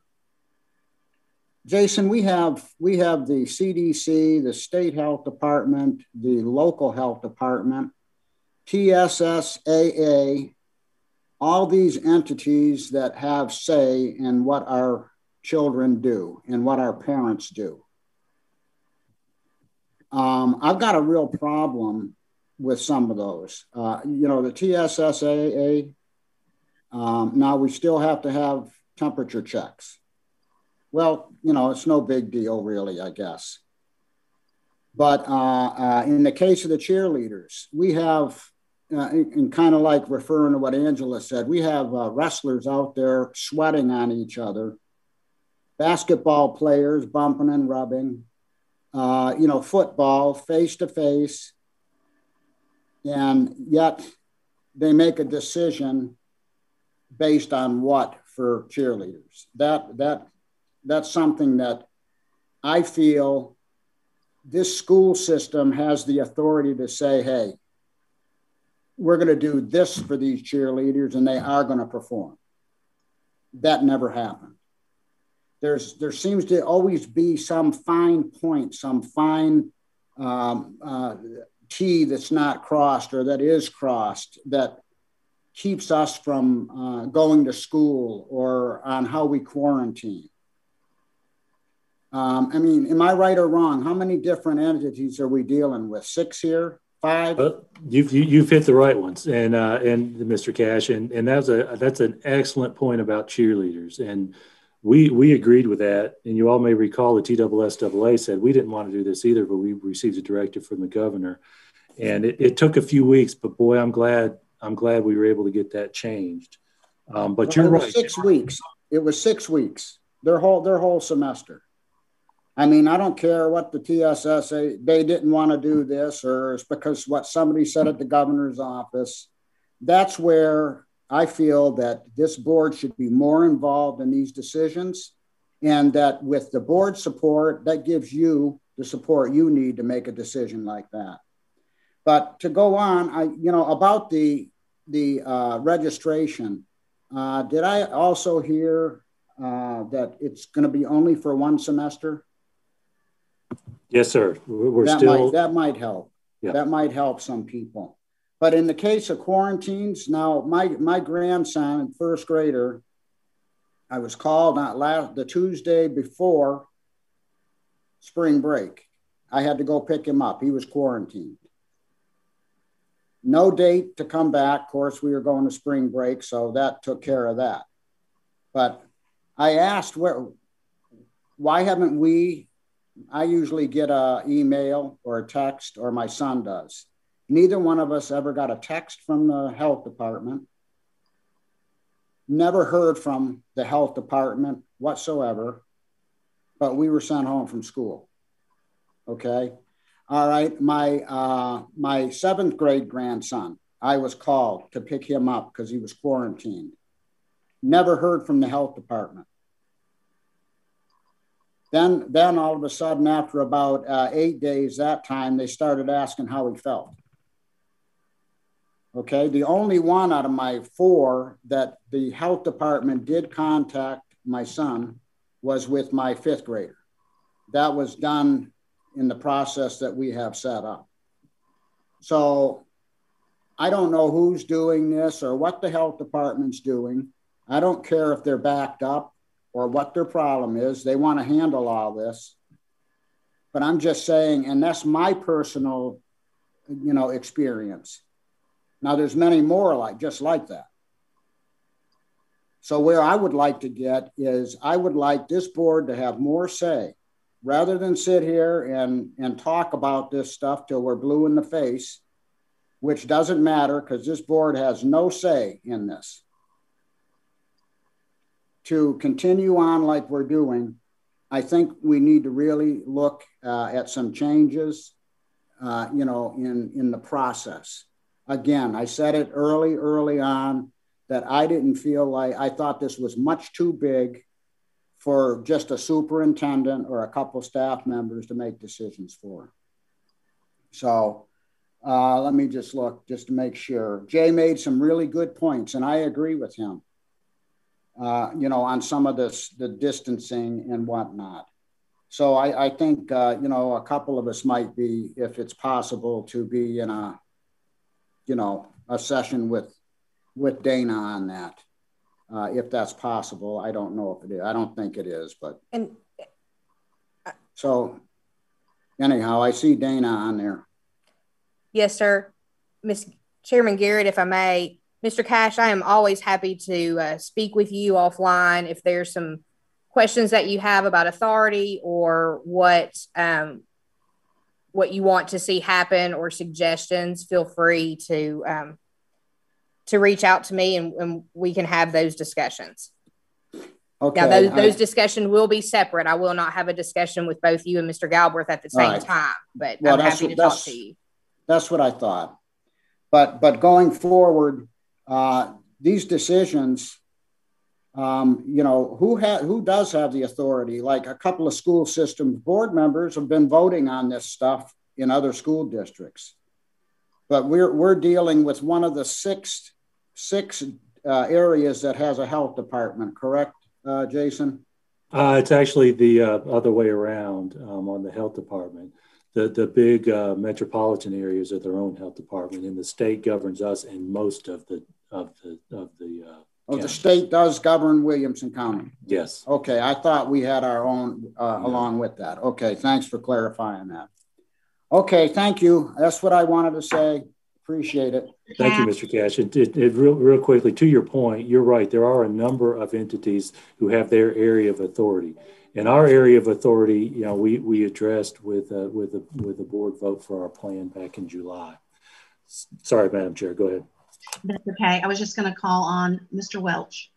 Jason, we have we have the CDC, the state health department, the local health department, TSSAA, all these entities that have say in what our children do and what our parents do. Um, I've got a real problem with some of those. Uh, you know, the TSSAA, um, now we still have to have temperature checks. Well, you know, it's no big deal, really, I guess. But uh, uh, in the case of the cheerleaders, we have uh, and kind of like referring to what Angela said, we have uh, wrestlers out there sweating on each other, basketball players bumping and rubbing, uh, you know, football face to face, and yet they make a decision based on what for cheerleaders. That that that's something that I feel this school system has the authority to say, hey we're going to do this for these cheerleaders and they are going to perform. That never happened. There's, there seems to always be some fine point, some fine um, uh, T that's not crossed or that is crossed that keeps us from uh, going to school or on how we quarantine. Um, I mean, am I right or wrong? How many different entities are we dealing with? Six here? five. Uh, you've you, you've hit the right ones, and uh, and Mr. Cash, and and that's a that's an excellent point about cheerleaders, and we we agreed with that. And you all may recall the TSSAA said we didn't want to do this either, but we received a directive from the governor, and it, it took a few weeks, but boy, I'm glad I'm glad we were able to get that changed. Um, but well, you're right. Six weeks. It was six weeks. Their whole their whole semester. I mean, I don't care what the TSS they, they didn't want to do this, or it's because what somebody said at the governor's office. That's where I feel that this board should be more involved in these decisions, and that with the board support, that gives you the support you need to make a decision like that. But to go on, I you know about the the uh, registration. Uh, did I also hear uh, that it's going to be only for one semester? Yes, sir. We're that still. Might, that might help. Yeah. That might help some people. But in the case of quarantines, now my my grandson, first grader, I was called not last the Tuesday before spring break. I had to go pick him up. He was quarantined. No date to come back. Of course, we were going to spring break, so that took care of that. But I asked where why haven't we I usually get a email or a text or my son does. Neither one of us ever got a text from the health department. Never heard from the health department whatsoever, but we were sent home from school. Okay. All right. My uh, my seventh grade grandson, I was called to pick him up because he was quarantined. Never heard from the health department. Then, then all of a sudden, after about uh, eight days that time, they started asking how he felt. Okay, the only one out of my four that the health department did contact my son was with my fifth grader. That was done in the process that we have set up. So I don't know who's doing this or what the health department's doing. I don't care if they're backed up or what their problem is. They want to handle all this. But I'm just saying, and that's my personal, you know, experience. Now there's many more like just like that. So where I would like to get is I would like this board to have more say rather than sit here and, and talk about this stuff till we're blue in the face, which doesn't matter because this board has no say in this to continue on like we're doing, I think we need to really look uh, at some changes, uh, you know, in, in the process. Again, I said it early, early on that I didn't feel like I thought this was much too big for just a superintendent or a couple staff members to make decisions for. So uh, let me just look just to make sure. Jay made some really good points, and I agree with him uh, you know, on some of this, the distancing and whatnot. So I, I think, uh, you know, a couple of us might be, if it's possible, to be in a, you know, a session with, with Dana on that. Uh, if that's possible, I don't know if it is. I don't think it is, but. And so, anyhow, I see Dana on there. Yes, sir. Miss Chairman Garrett, if I may, Mr. Cash, I am always happy to uh, speak with you offline if there's some questions that you have about authority or what um, what you want to see happen or suggestions. Feel free to um, to reach out to me and, and, we can have those discussions. Okay. Now, those, those discussions will be separate. I will not have a discussion with both you and Mr. Galbraith at the same right. time, but well, I'm happy to talk to you. That's what I thought. But but going forward, uh, these decisions, um, you know, who ha- who does have the authority? Like a couple of school system board members have been voting on this stuff in other school districts, but we're we're dealing with one of the six six uh, areas that has a health department. Correct, uh, Jason? Uh, it's actually the uh, other way around um, on the health department the the big uh, metropolitan areas are their own health department, and the state governs us in most of the of the of the. Uh, oh, the state does govern Williamson County. Yes. Okay, I thought we had our own uh, no. along with that. Okay, thanks for clarifying that. Okay, thank you. That's what I wanted to say. Appreciate it. Thank you, Mr. Cash. It, it, it real, real quickly, to your point, you're right. There are a number of entities who have their area of authority in our area of authority, you know, we, we addressed with, uh, with, the, with the board vote for our plan back in July. Sorry, Madam Chair, go ahead. That's okay. I was just going to call on Mr. Welch.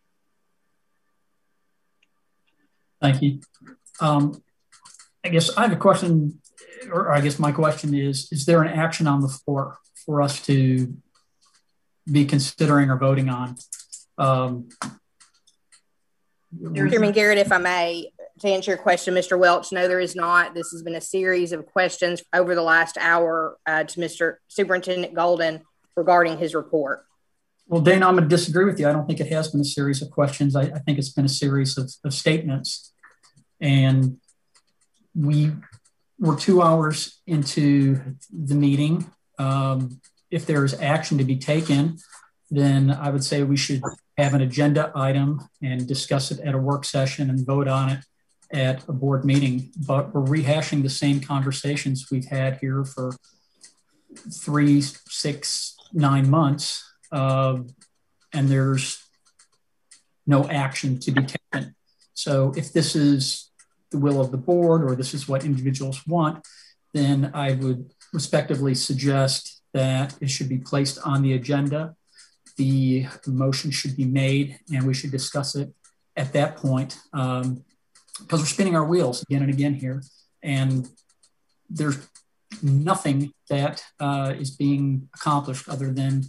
Thank you. Um, I guess I have a question, or I guess my question is, is there an action on the floor for us to be considering or voting on? Um, Chairman Garrett, if I may, to answer your question, Mr. Welch, no, there is not. This has been a series of questions over the last hour uh, to Mr. Superintendent Golden regarding his report. Well, Dana, I'm going to disagree with you. I don't think it has been a series of questions. I, I think it's been a series of, of statements. And we we're two hours into the meeting. Um, if there is action to be taken, then I would say we should have an agenda item and discuss it at a work session and vote on it at a board meeting. But we're rehashing the same conversations we've had here for three, six, nine months, uh, and there's no action to be taken. So if this is the will of the board or this is what individuals want, then I would respectively suggest that it should be placed on the agenda. The motion should be made and we should discuss it at that point um, because we're spinning our wheels again and again here. And there's nothing that uh, is being accomplished other than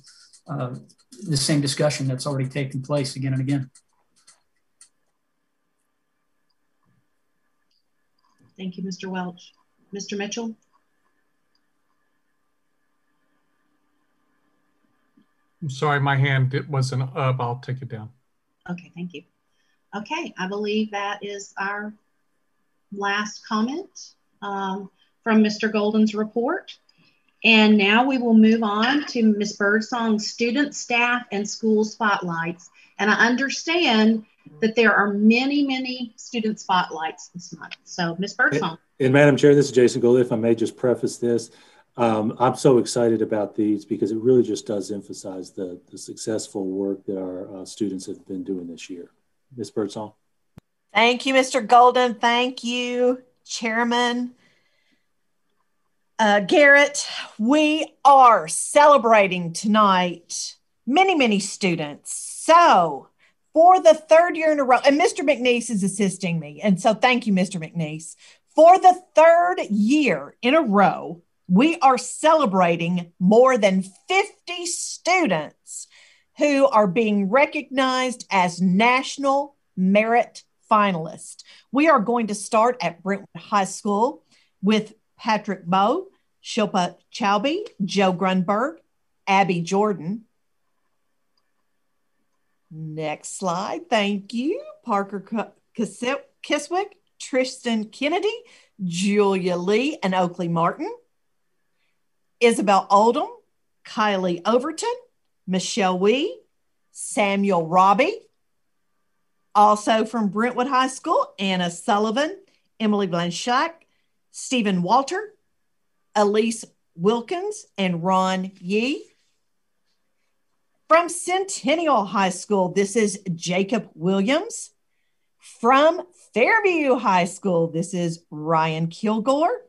uh, the same discussion that's already taken place again and again. Thank you, Mr. Welch. Mr. Mitchell? I'm sorry, my hand it wasn't up. I'll take it down. Okay, thank you. Okay, I believe that is our last comment um, from Mr. Golden's report. And now we will move on to Ms. Birdsong's student, staff, and school spotlights. And I understand that there are many, many student spotlights this month. So, Ms. Birdsong. And, and, Madam Chair, this is Jason Gold. If I may just preface this, um, I'm so excited about these because it really just does emphasize the, the successful work that our uh, students have been doing this year. Ms. Birdsong. Thank you, Mr. Golden. Thank you, Chairman. Uh, Garrett, we are celebrating tonight many, many students. So, for the third year in a row, and Mr. McNeese is assisting me. And so, thank you, Mr. McNeese. For the third year in a row, we are celebrating more than 50 students who are being recognized as National Merit finalists. We are going to start at Brentwood High School with Patrick Bowe, Shilpa Chowby, Joe Grunberg, Abby Jordan. Next slide. Thank you. Parker Kiswick, Tristan Kennedy, Julia Lee, and Oakley Martin. Isabel Oldham, Kylie Overton, Michelle Wee, Samuel Robbie. Also from Brentwood High School, Anna Sullivan, Emily Blanchak, Stephen Walter, Elise Wilkins, and Ron Yee. From Centennial High School, this is Jacob Williams. From Fairview High School, this is Ryan Kilgore.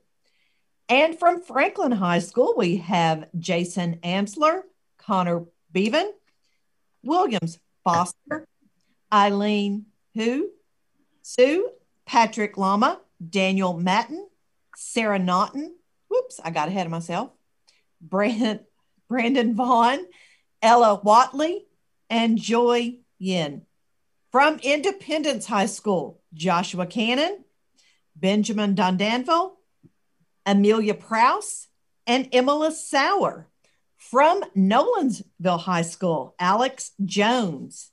And from Franklin High School, we have Jason Amsler, Connor Bevan, Williams Foster, Eileen Hu, Sue, Patrick Lama, Daniel Matten, Sarah Naughton, whoops, I got ahead of myself, Brandon, Brandon Vaughn, Ella Watley, and Joy Yin. From Independence High School, Joshua Cannon, Benjamin Dondanville, Amelia Prouse, and Emily Sauer. From Nolensville High School, Alex Jones.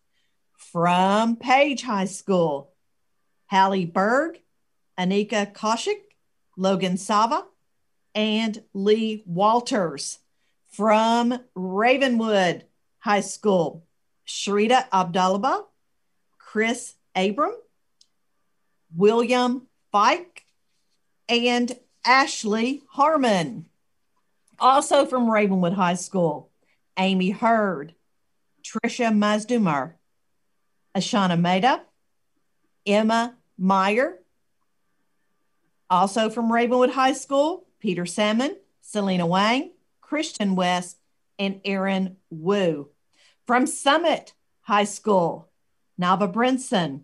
From Page High School, Hallie Berg, Anika Koshik, Logan Sava, and Lee Walters. From Ravenwood High School, Sharita Abdallah, Chris Abram, William Fike, and Ashley Harmon. Also from Ravenwood High School, Amy Hurd, Trisha Mazdumar, Ashana Meda, Emma Meyer. Also from Ravenwood High School, Peter Salmon, Selena Wang, Christian West, and Aaron Wu. From Summit High School, Nava Brinson.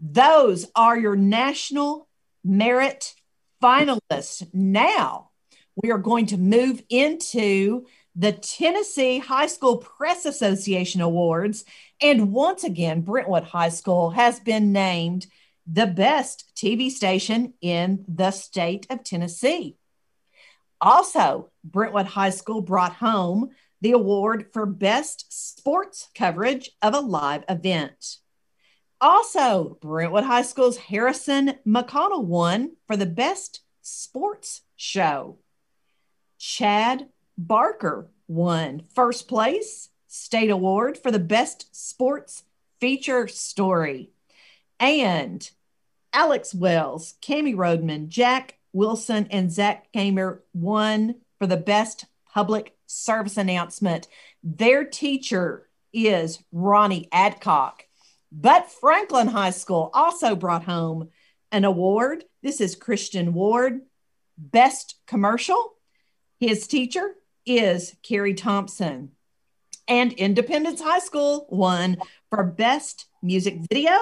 Those are your national merit finalists. Now we are going to move into the Tennessee High School Press Association Awards. And once again, Brentwood High School has been named the best TV station in the state of Tennessee. Also, Brentwood High School brought home the award for best sports coverage of a live event. Also, Brentwood High School's Harrison McConnell won for the best Sports Show. Chad Barker won first place state award for the best sports feature story. And Alex Wells, Cami Rodman, Jack Wilson, and Zach Gamer won for the best public service announcement. Their teacher is Ronnie Adcock. But Franklin High School also brought home an award. This is Christian Ward, Best Commercial. His teacher is Carrie Thompson. And Independence High School won for Best Music Video,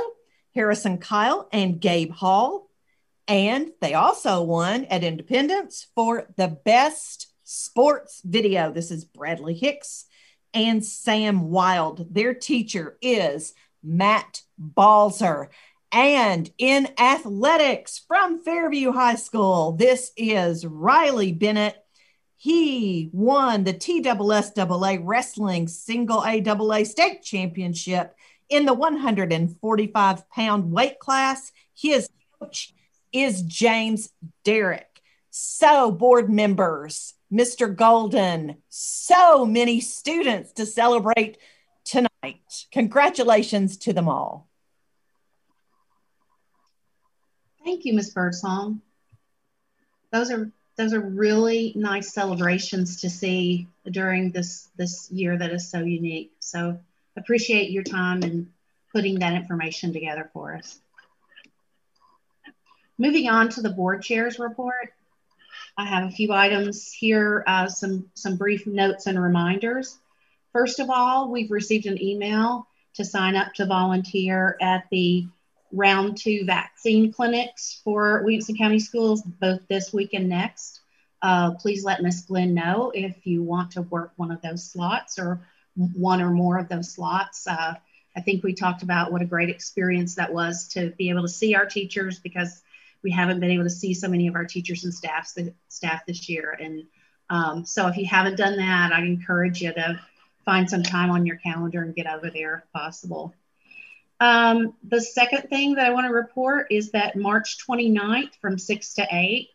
Harrison Kyle and Gabe Hall. And they also won at Independence for the Best Sports Video. This is Bradley Hicks and Sam Wild. Their teacher is Matt Balzer. And in athletics from Fairview High School, this is Riley Bennett. He won the TSSAA Wrestling Single AAA State Championship in the 145 pound weight class. His coach is James Derrick. So, board members, Mr. Golden, so many students to celebrate tonight. Congratulations to them all. Thank you, Ms. Birdsong. Those are those are really nice celebrations to see during this this year that is so unique. So appreciate your time and putting that information together for us. Moving on to the board chairs report. I have a few items here, uh, some, some brief notes and reminders. First of all, we've received an email to sign up to volunteer at the round two vaccine clinics for Williamson County Schools, both this week and next. Uh, please let Miss Glenn know if you want to work one of those slots or one or more of those slots. Uh, I think we talked about what a great experience that was to be able to see our teachers because we haven't been able to see so many of our teachers and staffs staff this year. And um, so if you haven't done that, I encourage you to find some time on your calendar and get over there if possible. Um, the second thing that I want to report is that March 29th from 6 to 8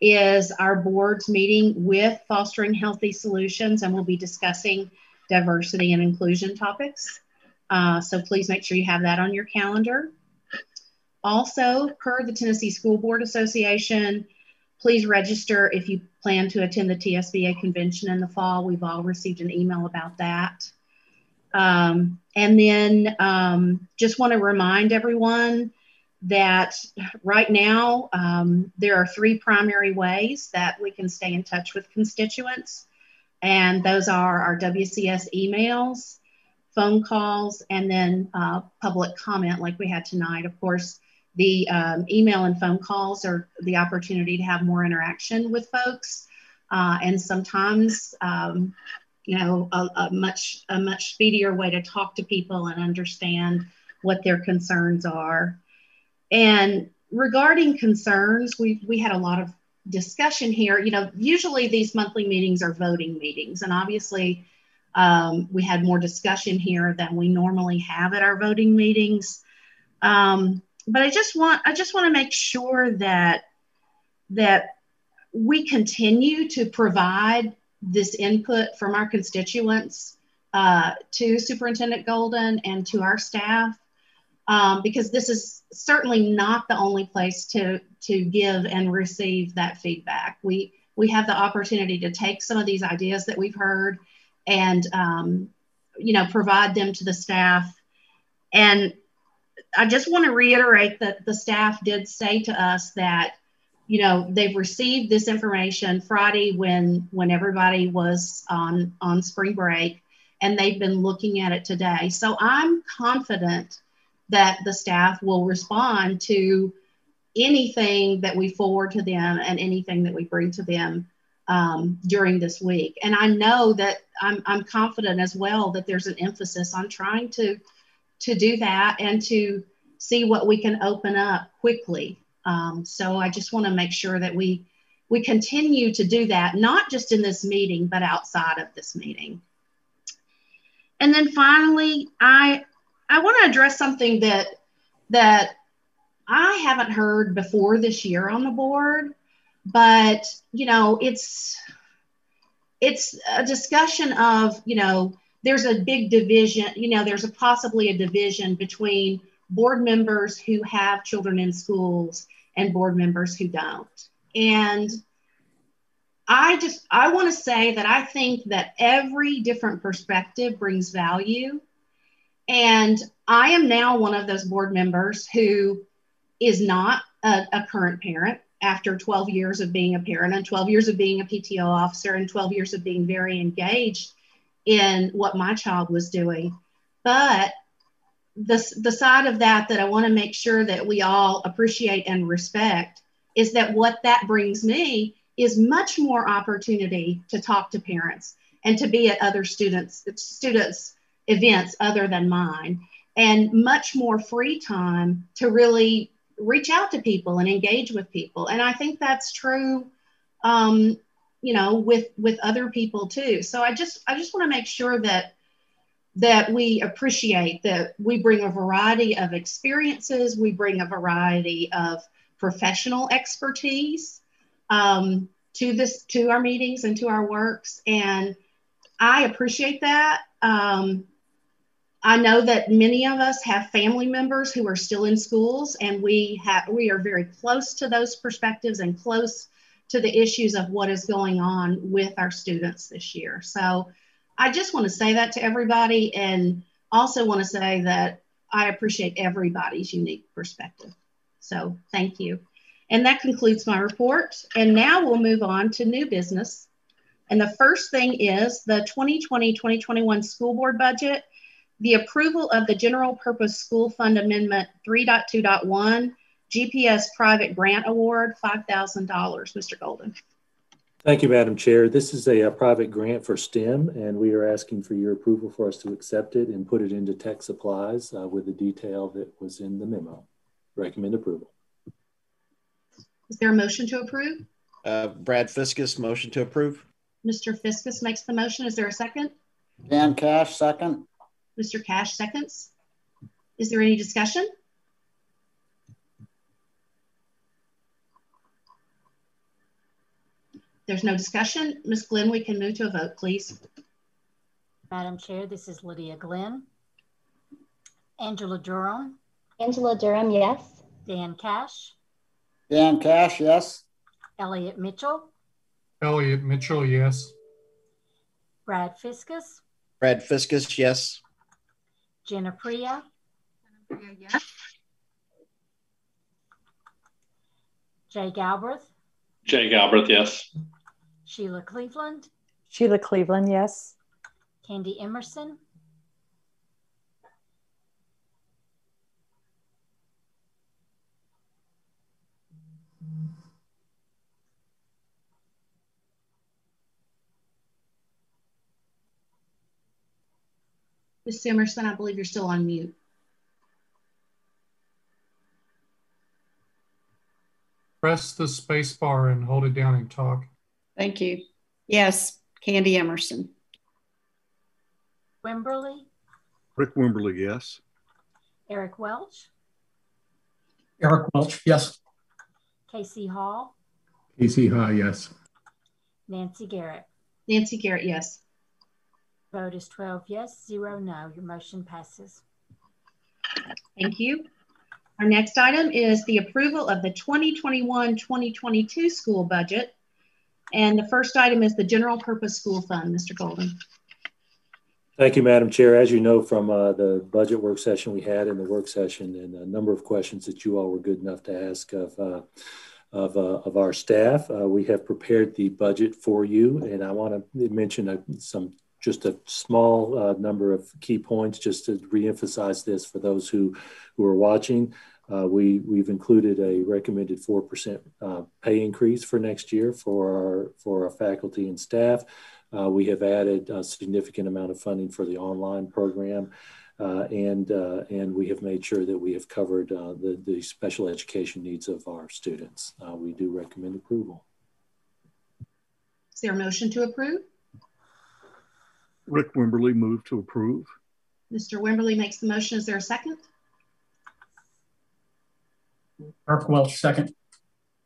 is our board's meeting with Fostering Healthy Solutions, and we'll be discussing diversity and inclusion topics. Uh, so please make sure you have that on your calendar. Also, per the Tennessee School Board Association, please register if you plan to attend the TSBA convention in the fall. We've all received an email about that. Um, and then um, just want to remind everyone that right now um, there are three primary ways that we can stay in touch with constituents. And those are our WCS emails, phone calls, and then uh, public comment like we had tonight. Of course, the um, email and phone calls are the opportunity to have more interaction with folks. Uh, and sometimes, um, you know, a, a, much a much speedier way to talk to people and understand what their concerns are. And regarding concerns, we we had a lot of discussion here. You know, usually these monthly meetings are voting meetings, and obviously um, we had more discussion here than we normally have at our voting meetings. Um, but I just want I just want to make sure that that we continue to provide this input from our constituents uh, to Superintendent Golden and to our staff um, because this is certainly not the only place to to give and receive that feedback. We we have the opportunity to take some of these ideas that we've heard and um, you know provide them to the staff and I just want to reiterate that the staff did say to us that, you know, they've received this information Friday when when everybody was on on spring break, and they've been looking at it today. So I'm confident that the staff will respond to anything that we forward to them and anything that we bring to them um, during this week. And I know that I'm, I'm confident as well that there's an emphasis on trying to to do that and to see what we can open up quickly. Um, so I just want to make sure that we we continue to do that, not just in this meeting, but outside of this meeting. And then finally, I I want to address something that that I haven't heard before this year on the board. but you know, it's it's a discussion of you know, there's a big division. You know, there's a possibly a division between board members who have children in schools and board members who don't, and I just I want to say that I think that every different perspective brings value. And I am now one of those board members who is not a, a, current parent after 12 years of being a parent and 12 years of being a PTO officer and 12 years of being very engaged in what my child was doing. But the, the side of that that I want to make sure that we all appreciate and respect is that what that brings me is much more opportunity to talk to parents and to be at other students students events other than mine and much more free time to really reach out to people and engage with people. And i think that's true um, you know with with other people too. So i just i just want to make sure that that we appreciate that we bring a variety of experiences. We bring a variety of professional expertise um, to this to our meetings and to our works. And i appreciate that um, i know that many of us have family members who are still in schools and we have we are very close to those perspectives and close to the issues of what is going on with our students this year so i just want to say that to everybody and also want to say that i appreciate everybody's unique perspective so thank you and that concludes my report. And now we'll move on to new business. And the first thing is the 2020-2021 school board budget, the approval of the general purpose school fund amendment 3.2.1 GPS private grant award, $5,000. Mr. Golden. Thank you, Madam Chair. This is a, a, private grant for STEM, and we are asking for your approval for us to accept it and put it into tech supplies uh, with the detail that was in the memo. Recommend approval. Is there a motion to approve? Uh, Brad Fiskum, motion to approve. Mr. Fiskum makes the motion. Is there a second? Dan Cash, second. Mr. Cash seconds. Is there any discussion? There's no discussion. Ms. Glenn, we can move to a vote, please. Madam Chair, this is Lydia Glenn. Angela Durham. Angela Durham, yes. Dan Cash. Dan Cash, yes. Elliot Mitchell. Elliot Mitchell, yes. Brad Fiskum. Brad Fiskum, yes. Jen Aprea. Jen Aprea, yes. Jay Galbraith. Jay Galbraith, yes. Sheila Cleveland. Sheila Cleveland, yes. Candy Emerson. Ms. Emerson, I believe you're still on mute. Press the space bar and hold it down and talk. Thank you. Yes, Candy Emerson. Wimberly. Rick Wimberly, yes. Eric Welch. Eric Welch, yes. KC Haws. KC Haws, yes. Nancy Garrett. Nancy Garrett, yes. Vote is 12 yes, 0 no. Your motion passes. Thank you. Our next item is the approval of the 2021-2022 school budget. And the first item is the general purpose school fund. Mr. Golden. Thank you, Madam Chair. As you know from uh, the budget work session we had in the work session and a number of questions that you all were good enough to ask of, uh, of, uh, of, our staff, uh, we have prepared the budget for you. And I want to mention uh, some just a small uh, number of key points just to reemphasize this for those who, who are watching. Uh, we, we've included a recommended 4% uh, pay increase for next year for our, for our faculty and staff. Uh, we have added a significant amount of funding for the online program. Uh, and, uh, and we have made sure that we have covered the, the special education needs of our students. we do recommend approval. Is there a motion to approve? Rick Wimberly moved to approve. Mr. Wimberly makes the motion. Is there a second? Eric Welch, second.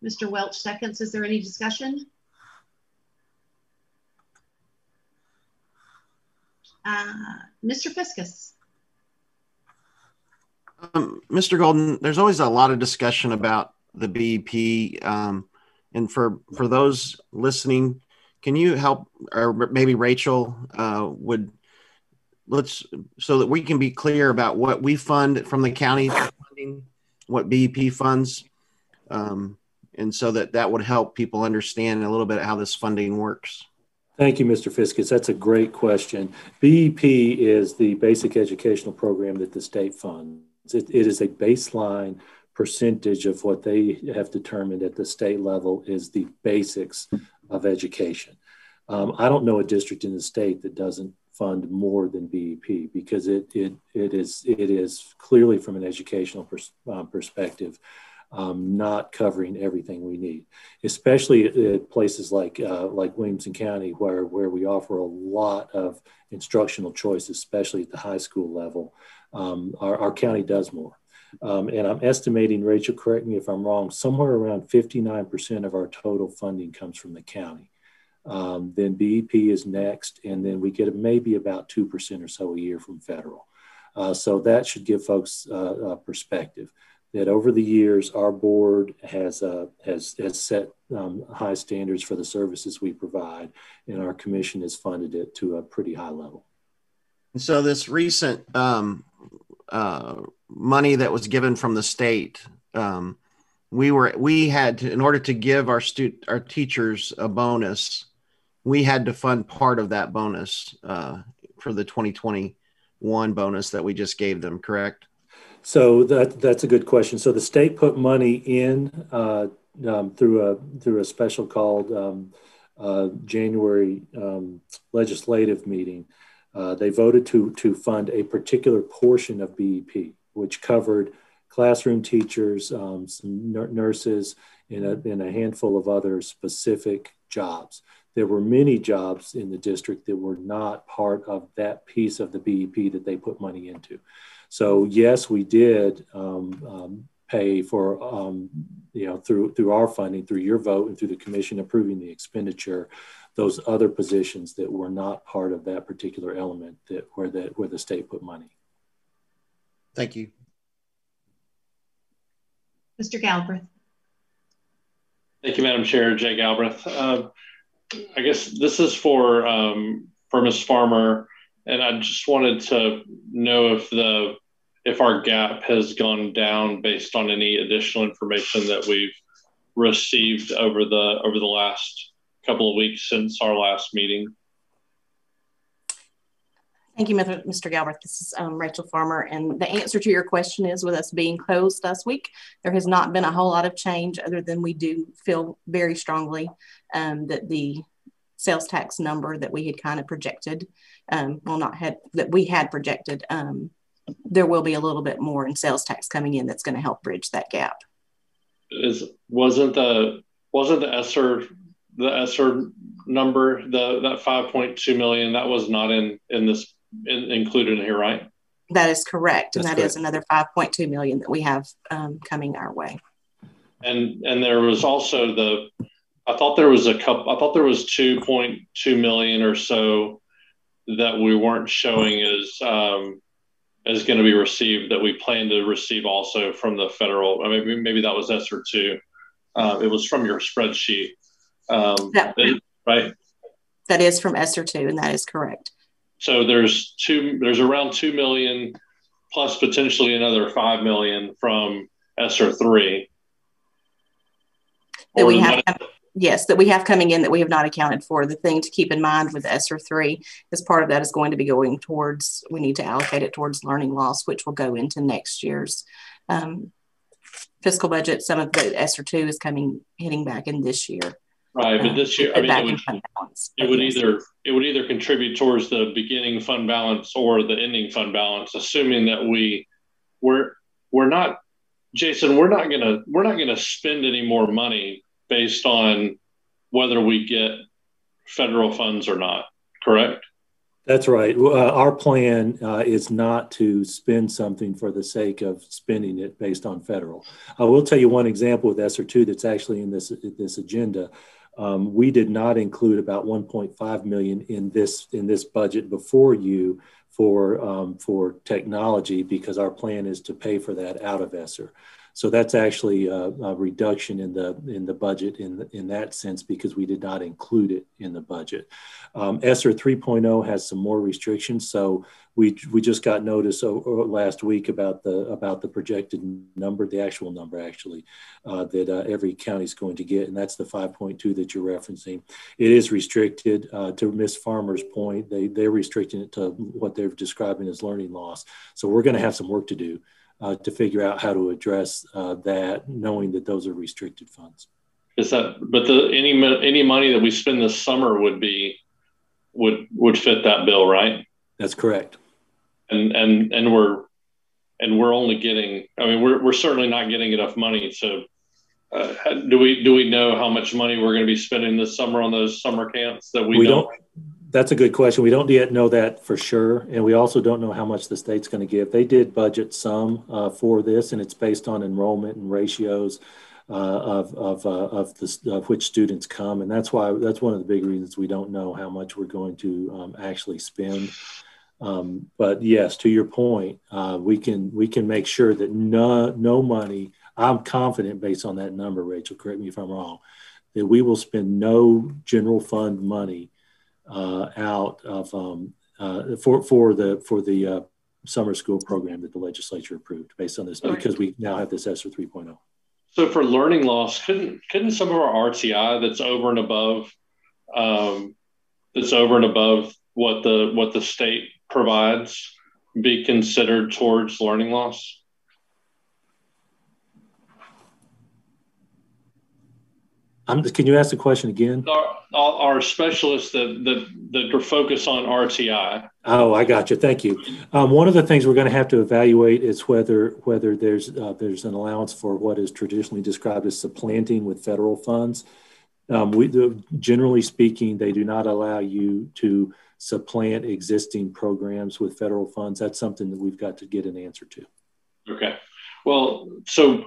Mr. Welch seconds. Is there any discussion? Uh, Mr. Fiskum. Um, Mr. Golden, there's always a lot of discussion about the BEP. Um, and for, for those listening, can you help, or maybe Rachel uh, would, let's, so that we can be clear about what we fund from the county funding, what BEP funds, um, and so that that would help people understand a little bit how this funding works. Thank you, Mr. Fiskum. That's a great question. BEP is the basic educational program that the state funds. it, it is a baseline percentage of what they have determined at the state level is the basics of education. Um, I don't know a district in the state that doesn't fund more than BEP because it it it is it is clearly from an educational pers- uh, perspective um, not covering everything we need, especially at places like uh, like Williamson County where where we offer a lot of instructional choice, especially at the high school level. Um, our, our county does more. Um, and I'm estimating, Rachel, correct me if I'm wrong, somewhere around 59% of our total funding comes from the county. Um, then BEP is next, and then we get maybe about 2% or so a year from federal. Uh, so that should give folks uh, a perspective that over the years, our board has, uh, has, has set um, high standards for the services we provide, and our commission has funded it to a pretty high level. So this recent um, uh, money that was given from the state, um, we were we had to, in order to give our student our teachers a bonus, we had to fund part of that bonus uh, for the 2021 bonus that we just gave them. Correct? So that that's a good question. So the state put money in uh, um, through a through a special called um, uh, January um, legislative meeting. Uh, they voted to to fund a particular portion of BEP, which covered classroom teachers, um, some nurses, and a, and a handful of other specific jobs there were many jobs in the district that were not part of that piece of the BEP that they put money into. So yes, we did um, um, pay for, um, you know, through through our funding, through your vote, and through the commission approving the expenditure, those other positions that were not part of that particular element that where the where the state put money. Thank you, Mr. Galbraith. Thank you, Madam Chair. Jay Galbraith. Uh, I guess this is for um, for Ms. Farmer, and I just wanted to know if the if our gap has gone down based on any additional information that we've received over the over the last couple of weeks since our last meeting. Thank you, Mr. Galbraith. This is um, Rachel Farmer. And the answer to your question is with us being closed last week, there has not been a whole lot of change other than we do feel very strongly um, that the sales tax number that we had kind of projected, um, well, not had, that we had projected, um, there will be a little bit more in sales tax coming in that's going to help bridge that gap. Is wasn't the wasn't the ESSER the ESSER number the that 5.2 million that was not in in this in, included in here, right? That is correct, and That's that correct. is another 5.2 million that we have um, coming our way. And and there was also the, I thought there was a couple. I thought there was 2.2 million or so that we weren't showing as um, as going to be received that we plan to receive also from the federal. I mean, maybe that was ESSER two. Uh, it was from your spreadsheet, um, yeah. right? That is from ESSER two, and that is correct. So there's two, there's around 2 million plus potentially another 5 million from ESSER 3. That we have, yes, that we have coming in that we have not accounted for. The thing to keep in mind with ESSER 3 is part of that is going to be going towards, we need to allocate it towards learning loss, which will go into next year's um, fiscal budget. Some of the ESSER 2 is coming, hitting back in this year. Right, but this year, I mean, it would, it would either it would either contribute towards the beginning fund balance or the ending fund balance, assuming that we we're we're not, Jason, we're not gonna we're not gonna spend any more money based on whether we get federal funds or not. Correct? That's right. Uh, our plan uh, is not to spend something for the sake of spending it based on federal. I will tell you one example with ESSER two that's actually in this this agenda. Um, we did not include about 1.5 million in this in this budget before you for um, for technology because our plan is to pay for that out of ESSER. So that's actually a, a, reduction in the in the budget in in that sense because we did not include it in the budget. Um, ESSER 3.0 has some more restrictions, so we we just got notice last week about the about the projected number, the actual number actually uh, that uh, every county is going to get, and that's the 5.2 that you're referencing. It is restricted uh, to Miss Farmer's point. They they're restricting it to what they're describing as learning loss. So we're going to have some work to do uh, to figure out how to address uh, that, knowing that those are restricted funds. Is that, but the any any money that we spend this summer would be would would fit that bill, right? That's correct. And and and we're and we're only getting. I mean, we're we're certainly not getting enough money to. Uh, do we do we know how much money we're going to be spending this summer on those summer camps that we, we don't? don't that's a good question. We don't yet know that for sure, and we also don't know how much the state's going to give. They did budget some uh, for this, and it's based on enrollment and ratios uh, of of uh, of, the, of which students come, and that's why that's one of the big reasons we don't know how much we're going to um, actually spend. Um, but yes, to your point, uh, we can we can make sure that no no money. I'm confident based on that number, Rachel. Correct me if I'm wrong. That we will spend no general fund money out of um, uh, for for the for the uh, summer school program that the legislature approved based on this because we now have this ESSER 3.0. So for learning loss, couldn't couldn't some of our RTI that's over and above um, that's over and above what the what the state provides be considered towards learning loss? I'm, can you ask the question again? Our, our specialists that, that, that are focused on RTI. Oh, I got you. Thank you. Um, one of the things we're going to have to evaluate is whether whether there's uh, there's an allowance for what is traditionally described as supplanting with federal funds. Um, we, generally speaking, they do not allow you to supplant existing programs with federal funds. That's something that we've got to get an answer to. Okay. Well, so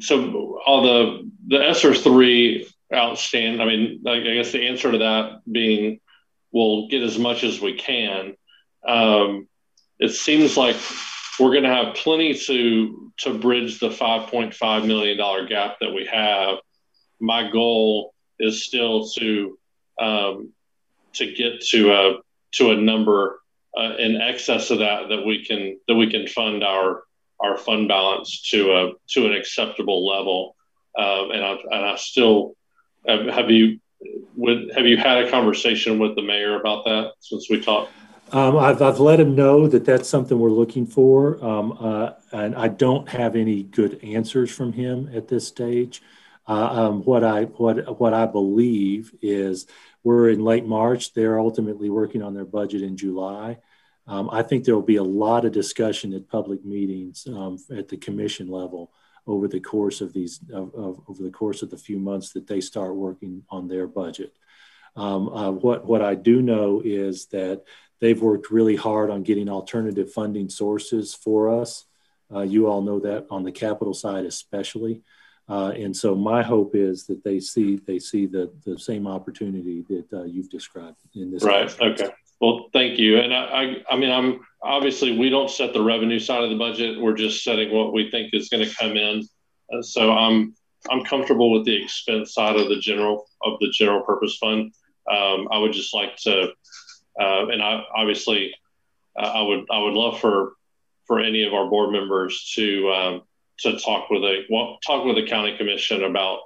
so all the the ESSER three outstanding. I mean, I guess the answer to that being we'll get as much as we can. Um, it seems like we're going to have plenty to to bridge the 5.5 million dollar gap that we have. My goal is still to um, to get to a to a number uh, in excess of that that we can that we can fund our our fund balance to a to an acceptable level. Um, and I and I still have, you would have you had a conversation with the mayor about that since we talked? Um, I've, I've let him know that that's something we're looking for, um, uh, and I don't have any good answers from him at this stage. Uh, um, what I what what I believe is we're in late March. They're ultimately working on their budget in July. Um, I think there will be a lot of discussion at public meetings um, at the commission level over the course of these of, of, over the course of the few months that they start working on their budget. Um, uh, what what I do know is that they've worked really hard on getting alternative funding sources for us. Uh, you all know that on the capital side, especially. Uh, and so my hope is that they see they see the the same opportunity that uh, you've described in this. Right. Okay. Well, thank you. And I, I, I, mean, I'm obviously we don't set the revenue side of the budget. We're just setting what we think is going to come in. So I'm, I'm comfortable with the expense side of the general of the general purpose fund. Um, I would just like to, uh, and I obviously, uh, I would, I would love for, for any of our board members to, um, to talk with a well, talk with the county commission about,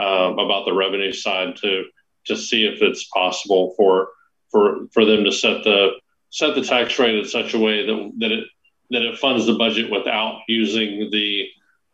uh, about the revenue side to, to see if it's possible for for for them to set the set the tax rate in such a way that that it that it funds the budget without using the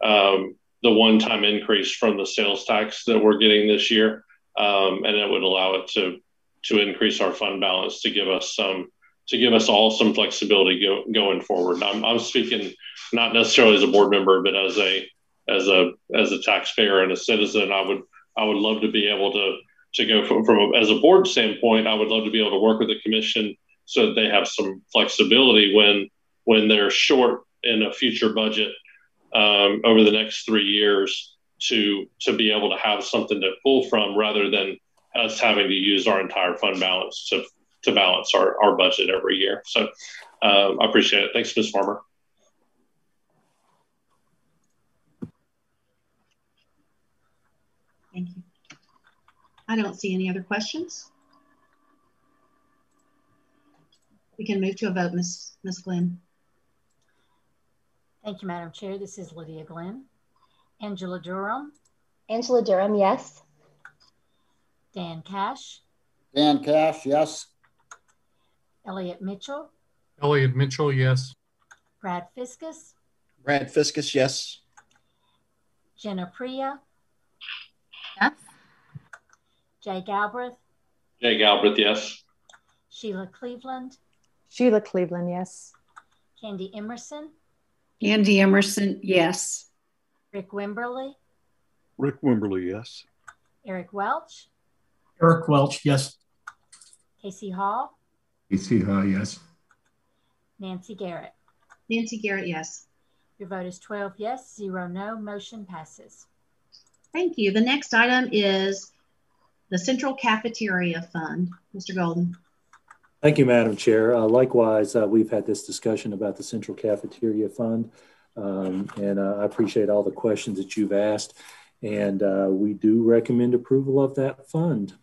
um, the one time increase from the sales tax that we're getting this year, um, and it would allow it to to increase our fund balance to give us some to give us all some flexibility go, going forward. I'm, I'm speaking not necessarily as a board member, but as a as a as a taxpayer and a citizen. I would I would love to be able to to go from, from as a board standpoint, I would love to be able to work with the commission so that they have some flexibility when when they're short in a future budget um, over the next three years to to be able to have something to pull from rather than us having to use our entire fund balance to to balance our, our budget every year. So um, I appreciate it. Thanks, Ms. Farmer. Thank you. I don't see any other questions. We can move to a vote, Ms. Ms. Glenn. Thank you, Madam Chair. This is Lydia Glenn. Angela Durham. Angela Durham, yes. Dan Cash. Dan Cash, yes. Elliot Mitchell. Elliot Mitchell, yes. Brad Fiskum. Brad Fiskum, yes. Jen Aprea. Yes. Jay Galbraith. Jay Galbraith, yes. Sheila Cleveland. Sheila Cleveland, yes. Candy Emerson. Candy Emerson, yes. Rick Wimberly. Rick Wimberly, yes. Eric Welch. Eric Welch, yes. KC Haws. KC Haws, yes. Nancy Garrett. Nancy Garrett, yes. Your vote is 12 yes, 0 no. Motion passes. Thank you. The next item is the Central Cafeteria Fund. Mr. Golden. Thank you, Madam Chair. Uh, likewise, uh, we've had this discussion about the Central Cafeteria Fund, um, and uh, I appreciate all the questions that you've asked. And uh, we do recommend approval of that fund,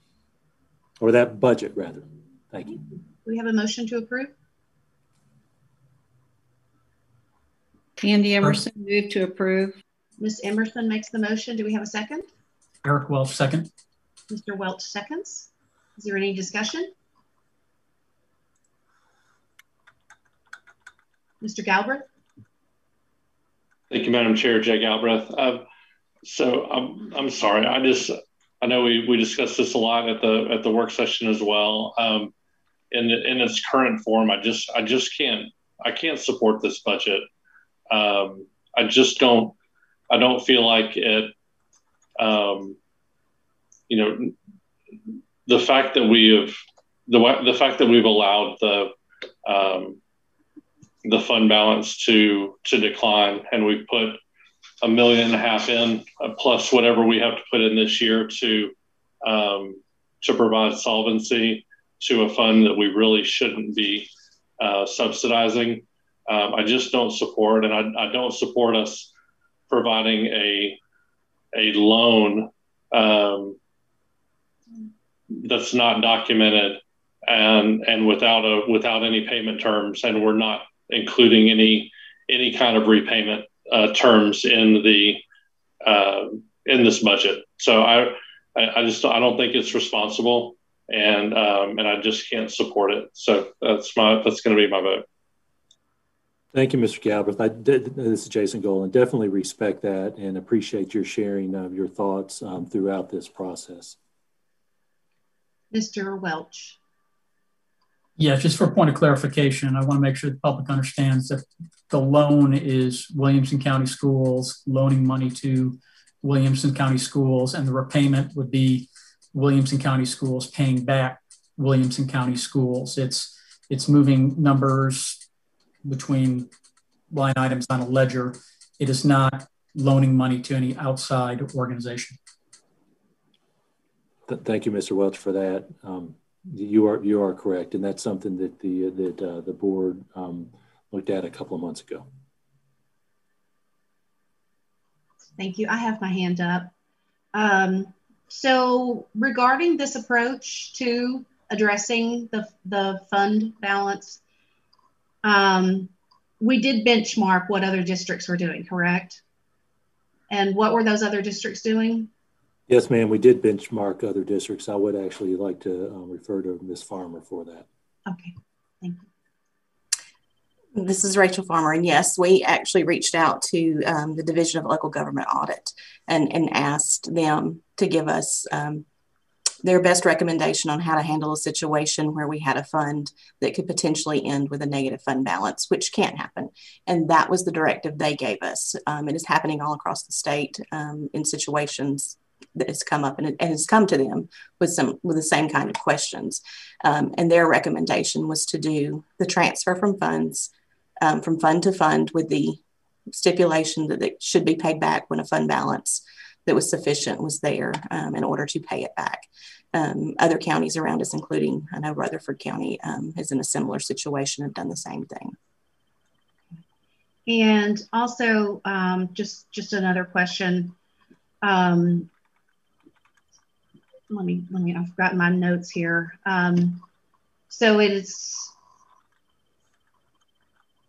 or that budget, rather. Thank you. We have a motion to approve? Candy Emerson, move to approve. Ms. Emerson makes the motion. Do we have a second? Eric Welch, second. Mr. Welch seconds. Is there any discussion? Mr. Galbraith? Thank you, Madam Chair. Jay Galbraith. Uh, so I'm I'm sorry. I just I know we, we discussed this a lot at the at the work session as well. Um, in in its current form, I just I just can't I can't support this budget. Um, I just don't I don't feel like it. Um, you know, the fact that we have the the fact that we've allowed the um, the fund balance to to decline, and we've put a million and a half in uh, plus whatever we have to put in this year to um, to provide solvency to a fund that we really shouldn't be uh, subsidizing. Um, I just don't support, and I, I, don't support us providing a a loan um, that's not documented and and without a without any payment terms, and we're not including any any kind of repayment uh, terms in the uh, in this budget. So I I just I don't think it's responsible, and um, and I just can't support it. So that's my that's going to be my vote. Thank you, Mr. Galbraith. I did, this is Jason Golden. Definitely respect that and appreciate your sharing of your thoughts um, throughout this process. Mr. Welch. Yeah, just for a point of clarification, I want to make sure the public understands that the loan is Williamson County Schools loaning money to Williamson County Schools, and the repayment would be Williamson County Schools paying back Williamson County Schools. It's it's moving numbers between line items on a ledger. It is not loaning money to any outside organization. Thank you, Mr. Welch, for that. Um, you are you are correct, and that's something that the that uh, the board um, looked at a couple of months ago. Thank you. I have my hand up. Um, so regarding this approach to addressing the, the fund balance, um, we did benchmark what other districts were doing, correct? And what were those other districts doing? Yes, ma'am. We did benchmark other districts. I would actually like to um, refer to Ms. Farmer for that. Okay, thank you. This is Rachel Farmer, and yes, we actually reached out to um, the Division of Local Government Audit and, and asked them to give us um, their best recommendation on how to handle a situation where we had a fund that could potentially end with a negative fund balance, which can't happen. And that was the directive they gave us. Um, it is happening all across the state um, in situations that has come up and, and has come to them with some with the same kind of questions. Um, and their recommendation was to do the transfer from funds um, from fund to fund with the stipulation that it should be paid back when a fund balance that was sufficient was there um, in order to pay it back. Um, other counties around us, including I know Rutherford County, um, is in a similar situation, have done the same thing. And also, um, just just another question. Um, let me let me. I've got my notes here. Um, so it is.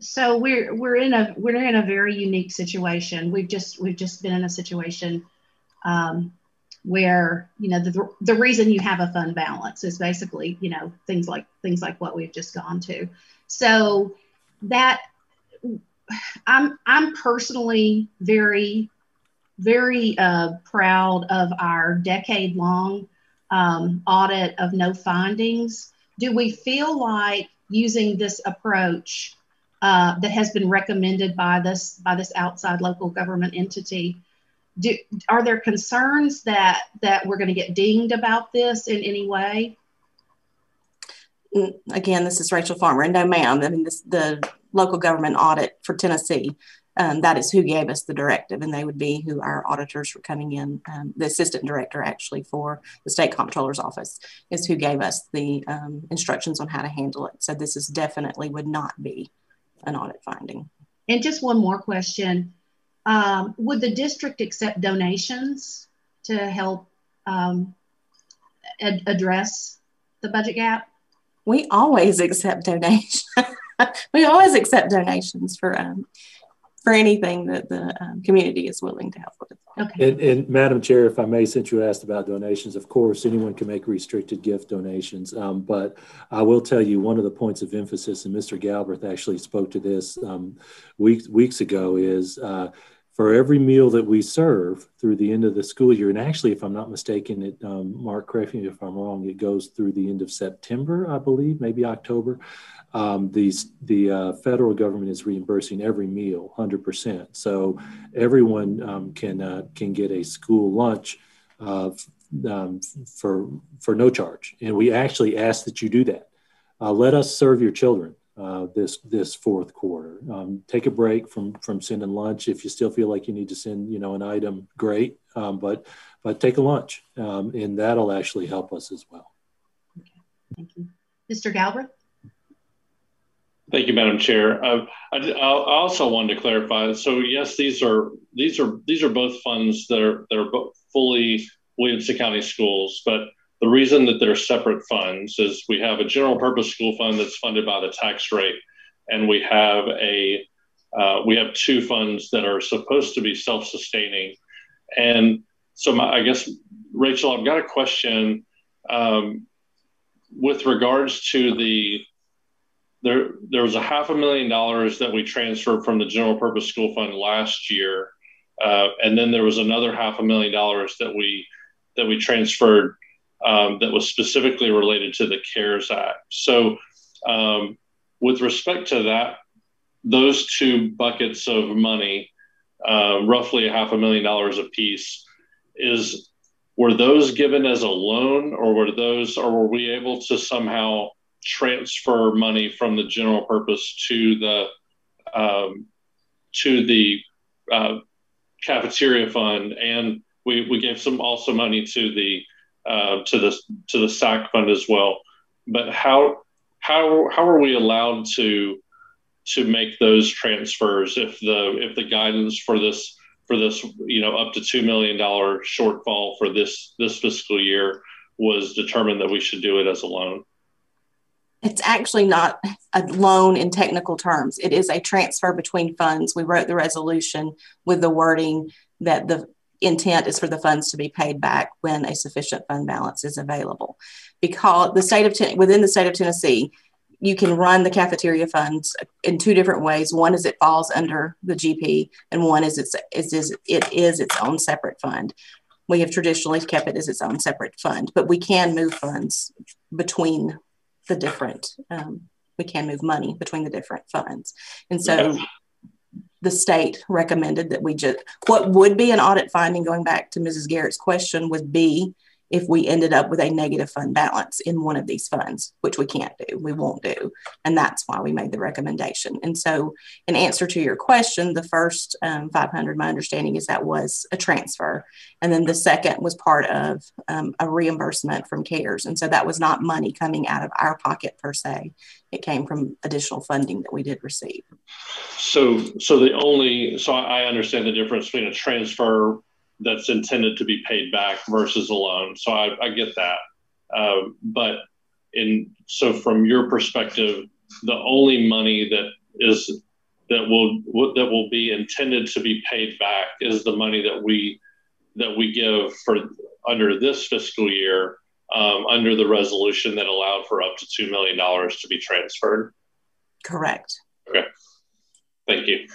So we're we're in a we're in a very unique situation. We've just we've just been in a situation um, where you know the the reason you have a fund balance is basically you know things like things like what we've just gone to. So that I'm I'm personally very very uh, proud of our decade long um, audit of no findings. Do we feel like using this approach uh, that has been recommended by this by this outside local government entity? Do, are there concerns that that we're going to get dinged about this in any way? Mm, again, this is Rachel Farmer, and no, ma'am. I mean, this, the local government audit for Tennessee. Um, that is who gave us the directive, and they would be who our auditors were coming in. Um, the assistant director, actually, for the state comptroller's office, is who gave us the um, instructions on how to handle it. So this is definitely would not be an audit finding. And just one more question: um, Would the district accept donations to help um, ad- address the budget gap? We always accept donations. we always accept donations for um, for anything that the um, community is willing to help with. Okay. And, and, Madam Chair, if I may, since you asked about donations, of course, anyone can make restricted gift donations. Um, but I will tell you one of the points of emphasis, and Mr. Galbraith actually spoke to this um, weeks weeks ago, is uh, for every meal that we serve through the end of the school year, and actually, if I'm not mistaken, it um, Mark, correct me if I'm wrong, it goes through the end of September, I believe, maybe October um, these, the uh, federal government is reimbursing every meal 100%. So everyone um, can, uh, can get a school lunch uh, um, for, for no charge. And we actually ask that you do that. Uh, let us serve your children. Uh, this this fourth quarter. Um, take a break from from sending lunch. If you still feel like you need to send, you know, an item, great. Um, but but take a lunch, um, and that'll actually help us as well. Okay. Thank you, Mr. Galbraith. Thank you, Madam Chair. Uh, I, I, also wanted to clarify. So yes, these are these are these are both funds that are that are fully Williamson County schools. But the reason that they're separate funds is we have a general purpose school fund that's funded by the tax rate, and we have a uh, we have two funds that are supposed to be self sustaining. And so my, I guess Rachel, I've got a question um, with regards to the there there was a half a million dollars that we transferred from the general purpose school fund last year, uh, and then there was another half a million dollars that we that we transferred um, that was specifically related to the CARES Act. So, um, with respect to that, those two buckets of money, uh, roughly a half a million dollars a piece, is were those given as a loan, or were those, or were we able to somehow transfer money from the general purpose to the um, to the uh, cafeteria fund, and we, we gave some also money to the uh, to the to the SAC fund as well. But how how how are we allowed to to make those transfers if the if the guidance for this for this you know up to two million dollar shortfall for this this fiscal year was determined that we should do it as a loan? It's actually not a loan in technical terms. It is a transfer between funds. We wrote the resolution with the wording that the intent is for the funds to be paid back when a sufficient fund balance is available. Because the state of within the state of Tennessee, you can run the cafeteria funds in two different ways. One is it falls under the GP, and one is it's is, is it is its own separate fund. We have traditionally kept it as its own separate fund, but we can move funds between the different um, we can move money between the different funds and so the state recommended that we just, what would be an audit finding, going back to Mrs. Garrett's question, would be if we ended up with a negative fund balance in one of these funds, which we can't do, we won't do. And that's why we made the recommendation. And so, in answer to your question, the first um, 500, my understanding is that was a transfer. And then the second was part of um, a reimbursement from CARES. And so that was not money coming out of our pocket per se, it came from additional funding that we did receive. So, so the only, so I understand the difference between a transfer that's intended to be paid back versus a loan. So I, I get that. Uh, but in so from your perspective, the only money that is that will that will be intended to be paid back is the money that we that we give for under this fiscal year um, under the resolution that allowed for up to two million dollars to be transferred. Correct. Okay. Thank you.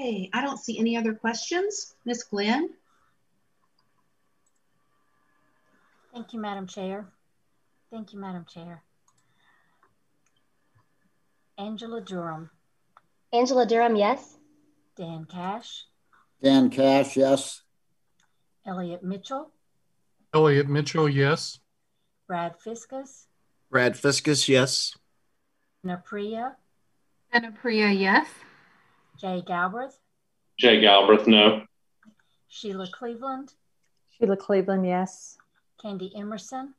Okay, I don't see any other questions. Ms. Glenn? Thank you, Madam Chair. Thank you, Madam Chair. Angela Durham. Angela Durham, yes. Dan Cash. Dan Cash, yes. Elliot Mitchell. Elliot Mitchell, yes. Brad Fiskum. Brad Fiskum, yes. Aprea. Aprea, yes. Jay Galbraith. Jay Galbraith, no. Sheila Cleveland. Sheila Cleveland, yes. Candy Emerson.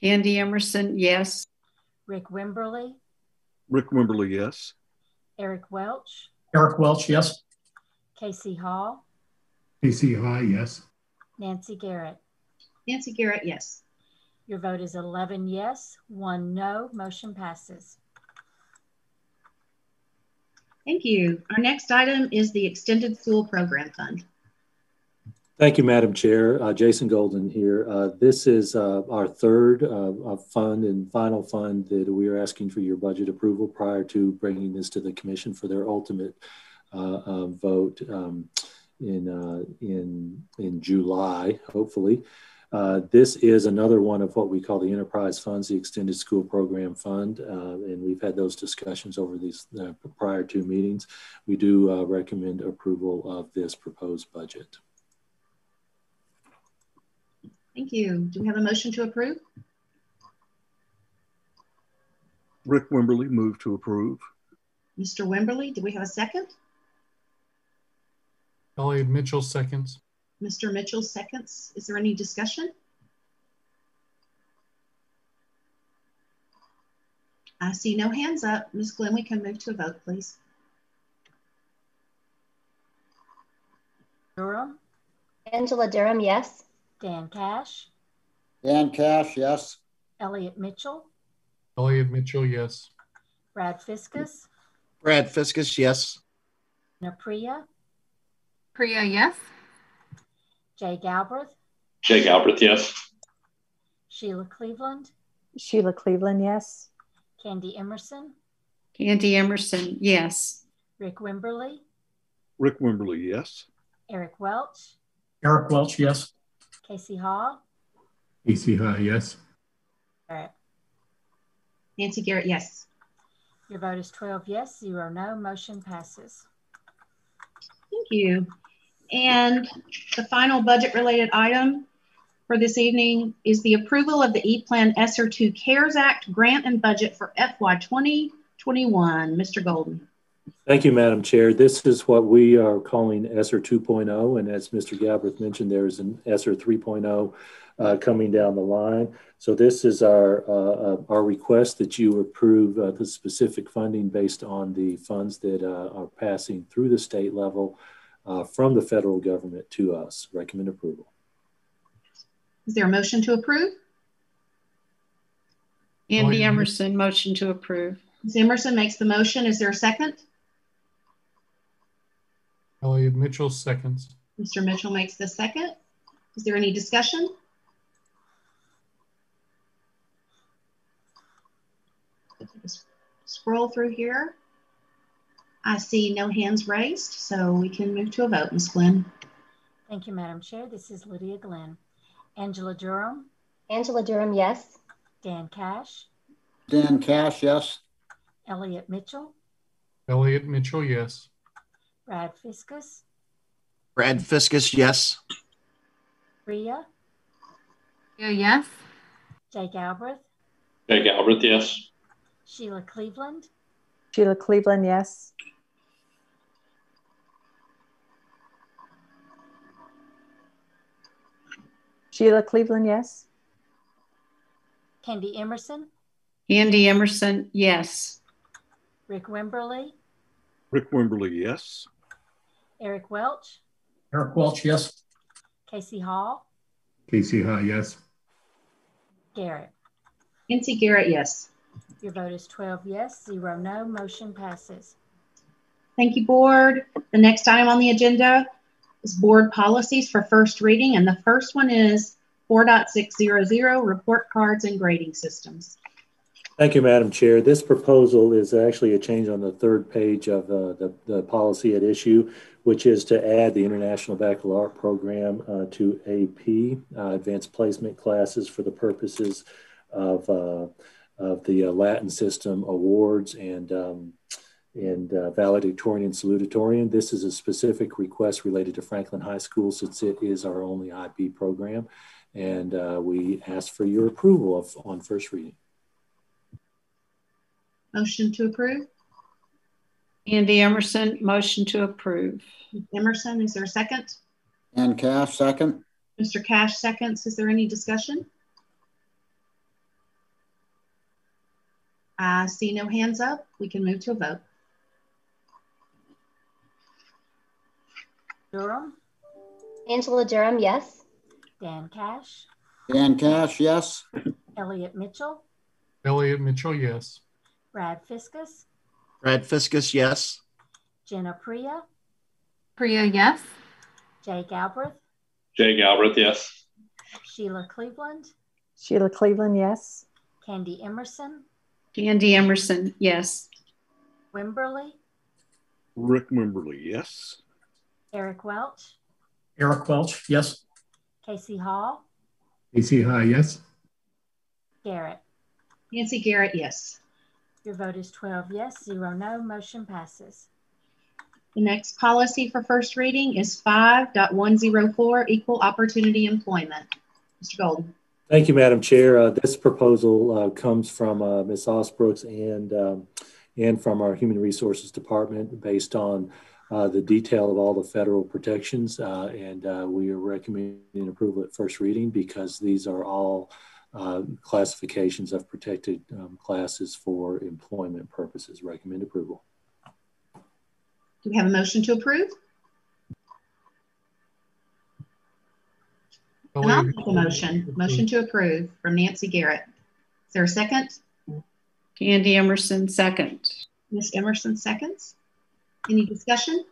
Candy Emerson, yes. Rick Wimberly. Rick Wimberly, yes. Eric Welch. Eric Welch, yes. KC Haws. KC Haws, yes. Nancy Garrett. Nancy Garrett, yes. Your vote is 11 yes, 1 no. Motion passes. Thank you. Our next item is the Extended School Program Fund. Thank you, Madam Chair. Uh, Jason Golden here. Uh, this is uh, our third uh, fund and final fund that we are asking for your budget approval prior to bringing this to the Commission for their ultimate uh, uh, vote um, in, in, in July, hopefully. Uh, this is another one of what we call the enterprise funds, the extended school program fund, uh, and we've had those discussions over these uh, prior two meetings. We do uh, recommend approval of this proposed budget. Thank you. Do we have a motion to approve? Rick Wimberly, move to approve. Mr. Wimberly, do we have a second? Elliot Mitchell seconds. Mr. Mitchell seconds. Is there any discussion? I see no hands up. Ms. Glenn, we can move to a vote, please. Durham. Angela Durham, yes. Dan Cash. Dan Cash, yes. Elliot Mitchell. Elliot Mitchell, yes. Brad Fiskum. Brad Fiskum, yes. Aprea. Aprea, yes. Jay Galbraith. Jay Galbraith, yes. Sheila Cleveland. Sheila Cleveland, yes. Candy Emerson. Candy Emerson, yes. Rick Wimberly. Rick Wimberly, yes. Eric Welch. Eric Welch, yes. KC Haws. KC Haws, yes. Garrett. Nancy Garrett, yes. Your vote is 12 yes, 0 no. Motion passes. Thank you. And the final budget related item for this evening is the approval of the E-Plan ESSER 2 CARES Act grant and budget for FY 2021. Mr. Golden. Thank you, Madam Chair. This is what we are calling ESSER 2.0. And as Mr. Galbraith mentioned, there is an ESSER 3.0 uh, coming down the line. So this is our, uh, our request that you approve uh, the specific funding based on the funds that uh, are passing through the state level uh, from the federal government to us. Recommend approval. Is there a motion to approve? Candy Emerson, motion to approve. Ms. Emerson makes the motion. Is there a second? Elliot Mitchell seconds. Mr. Mitchell makes the second. Is there any discussion? Scroll through here. I see no hands raised, so we can move to a vote. Ms. Glenn. Thank you, Madam Chair. This is Lydia Glenn. Angela Durham. Angela Durham, yes. Dan Cash. Dan Cash, yes. Elliot Mitchell. Elliot Mitchell, yes. Brad Fiskum, Brad Fiskum, yes. Aprea, Aprea, yes. Jay Galbraith, Jay Galbraith, yes. Sheila Cleveland, Sheila Cleveland, yes. Sheila Cleveland, yes. Candy Emerson, Candy Emerson, yes. Rick Wimberly, Rick Wimberly, yes. Eric Welch, Eric Welch, yes. KC Haws, KC Haws, yes. Garrett. Nancy Garrett, yes. Your vote is 12 yes, zero no. Motion passes. Thank you, board. The next item on the agenda is board policies for first reading, and the first one is 4.600, report cards and grading systems. Thank you, Madam Chair. This proposal is actually a change on the third page of uh, the, the policy at issue, which is to add the International Baccalaureate Program uh, to AP, uh, Advanced Placement classes for the purposes of, uh, of the uh, Latin System awards and, um, and uh, valedictorian and salutatorian. This is a specific request related to Franklin High School since it is our only IB program. And we ask for your approval of, on first reading. Motion to approve. Candy Emerson, motion to approve. Emerson, is there a second? And Cash, second. Mr. Cash seconds. Is there any discussion? I see no hands up. We can move to a vote. Durham, Angela Durham, yes. Dan Cash, Dan Cash, yes. Elliot Mitchell, Elliot Mitchell, yes. Brad Fiskum, Brad Fiskum, yes. Jen Aprea, Aprea, yes. Jay Galbraith, Jay Galbraith, yes. Sheila Cleveland, Sheila Cleveland, yes. Candy Emerson, Candy Emerson, yes. Wimberly, Rick Wimberly, yes. Eric Welch, Eric Welch, yes. KC Haws, KC Haws, yes. Garrett. Nancy Garrett, yes. Your vote is 12 yes, zero no. Motion passes. The next policy for first reading is 5.104, equal opportunity employment. Mr. Golden. Thank you, Madam Chair. Uh, this proposal uh, comes from uh, Ms. Ausbrooks and, um, and from our Human Resources Department based on uh, the detail of all the federal protections. Uh, and uh, we are recommending approval at first reading because these are all classifications of protected um, classes for employment purposes. Recommend approval. Do we have a motion to approve? And I'll make a motion. Motion to approve from Nancy Garrett. Is there a second? Candy Emerson, second. Ms. Emerson seconds. Any discussion?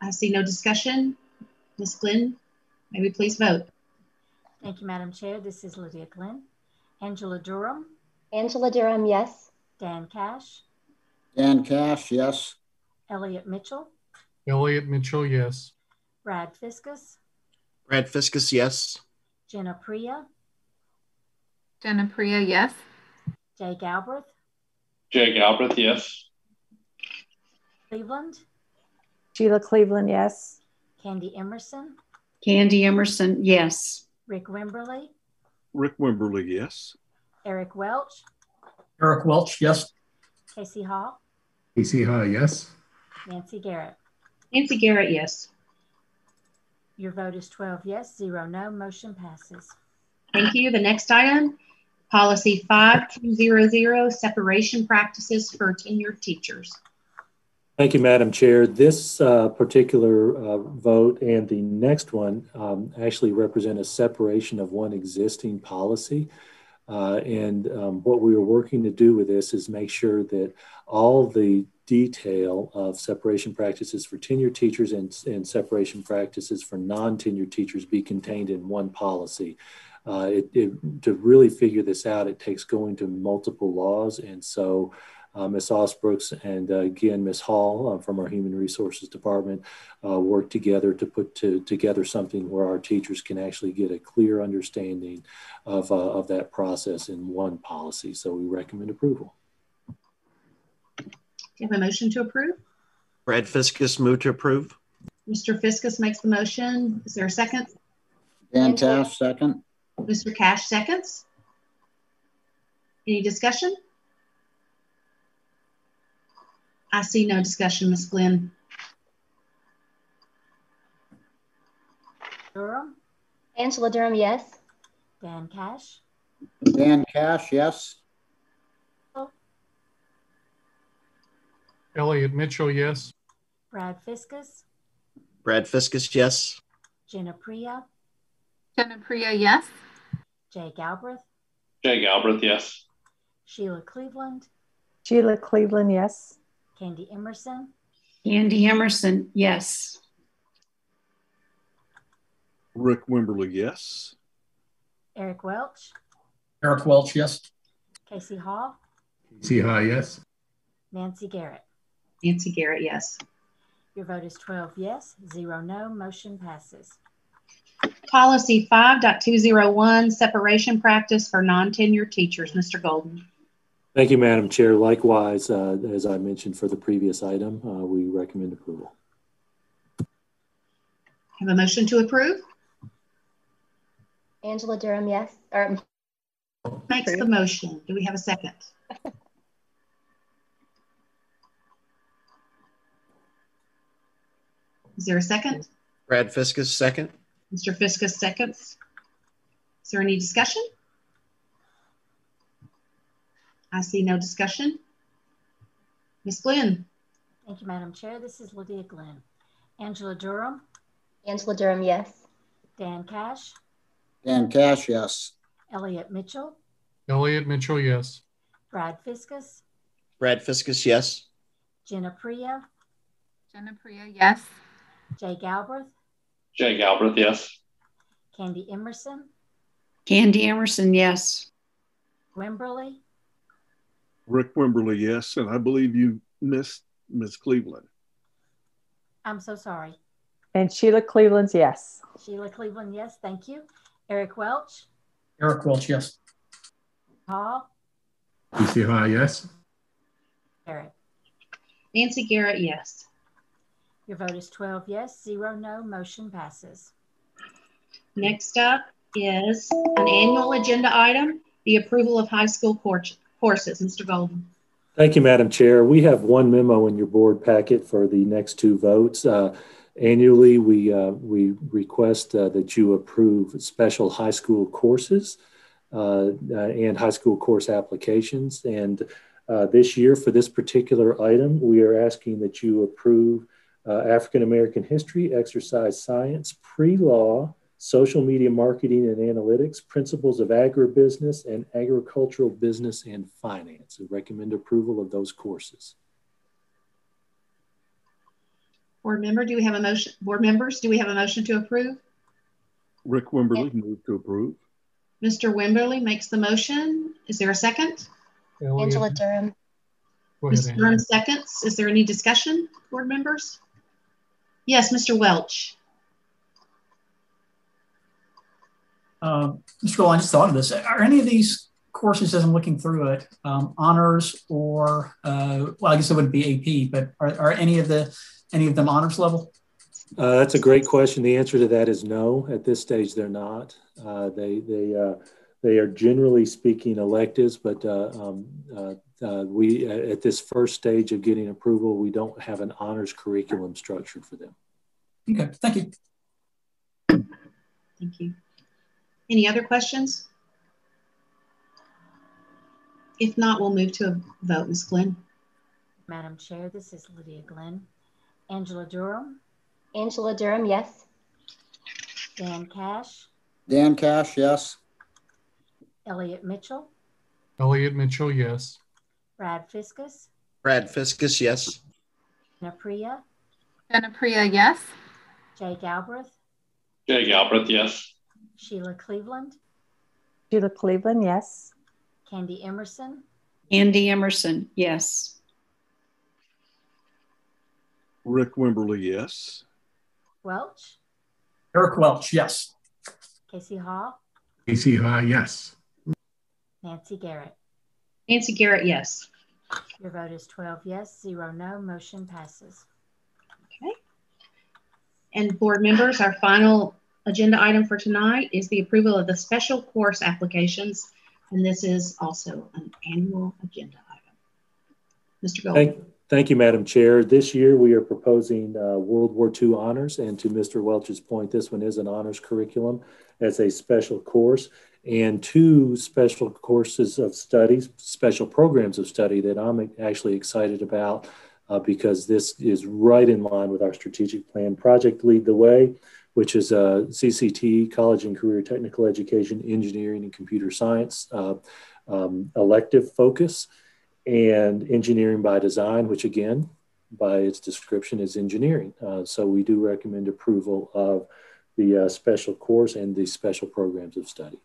I see no discussion. Ms. Glenn, may we please vote? Thank you, Madam Chair. This is Lydia Glenn. Angela Durham. Angela Durham, yes. Dan Cash. Dan Cash, yes. Elliot Mitchell. Elliot Mitchell, yes. Brad Fiskum. Brad Fiskum, yes. Jen Aprea. Jen Aprea, yes. Jake Galbraith. Jake Galbraith, yes. Cleveland. Sheila Cleveland, yes. Candy Emerson. Candy Emerson, yes. Rick Wimberly. Rick Wimberly, yes. Eric Welch. Eric Welch, yes. KC Haws. KC Haws, yes. Nancy Garrett. Nancy Garrett, yes. Your vote is 12 yes, 0 no. Motion passes. Thank you. The next item, policy 5200, separation practices for tenured teachers. Thank you, Madam Chair. This uh, particular uh, vote and the next one um, actually represent a separation of one existing policy. Uh, and um, what we are working to do with this is make sure that all the detail of separation practices for tenured teachers and, and separation practices for non-tenured teachers be contained in one policy. Uh, it, it, to really figure this out, it takes going to multiple laws. And so uh, Ms. Ausbrooks and uh, again Ms. Hall uh, from our Human Resources Department uh, work together to put to, together something where our teachers can actually get a clear understanding of, uh, of that process in one policy. So we recommend approval. Do you have a motion to approve? Brad Fiskum move to approve. Mr. Fiskum makes the motion. Is there a second? Dan Cash, second. Mr. Cash seconds. Any discussion? I see no discussion, Ms. Glenn. Durham, Angela Durham, yes. Dan Cash, Dan Cash, yes. Elliot Mitchell, yes. Brad Fiskum, Brad Fiskum, yes. Jen Aprea, Jen Aprea, yes. Jay Galbraith, Jay Galbraith, yes. Sheila Cleveland, Sheila Cleveland, yes. Candy Emerson, Candy Emerson, yes. Rick Wimberly, yes. Eric Welch, Eric Welch, yes. KC Haws, KC Haws, yes. Nancy Garrett. Nancy Garrett, yes. Your vote is 12 yes, 0 no. Motion passes. Policy 5.201, separation practice for non-tenured teachers. Mr. Golden. Thank you, Madam Chair. Likewise, uh, as I mentioned for the previous item, uh, we recommend approval. Have a motion to approve? Angela Durham, yes. Or Makes the motion. Do we have a second? Is there a second? Brad Fiskum, second. Mr. Fiskum seconds. Is there any discussion? I see no discussion. Ms. Glenn. Thank you, Madam Chair. This is Lydia Glenn. Angela Durham, Angela Durham, yes. Dan Cash, Dan Cash, yes. Elliot Mitchell, Elliot Mitchell, yes. Brad Fiskum, Brad Fiskum, yes. Jen Aprea, Jen Aprea, yes. Jay Galbraith, Jay Galbraith, yes. Candy Emerson, Candy Emerson, yes. Wimberly, Rick Wimberly, yes. And I believe you missed Miss Cleveland. I'm so sorry. And Sheila Cleveland's yes. Sheila Cleveland, yes. Thank you. Eric Welch, Eric Welch, yes. Hall, KC Haws, yes. Garrett. Nancy Garrett, yes. Your vote is 12 yes, 0 no. Motion passes. Next up is an annual agenda item, the approval of high school courses. Mr. Golden. Thank you, Madam Chair. We have one memo in your board packet for the next two votes. Uh, annually, we, uh, we request uh, that you approve special high school courses uh, uh, and high school course applications. And uh, this year, for this particular item, we are asking that you approve African American history, exercise science, pre law, social media marketing and analytics, principles of agribusiness, and agricultural business and finance. We recommend approval of those courses. Board member, do we have a motion? Board members, do we have a motion to approve? Rick Wimberly, move to approve. Mr. Wimberly makes the motion. Is there a second? Elliot, Angela Durham, go ahead, Ms. Durham seconds. Is there any discussion, board members? Yes, Mr. Welch. Uh, Mr. Gold, I just thought of this. Are any of these courses, as I'm looking through it, um, honors or, uh, well, I guess it would be AP, but are, are any of the any of them honors level? Uh, that's a great question. The answer to that is no. At this stage, they're not. Uh, they they uh, they are generally speaking electives, but uh, um, uh, uh, we at this first stage of getting approval, we don't have an honors curriculum structured for them. Okay, thank you. Thank you. Any other questions? If not, we'll move to a vote. Ms. Glenn. Madam Chair, this is Lydia Glenn. Angela Durham, Angela Durham, yes. Dan Cash, Dan Cash, yes. Elliot Mitchell, Elliot Mitchell, yes. Brad Fiskum, Brad Fiskum, yes. Jen Aprea, Jen Aprea, yes. Jay Galbraith, Jay Galbraith, yes. Sheila Cleveland, Sheila Cleveland, yes. Candy Emerson, Candy Emerson, yes. Rick Wimberly, yes. Welch, Eric Welch, yes. KC Haws, KC Haws, yes. Nancy Garrett. Nancy Garrett, yes. Your vote is 12 yes, zero no. Motion passes. Okay. And board members, our final agenda item for tonight is the approval of the special course applications. And this is also an annual agenda item. Mr. Golden. Thank, thank you, Madam Chair. This year we are proposing uh, World War II honors. And to Mr. Welch's point, this one is an honors curriculum as a special course and two special courses of studies, special programs of study that I'm actually excited about uh, because this is right in line with our strategic plan. Project Lead the Way, which is a CCT, College and Career Technical Education, Engineering and Computer Science uh, um, elective focus, and Engineering by Design, which again, by its description, is engineering. Uh, so we do recommend approval of the uh, special course and the special programs of study.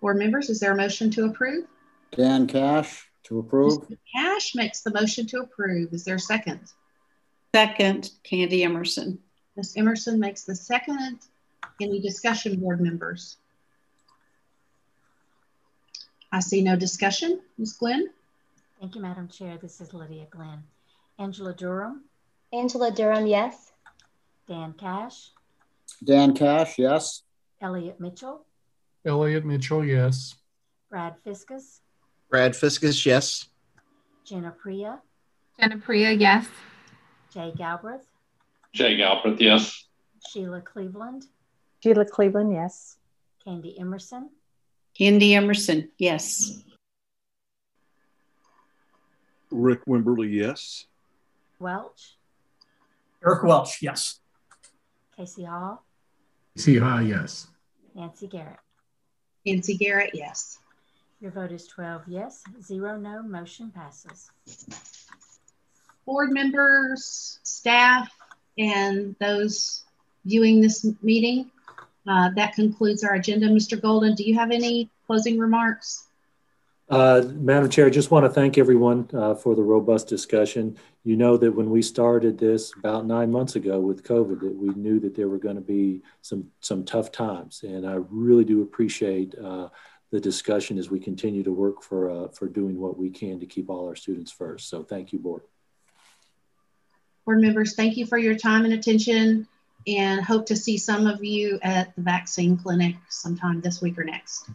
Board members, is there a motion to approve? Dan Cash to approve. Mr. Cash makes the motion to approve. Is there a second? Second, Candy Emerson. Ms. Emerson makes the second. Any discussion, board members? I see no discussion. Ms. Glenn? Thank you, Madam Chair. This is Lydia Glenn. Angela Durham, Angela Durham, yes. Dan Cash, Dan Cash, yes. Elliot Mitchell, Elliot Mitchell, yes. Brad Fiskum, Brad Fiskum, yes. Jen Aprea, Jen Aprea, yes. Jay Galbraith, Jay Galbraith, yes. Sheila Cleveland, Sheila Cleveland, yes. Candy Emerson, Candy Emerson, yes. Rick Wimberly, yes. Welch, Eric Welch, yes. KC Haws, KC Haws, yes. Nancy Garrett. Nancy Garrett, yes. Your vote is 12 yes, zero no. Motion passes. Board members, staff, and those viewing this meeting, uh, that concludes our agenda. Mr. Golden, do you have any closing remarks? Uh, Madam Chair, I just want to thank everyone uh, for the robust discussion. You know that when we started this about nine months ago with COVID, that we knew that there were going to be some some tough times, and I really do appreciate uh, the discussion as we continue to work for uh, for doing what we can to keep all our students first. So thank you, board. Board members, thank you for your time and attention and hope to see some of you at the vaccine clinic sometime this week or next.